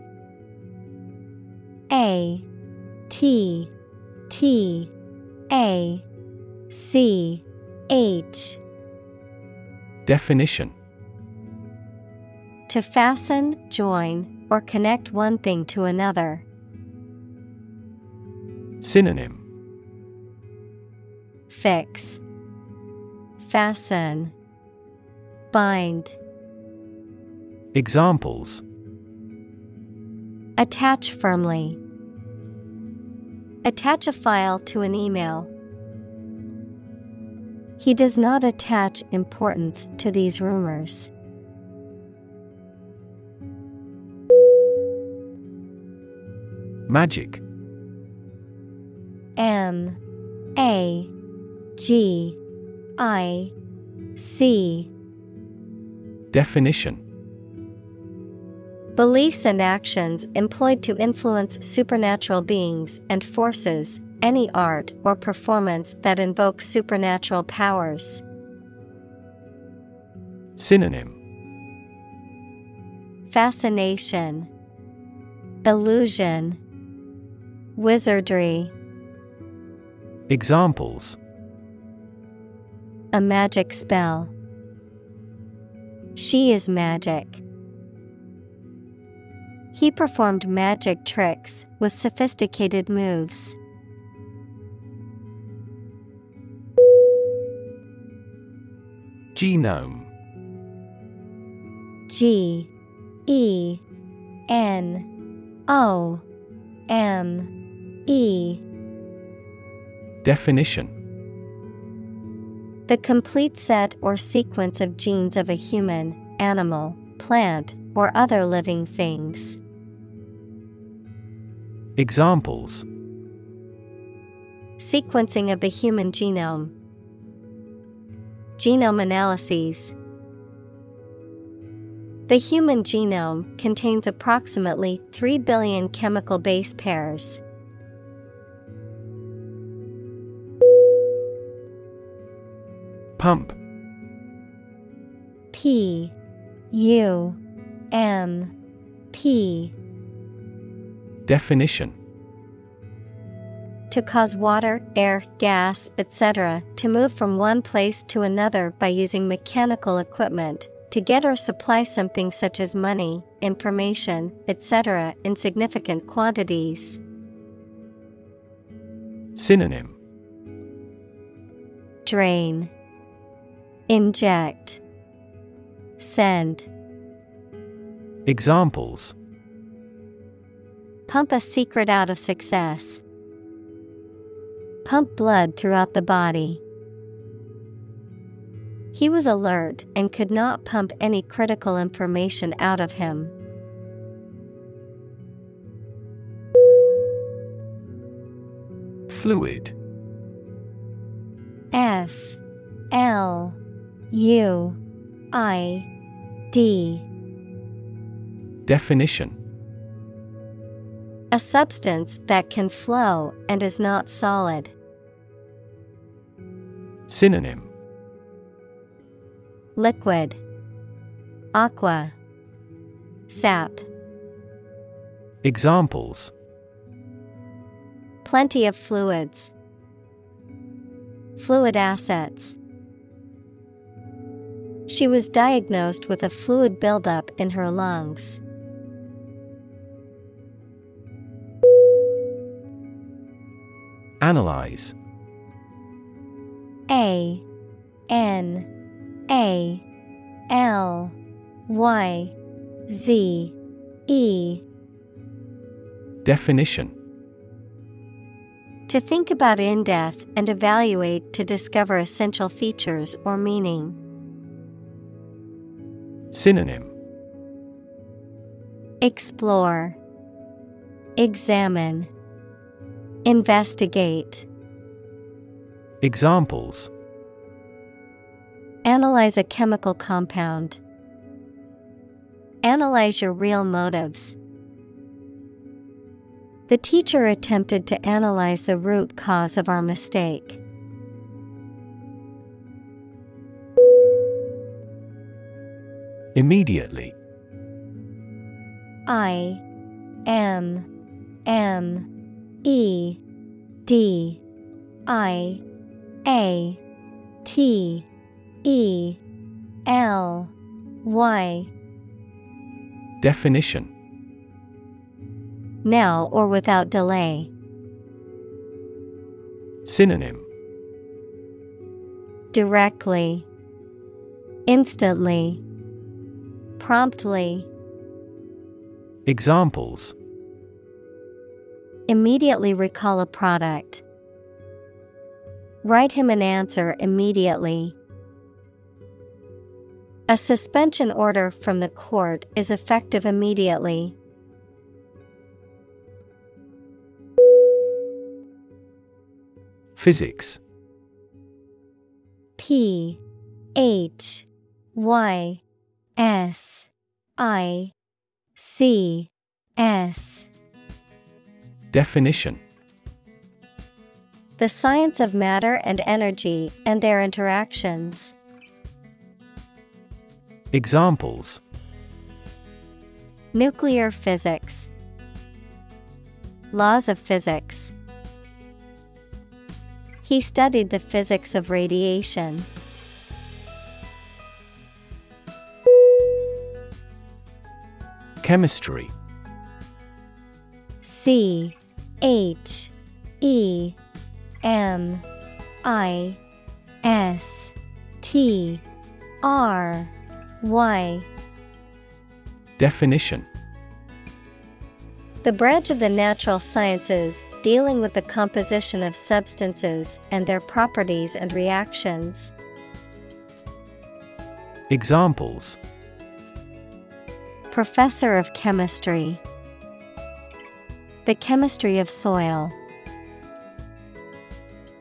A T T A C H Definition To fasten, join, or connect one thing to another. Synonym Fix, Fasten, Bind. Examples Attach firmly. Attach a file to an email. He does not attach importance to these rumors. Magic M A G I C Definition Beliefs and actions employed to influence supernatural beings and forces, any art or performance that invokes supernatural powers. Synonym Fascination, Illusion, Wizardry. Examples A magic spell. She is magic. He performed magic tricks with sophisticated moves. Genome G E N O M E Definition The complete set or sequence of genes of a human, animal, plant, or other living things. Examples Sequencing of the human genome, Genome analyses. The human genome contains approximately 3 billion chemical base pairs. Pump P U M P Definition To cause water, air, gas, etc. to move from one place to another by using mechanical equipment, to get or supply something such as money, information, etc. in significant quantities. Synonym Drain, Inject, Send. Examples Pump a secret out of success. Pump blood throughout the body. He was alert and could not pump any critical information out of him. Fluid F L U I D. Definition. A substance that can flow and is not solid. Synonym. Liquid. Aqua. Sap. Examples. Plenty of fluids. Fluid assets. She was diagnosed with a fluid buildup in her lungs. Analyze A N A L Y Z E Definition To think about in depth and evaluate to discover essential features or meaning. Synonym Explore, Examine, Investigate. Examples Analyze a chemical compound. Analyze your real motives. The teacher attempted to analyze the root cause of our mistake. Immediately. I M M E D I A T E L Y. Definition. Now or without delay. Synonym. Directly, Instantly, Promptly. Examples Immediately recall a product. Write him an answer immediately. A suspension order from the court is effective immediately. Physics P H Y S I C S Definition The science of matter and energy and their interactions. Examples Nuclear physics, Laws of physics. He studied the physics of radiation. Chemistry. C H E M I S T R Y. Definition. The branch of the natural sciences dealing with the composition of substances and their properties and reactions. Examples Professor of Chemistry The chemistry of soil.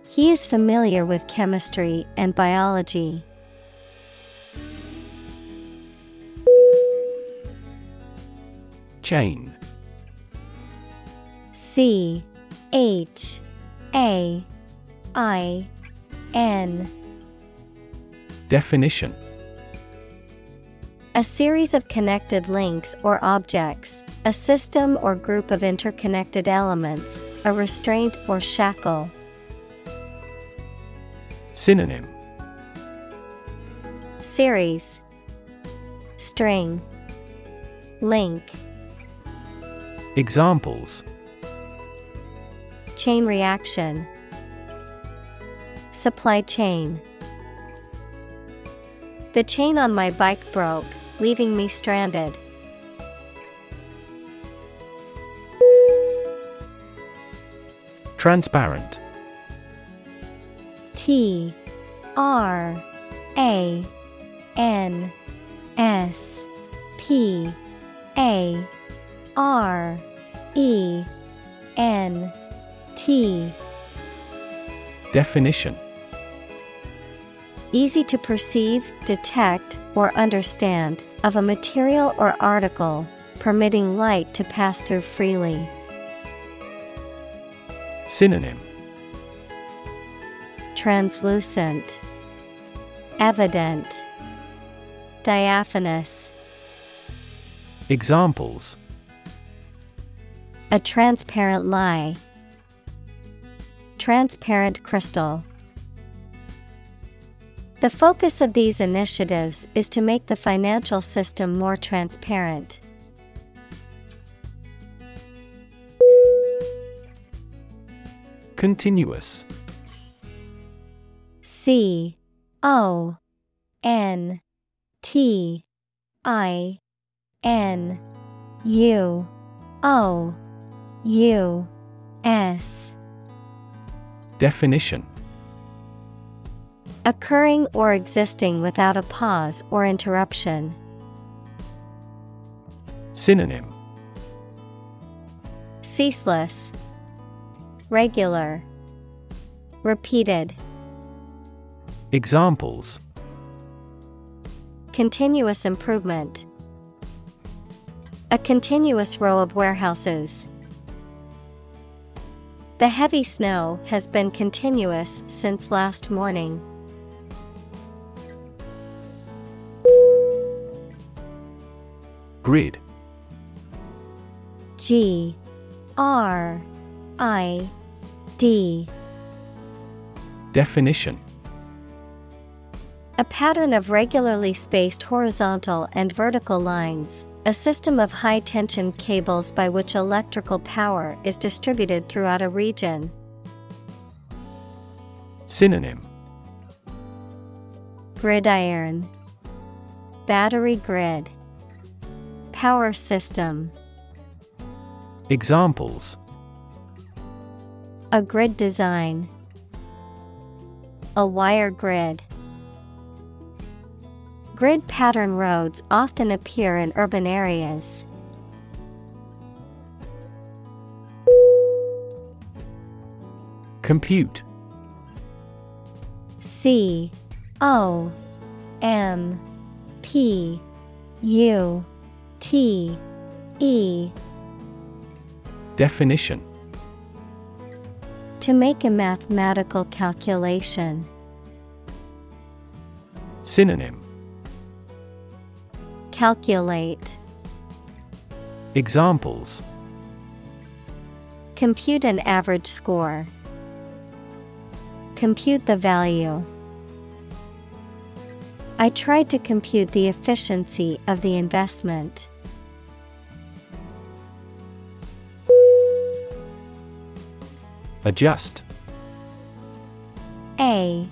He is familiar with chemistry and biology. Chain C H A I N Definition A series of connected links or objects, a system or group of interconnected elements, a restraint or shackle. Synonym. Series. String. Link. Examples. Chain reaction. Supply chain. The chain on my bike broke, leaving me stranded. Transparent. T R A N S P A R E N T. Definition. Easy to perceive, detect, or understand, of a material or article, permitting light to pass through freely. Synonym Translucent, Evident, Diaphanous. Examples A transparent lie. Transparent crystal. The focus of these initiatives is to make the financial system more transparent. Continuous. C O N T I N U O U S. Definition Occurring or existing without a pause or interruption. Synonym Ceaseless, Regular, Repeated. Examples Continuous improvement. A continuous row of warehouses. The heavy snow has been continuous since last morning. Grid. G R I D. Definition. A pattern of regularly spaced horizontal and vertical lines, a system of high tension cables by which electrical power is distributed throughout a region. Synonym. Gridiron Battery grid. Power system. Examples. A grid design. A wire grid. Grid pattern roads often appear in urban areas. Compute. C O M P U T E Definition To make a mathematical calculation. Synonym Calculate Examples Compute an average score. Compute the value. I tried to compute the efficiency of the investment. Adjust. A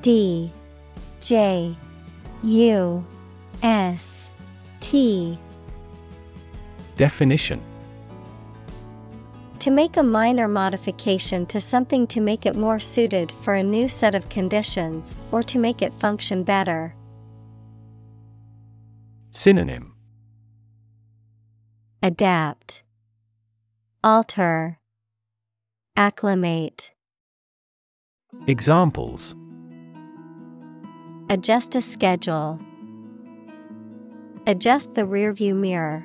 D J U S T. Definition To make a minor modification to something to make it more suited for a new set of conditions or to make it function better. Synonym Adapt, Alter, Acclimate. Examples Adjust a schedule. Adjust the rearview mirror.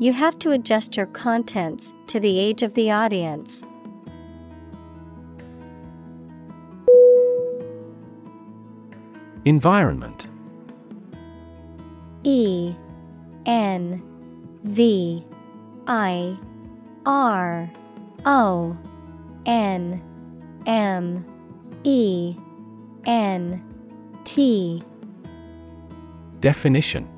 You have to adjust your contents to the age of the audience. Environment. E N V I R O N M E N T. Definition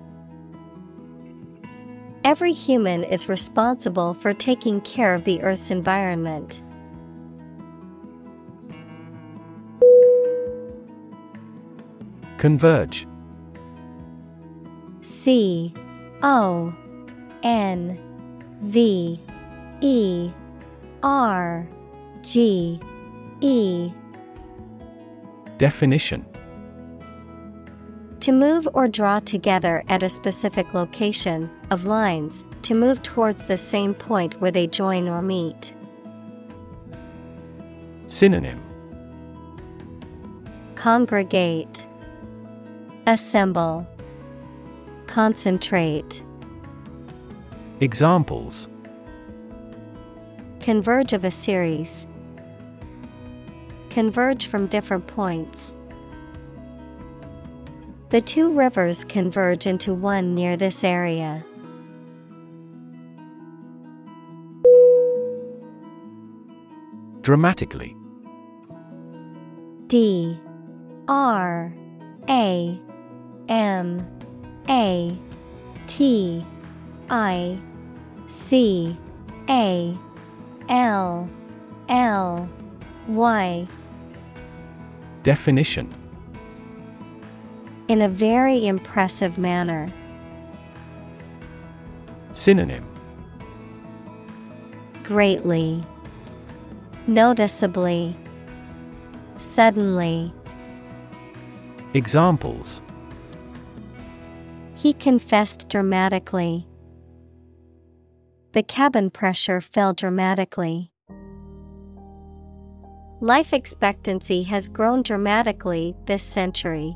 Every human is responsible for taking care of the Earth's environment. Converge. C O N V E R G E. Definition To move or draw together at a specific location, of lines, to move towards the same point where they join or meet. Synonym Congregate, Assemble, Concentrate. Examples Converge of a series. Converge from different points. The two rivers converge into one near this area. Dramatically. D. R. A. M. A. T. I. C. A. L. L. Y. Definition In a very impressive manner. Synonym Greatly, Noticeably, suddenly. Examples He confessed dramatically. The cabin pressure fell dramatically. Life expectancy has grown dramatically this century.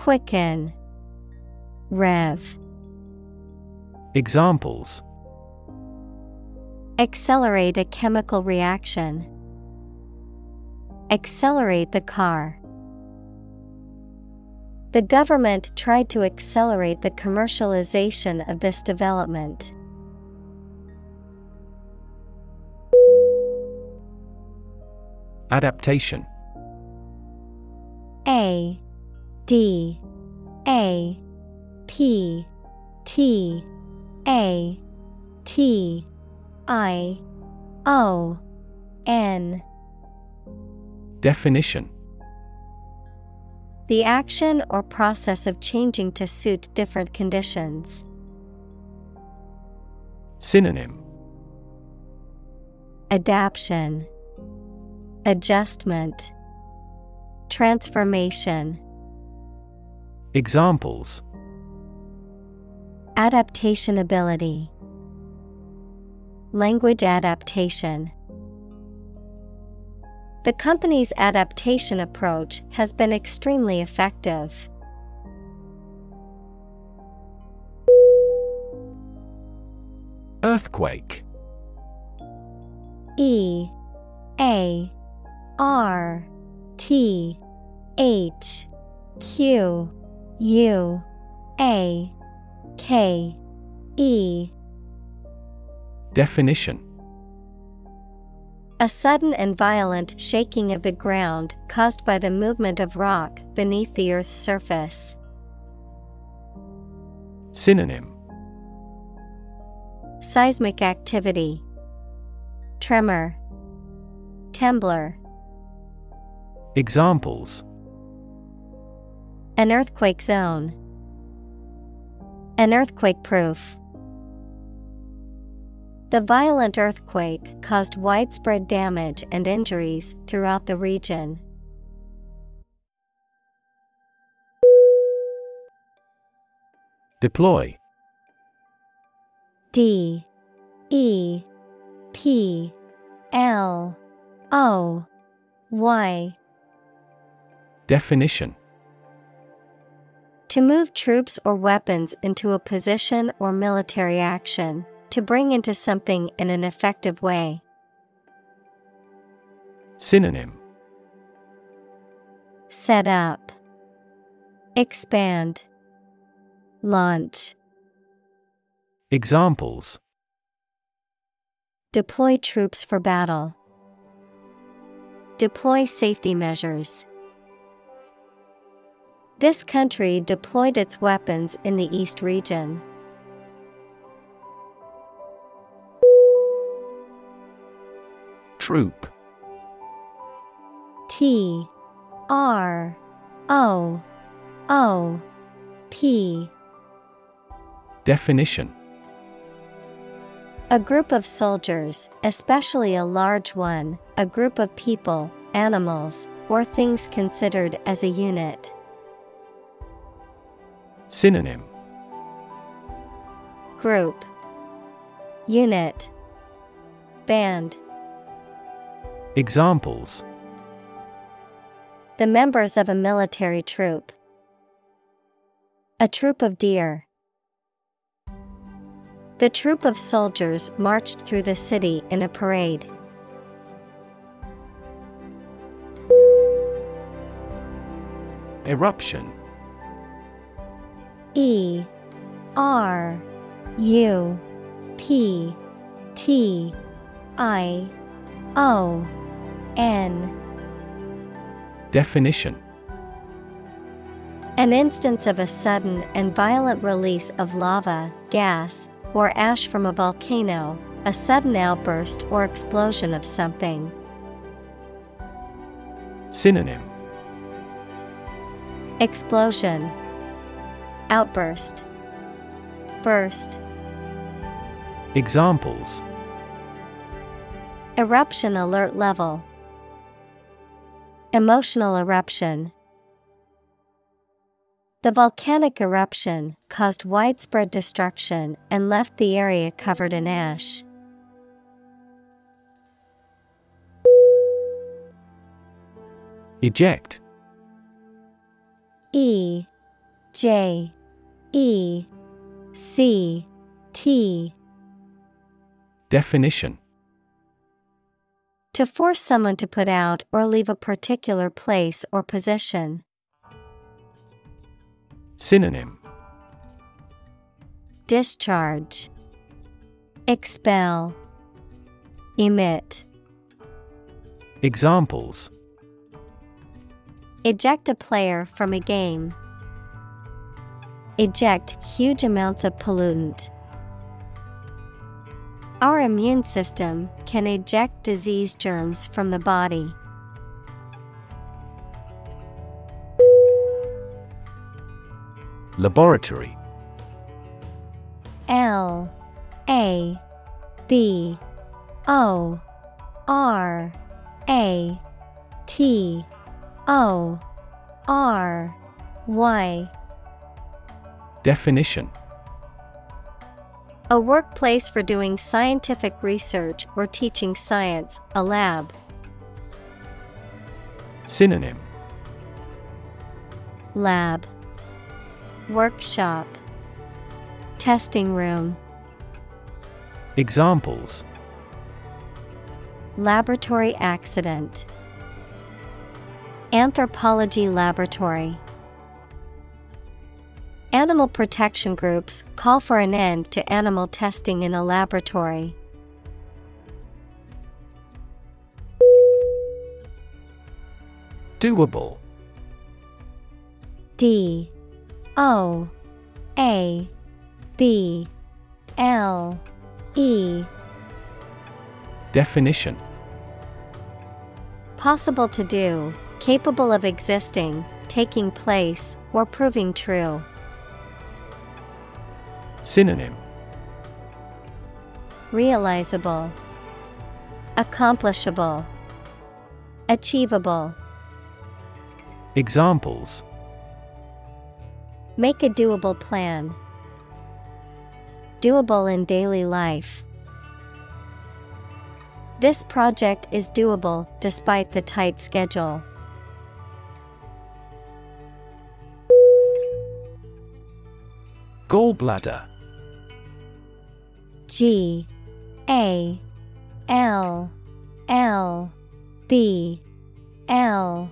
quicken, rev. Examples Accelerate a chemical reaction. Accelerate the car. The government tried to accelerate the commercialization of this development. Adaptation A D A P T A T I O N. Definition. The action or process of changing to suit different conditions. Synonym. Adaption, Adjustment, Transformation. Examples Adaptation ability, Language adaptation. The company's adaptation approach has been extremely effective. Earthquake E A R T H Q U A K E. Definition. A sudden and violent shaking of the ground caused by the movement of rock beneath the earth's surface. Synonym. Seismic activity, Tremor, Trembler. Examples An earthquake zone. An earthquake proof. The violent earthquake caused widespread damage and injuries throughout the region. Deploy. D. E. P. L. O. Y. Definition To move troops or weapons into a position or military action, to bring into something in an effective way. Synonym Set up, Expand, Launch. Examples Deploy troops for battle. Deploy safety measures. This country deployed its weapons in the East region. Troop. T. R. O. O. P. Definition. A group of soldiers, especially a large one, a group of people, animals, or things considered as a unit. Synonym Group Unit Band Examples The members of a military troop. A troop of deer. The troop of soldiers marched through the city in a parade. Eruption E R U P T I O N. Definition An instance of a sudden and violent release of lava, gas, or ash from a volcano, a sudden outburst or explosion of something. Synonym Explosion, Outburst, Burst. Examples Eruption alert level. Emotional eruption. The volcanic eruption caused widespread destruction and left the area covered in ash. Eject E J E C T Definition To force someone to put out or leave a particular place or position. Synonym Discharge, Expel, Emit. Examples Eject a player from a game. Eject huge amounts of pollutant. Our immune system can eject disease germs from the body. Laboratory L A B O R A T O R Y Definition A workplace for doing scientific research or teaching science, a lab. Synonym Lab. Workshop. Testing room. Examples Laboratory accident. Anthropology laboratory Animal protection groups call for an end to animal testing in a laboratory. Doable. D. O. A. B. L. E. Definition. Possible to do, capable of existing, taking place, or proving true. Synonym Realizable, Accomplishable, Achievable. Examples Make a doable plan. Doable in daily life. This project is doable despite the tight schedule. Gallbladder G A L L B L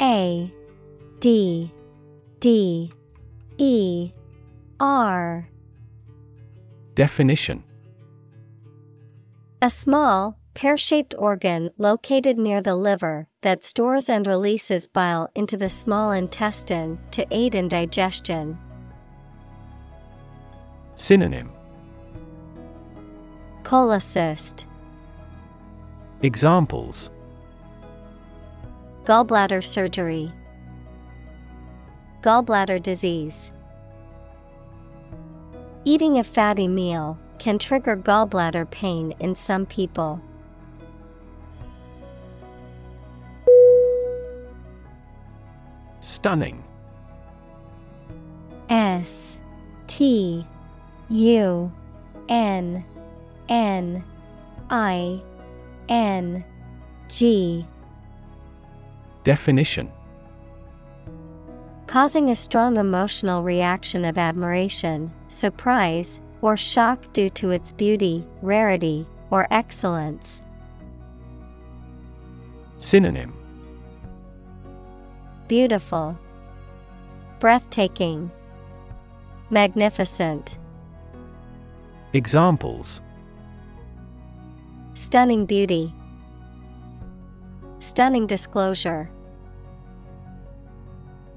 A D D E R. Definition. A small, pear shaped organ located near the liver that stores and releases bile into the small intestine to aid in digestion. Synonym Cholecyst, Examples Gallbladder surgery, Gallbladder disease. Eating a fatty meal can trigger gallbladder pain in some people. Stunning S T U N N I N G. Definition. Causing a strong emotional reaction of admiration, surprise, or shock due to its beauty, rarity, or excellence. Synonym. Beautiful, breathtaking, Magnificent. Examples Stunning beauty. Stunning disclosure.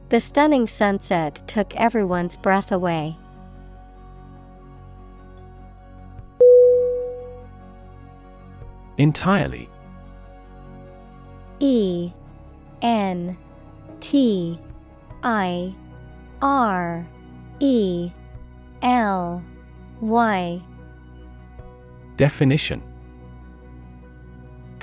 The stunning sunset took everyone's breath away. Entirely. E N T I R E L Y Definition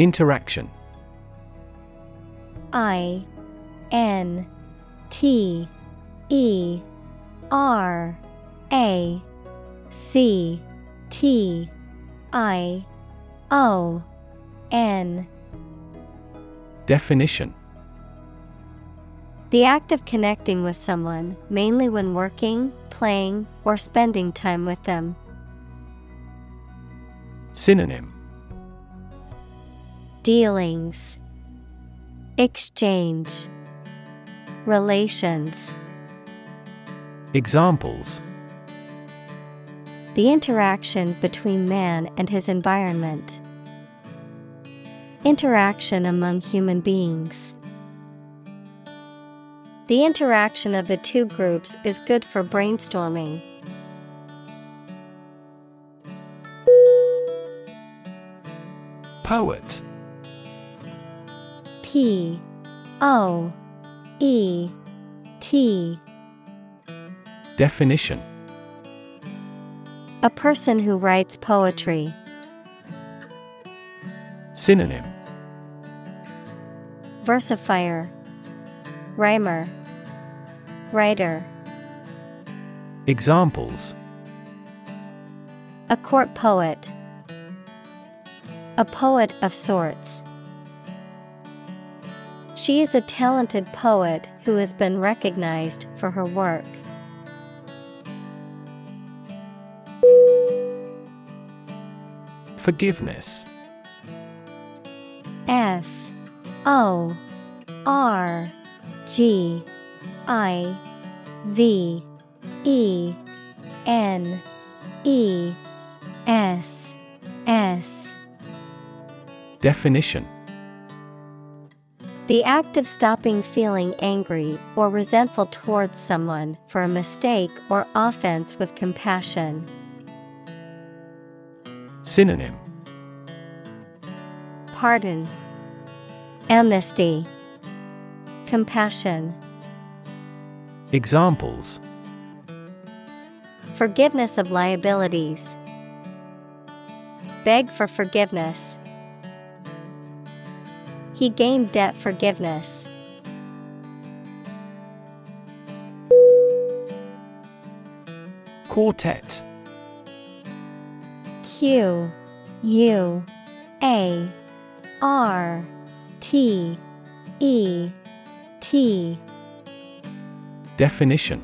Interaction. I N T E R A C T I O N. Definition. The act of connecting with someone, mainly when working, playing, or spending time with them. Synonym Dealings, Exchange, Relations. Examples The interaction between man and his environment. Interaction among human beings. The interaction of the two groups is good for brainstorming. Poet P O E T Definition A person who writes poetry. Synonym Versifier, Rhymer, Writer. Examples A court poet. A poet of sorts. She is a talented poet who has been recognized for her work. Forgiveness. F O R G I V E N E S S. Definition The act of stopping feeling angry or resentful towards someone for a mistake or offense with compassion. Synonym Pardon, Amnesty, Compassion, Examples Forgiveness of liabilities. Beg for forgiveness. He gained debt forgiveness. Quartet Q U A R T E T Definition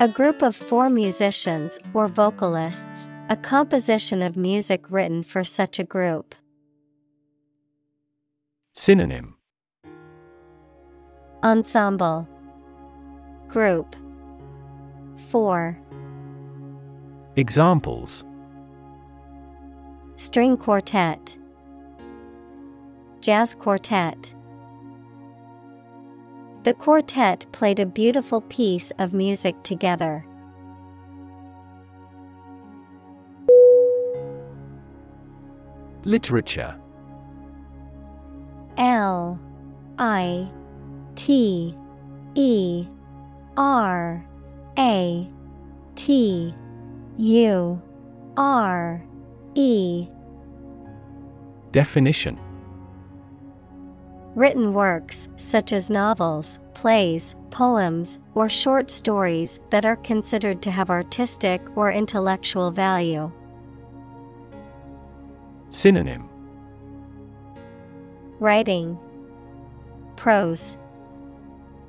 A group of four musicians or vocalists, a composition of music written for such a group. Synonym. Ensemble. Group. 4 Examples. String quartet. Jazz quartet. The quartet played a beautiful piece of music together. Literature L I T E R A T U R E. Definition. Written works such as novels, plays, poems, or short stories that are considered to have artistic or intellectual value. Synonym Writing Prose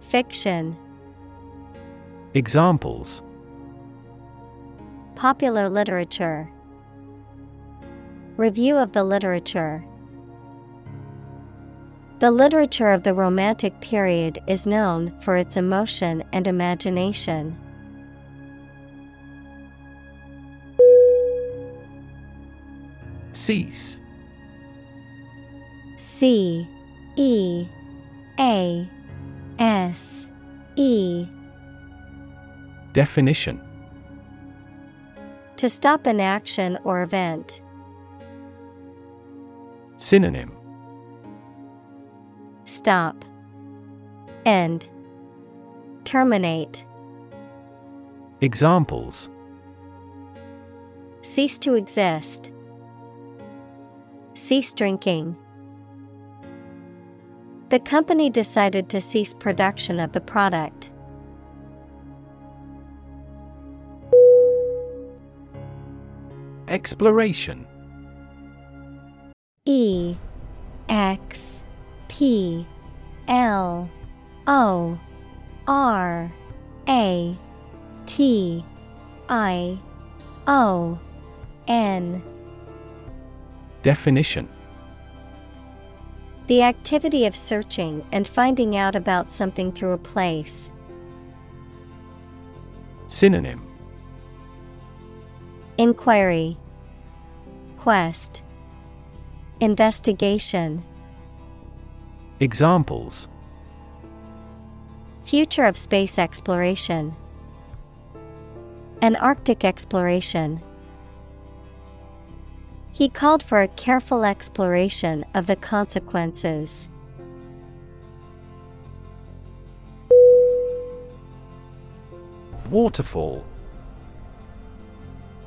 Fiction Examples. Popular literature Review of the literature. The literature of the Romantic period is known for its emotion and imagination. Cease C E A S E Definition To stop an action or event. Synonym Stop. End. Terminate. Examples Cease to exist. Cease drinking. The company decided to cease production of the product. Exploration. E X P L O R A T I O N. Definition The activity of searching and finding out about something through a place. Synonym Inquiry Quest Investigation Examples Future of space exploration. An Arctic exploration. He called for a careful exploration of the consequences. Waterfall.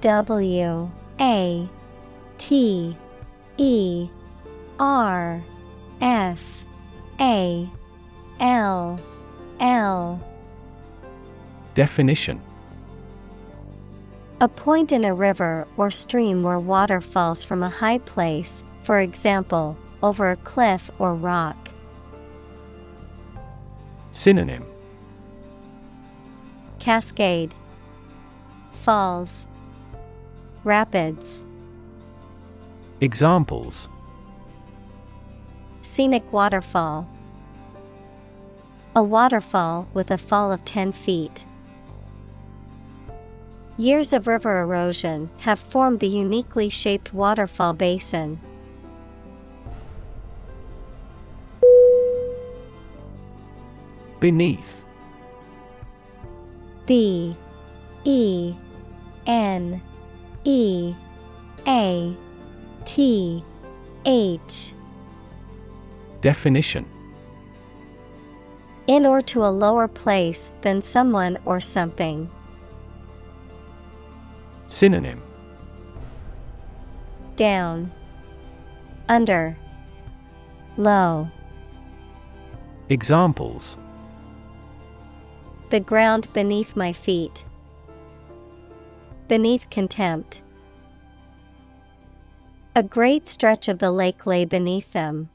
W A T E R F A L L. Definition A point in a river or stream where water falls from a high place, for example, over a cliff or rock. Synonym. Cascade. Falls. Rapids. Examples. Scenic waterfall. A waterfall with a fall of 10 feet. Years of river erosion have formed the uniquely shaped waterfall basin. Beneath B E N E A T H Definition In or to a lower place than someone or something. Synonym Down, Under, Low. Examples The ground beneath my feet. Beneath contempt. A great stretch of the lake lay beneath them.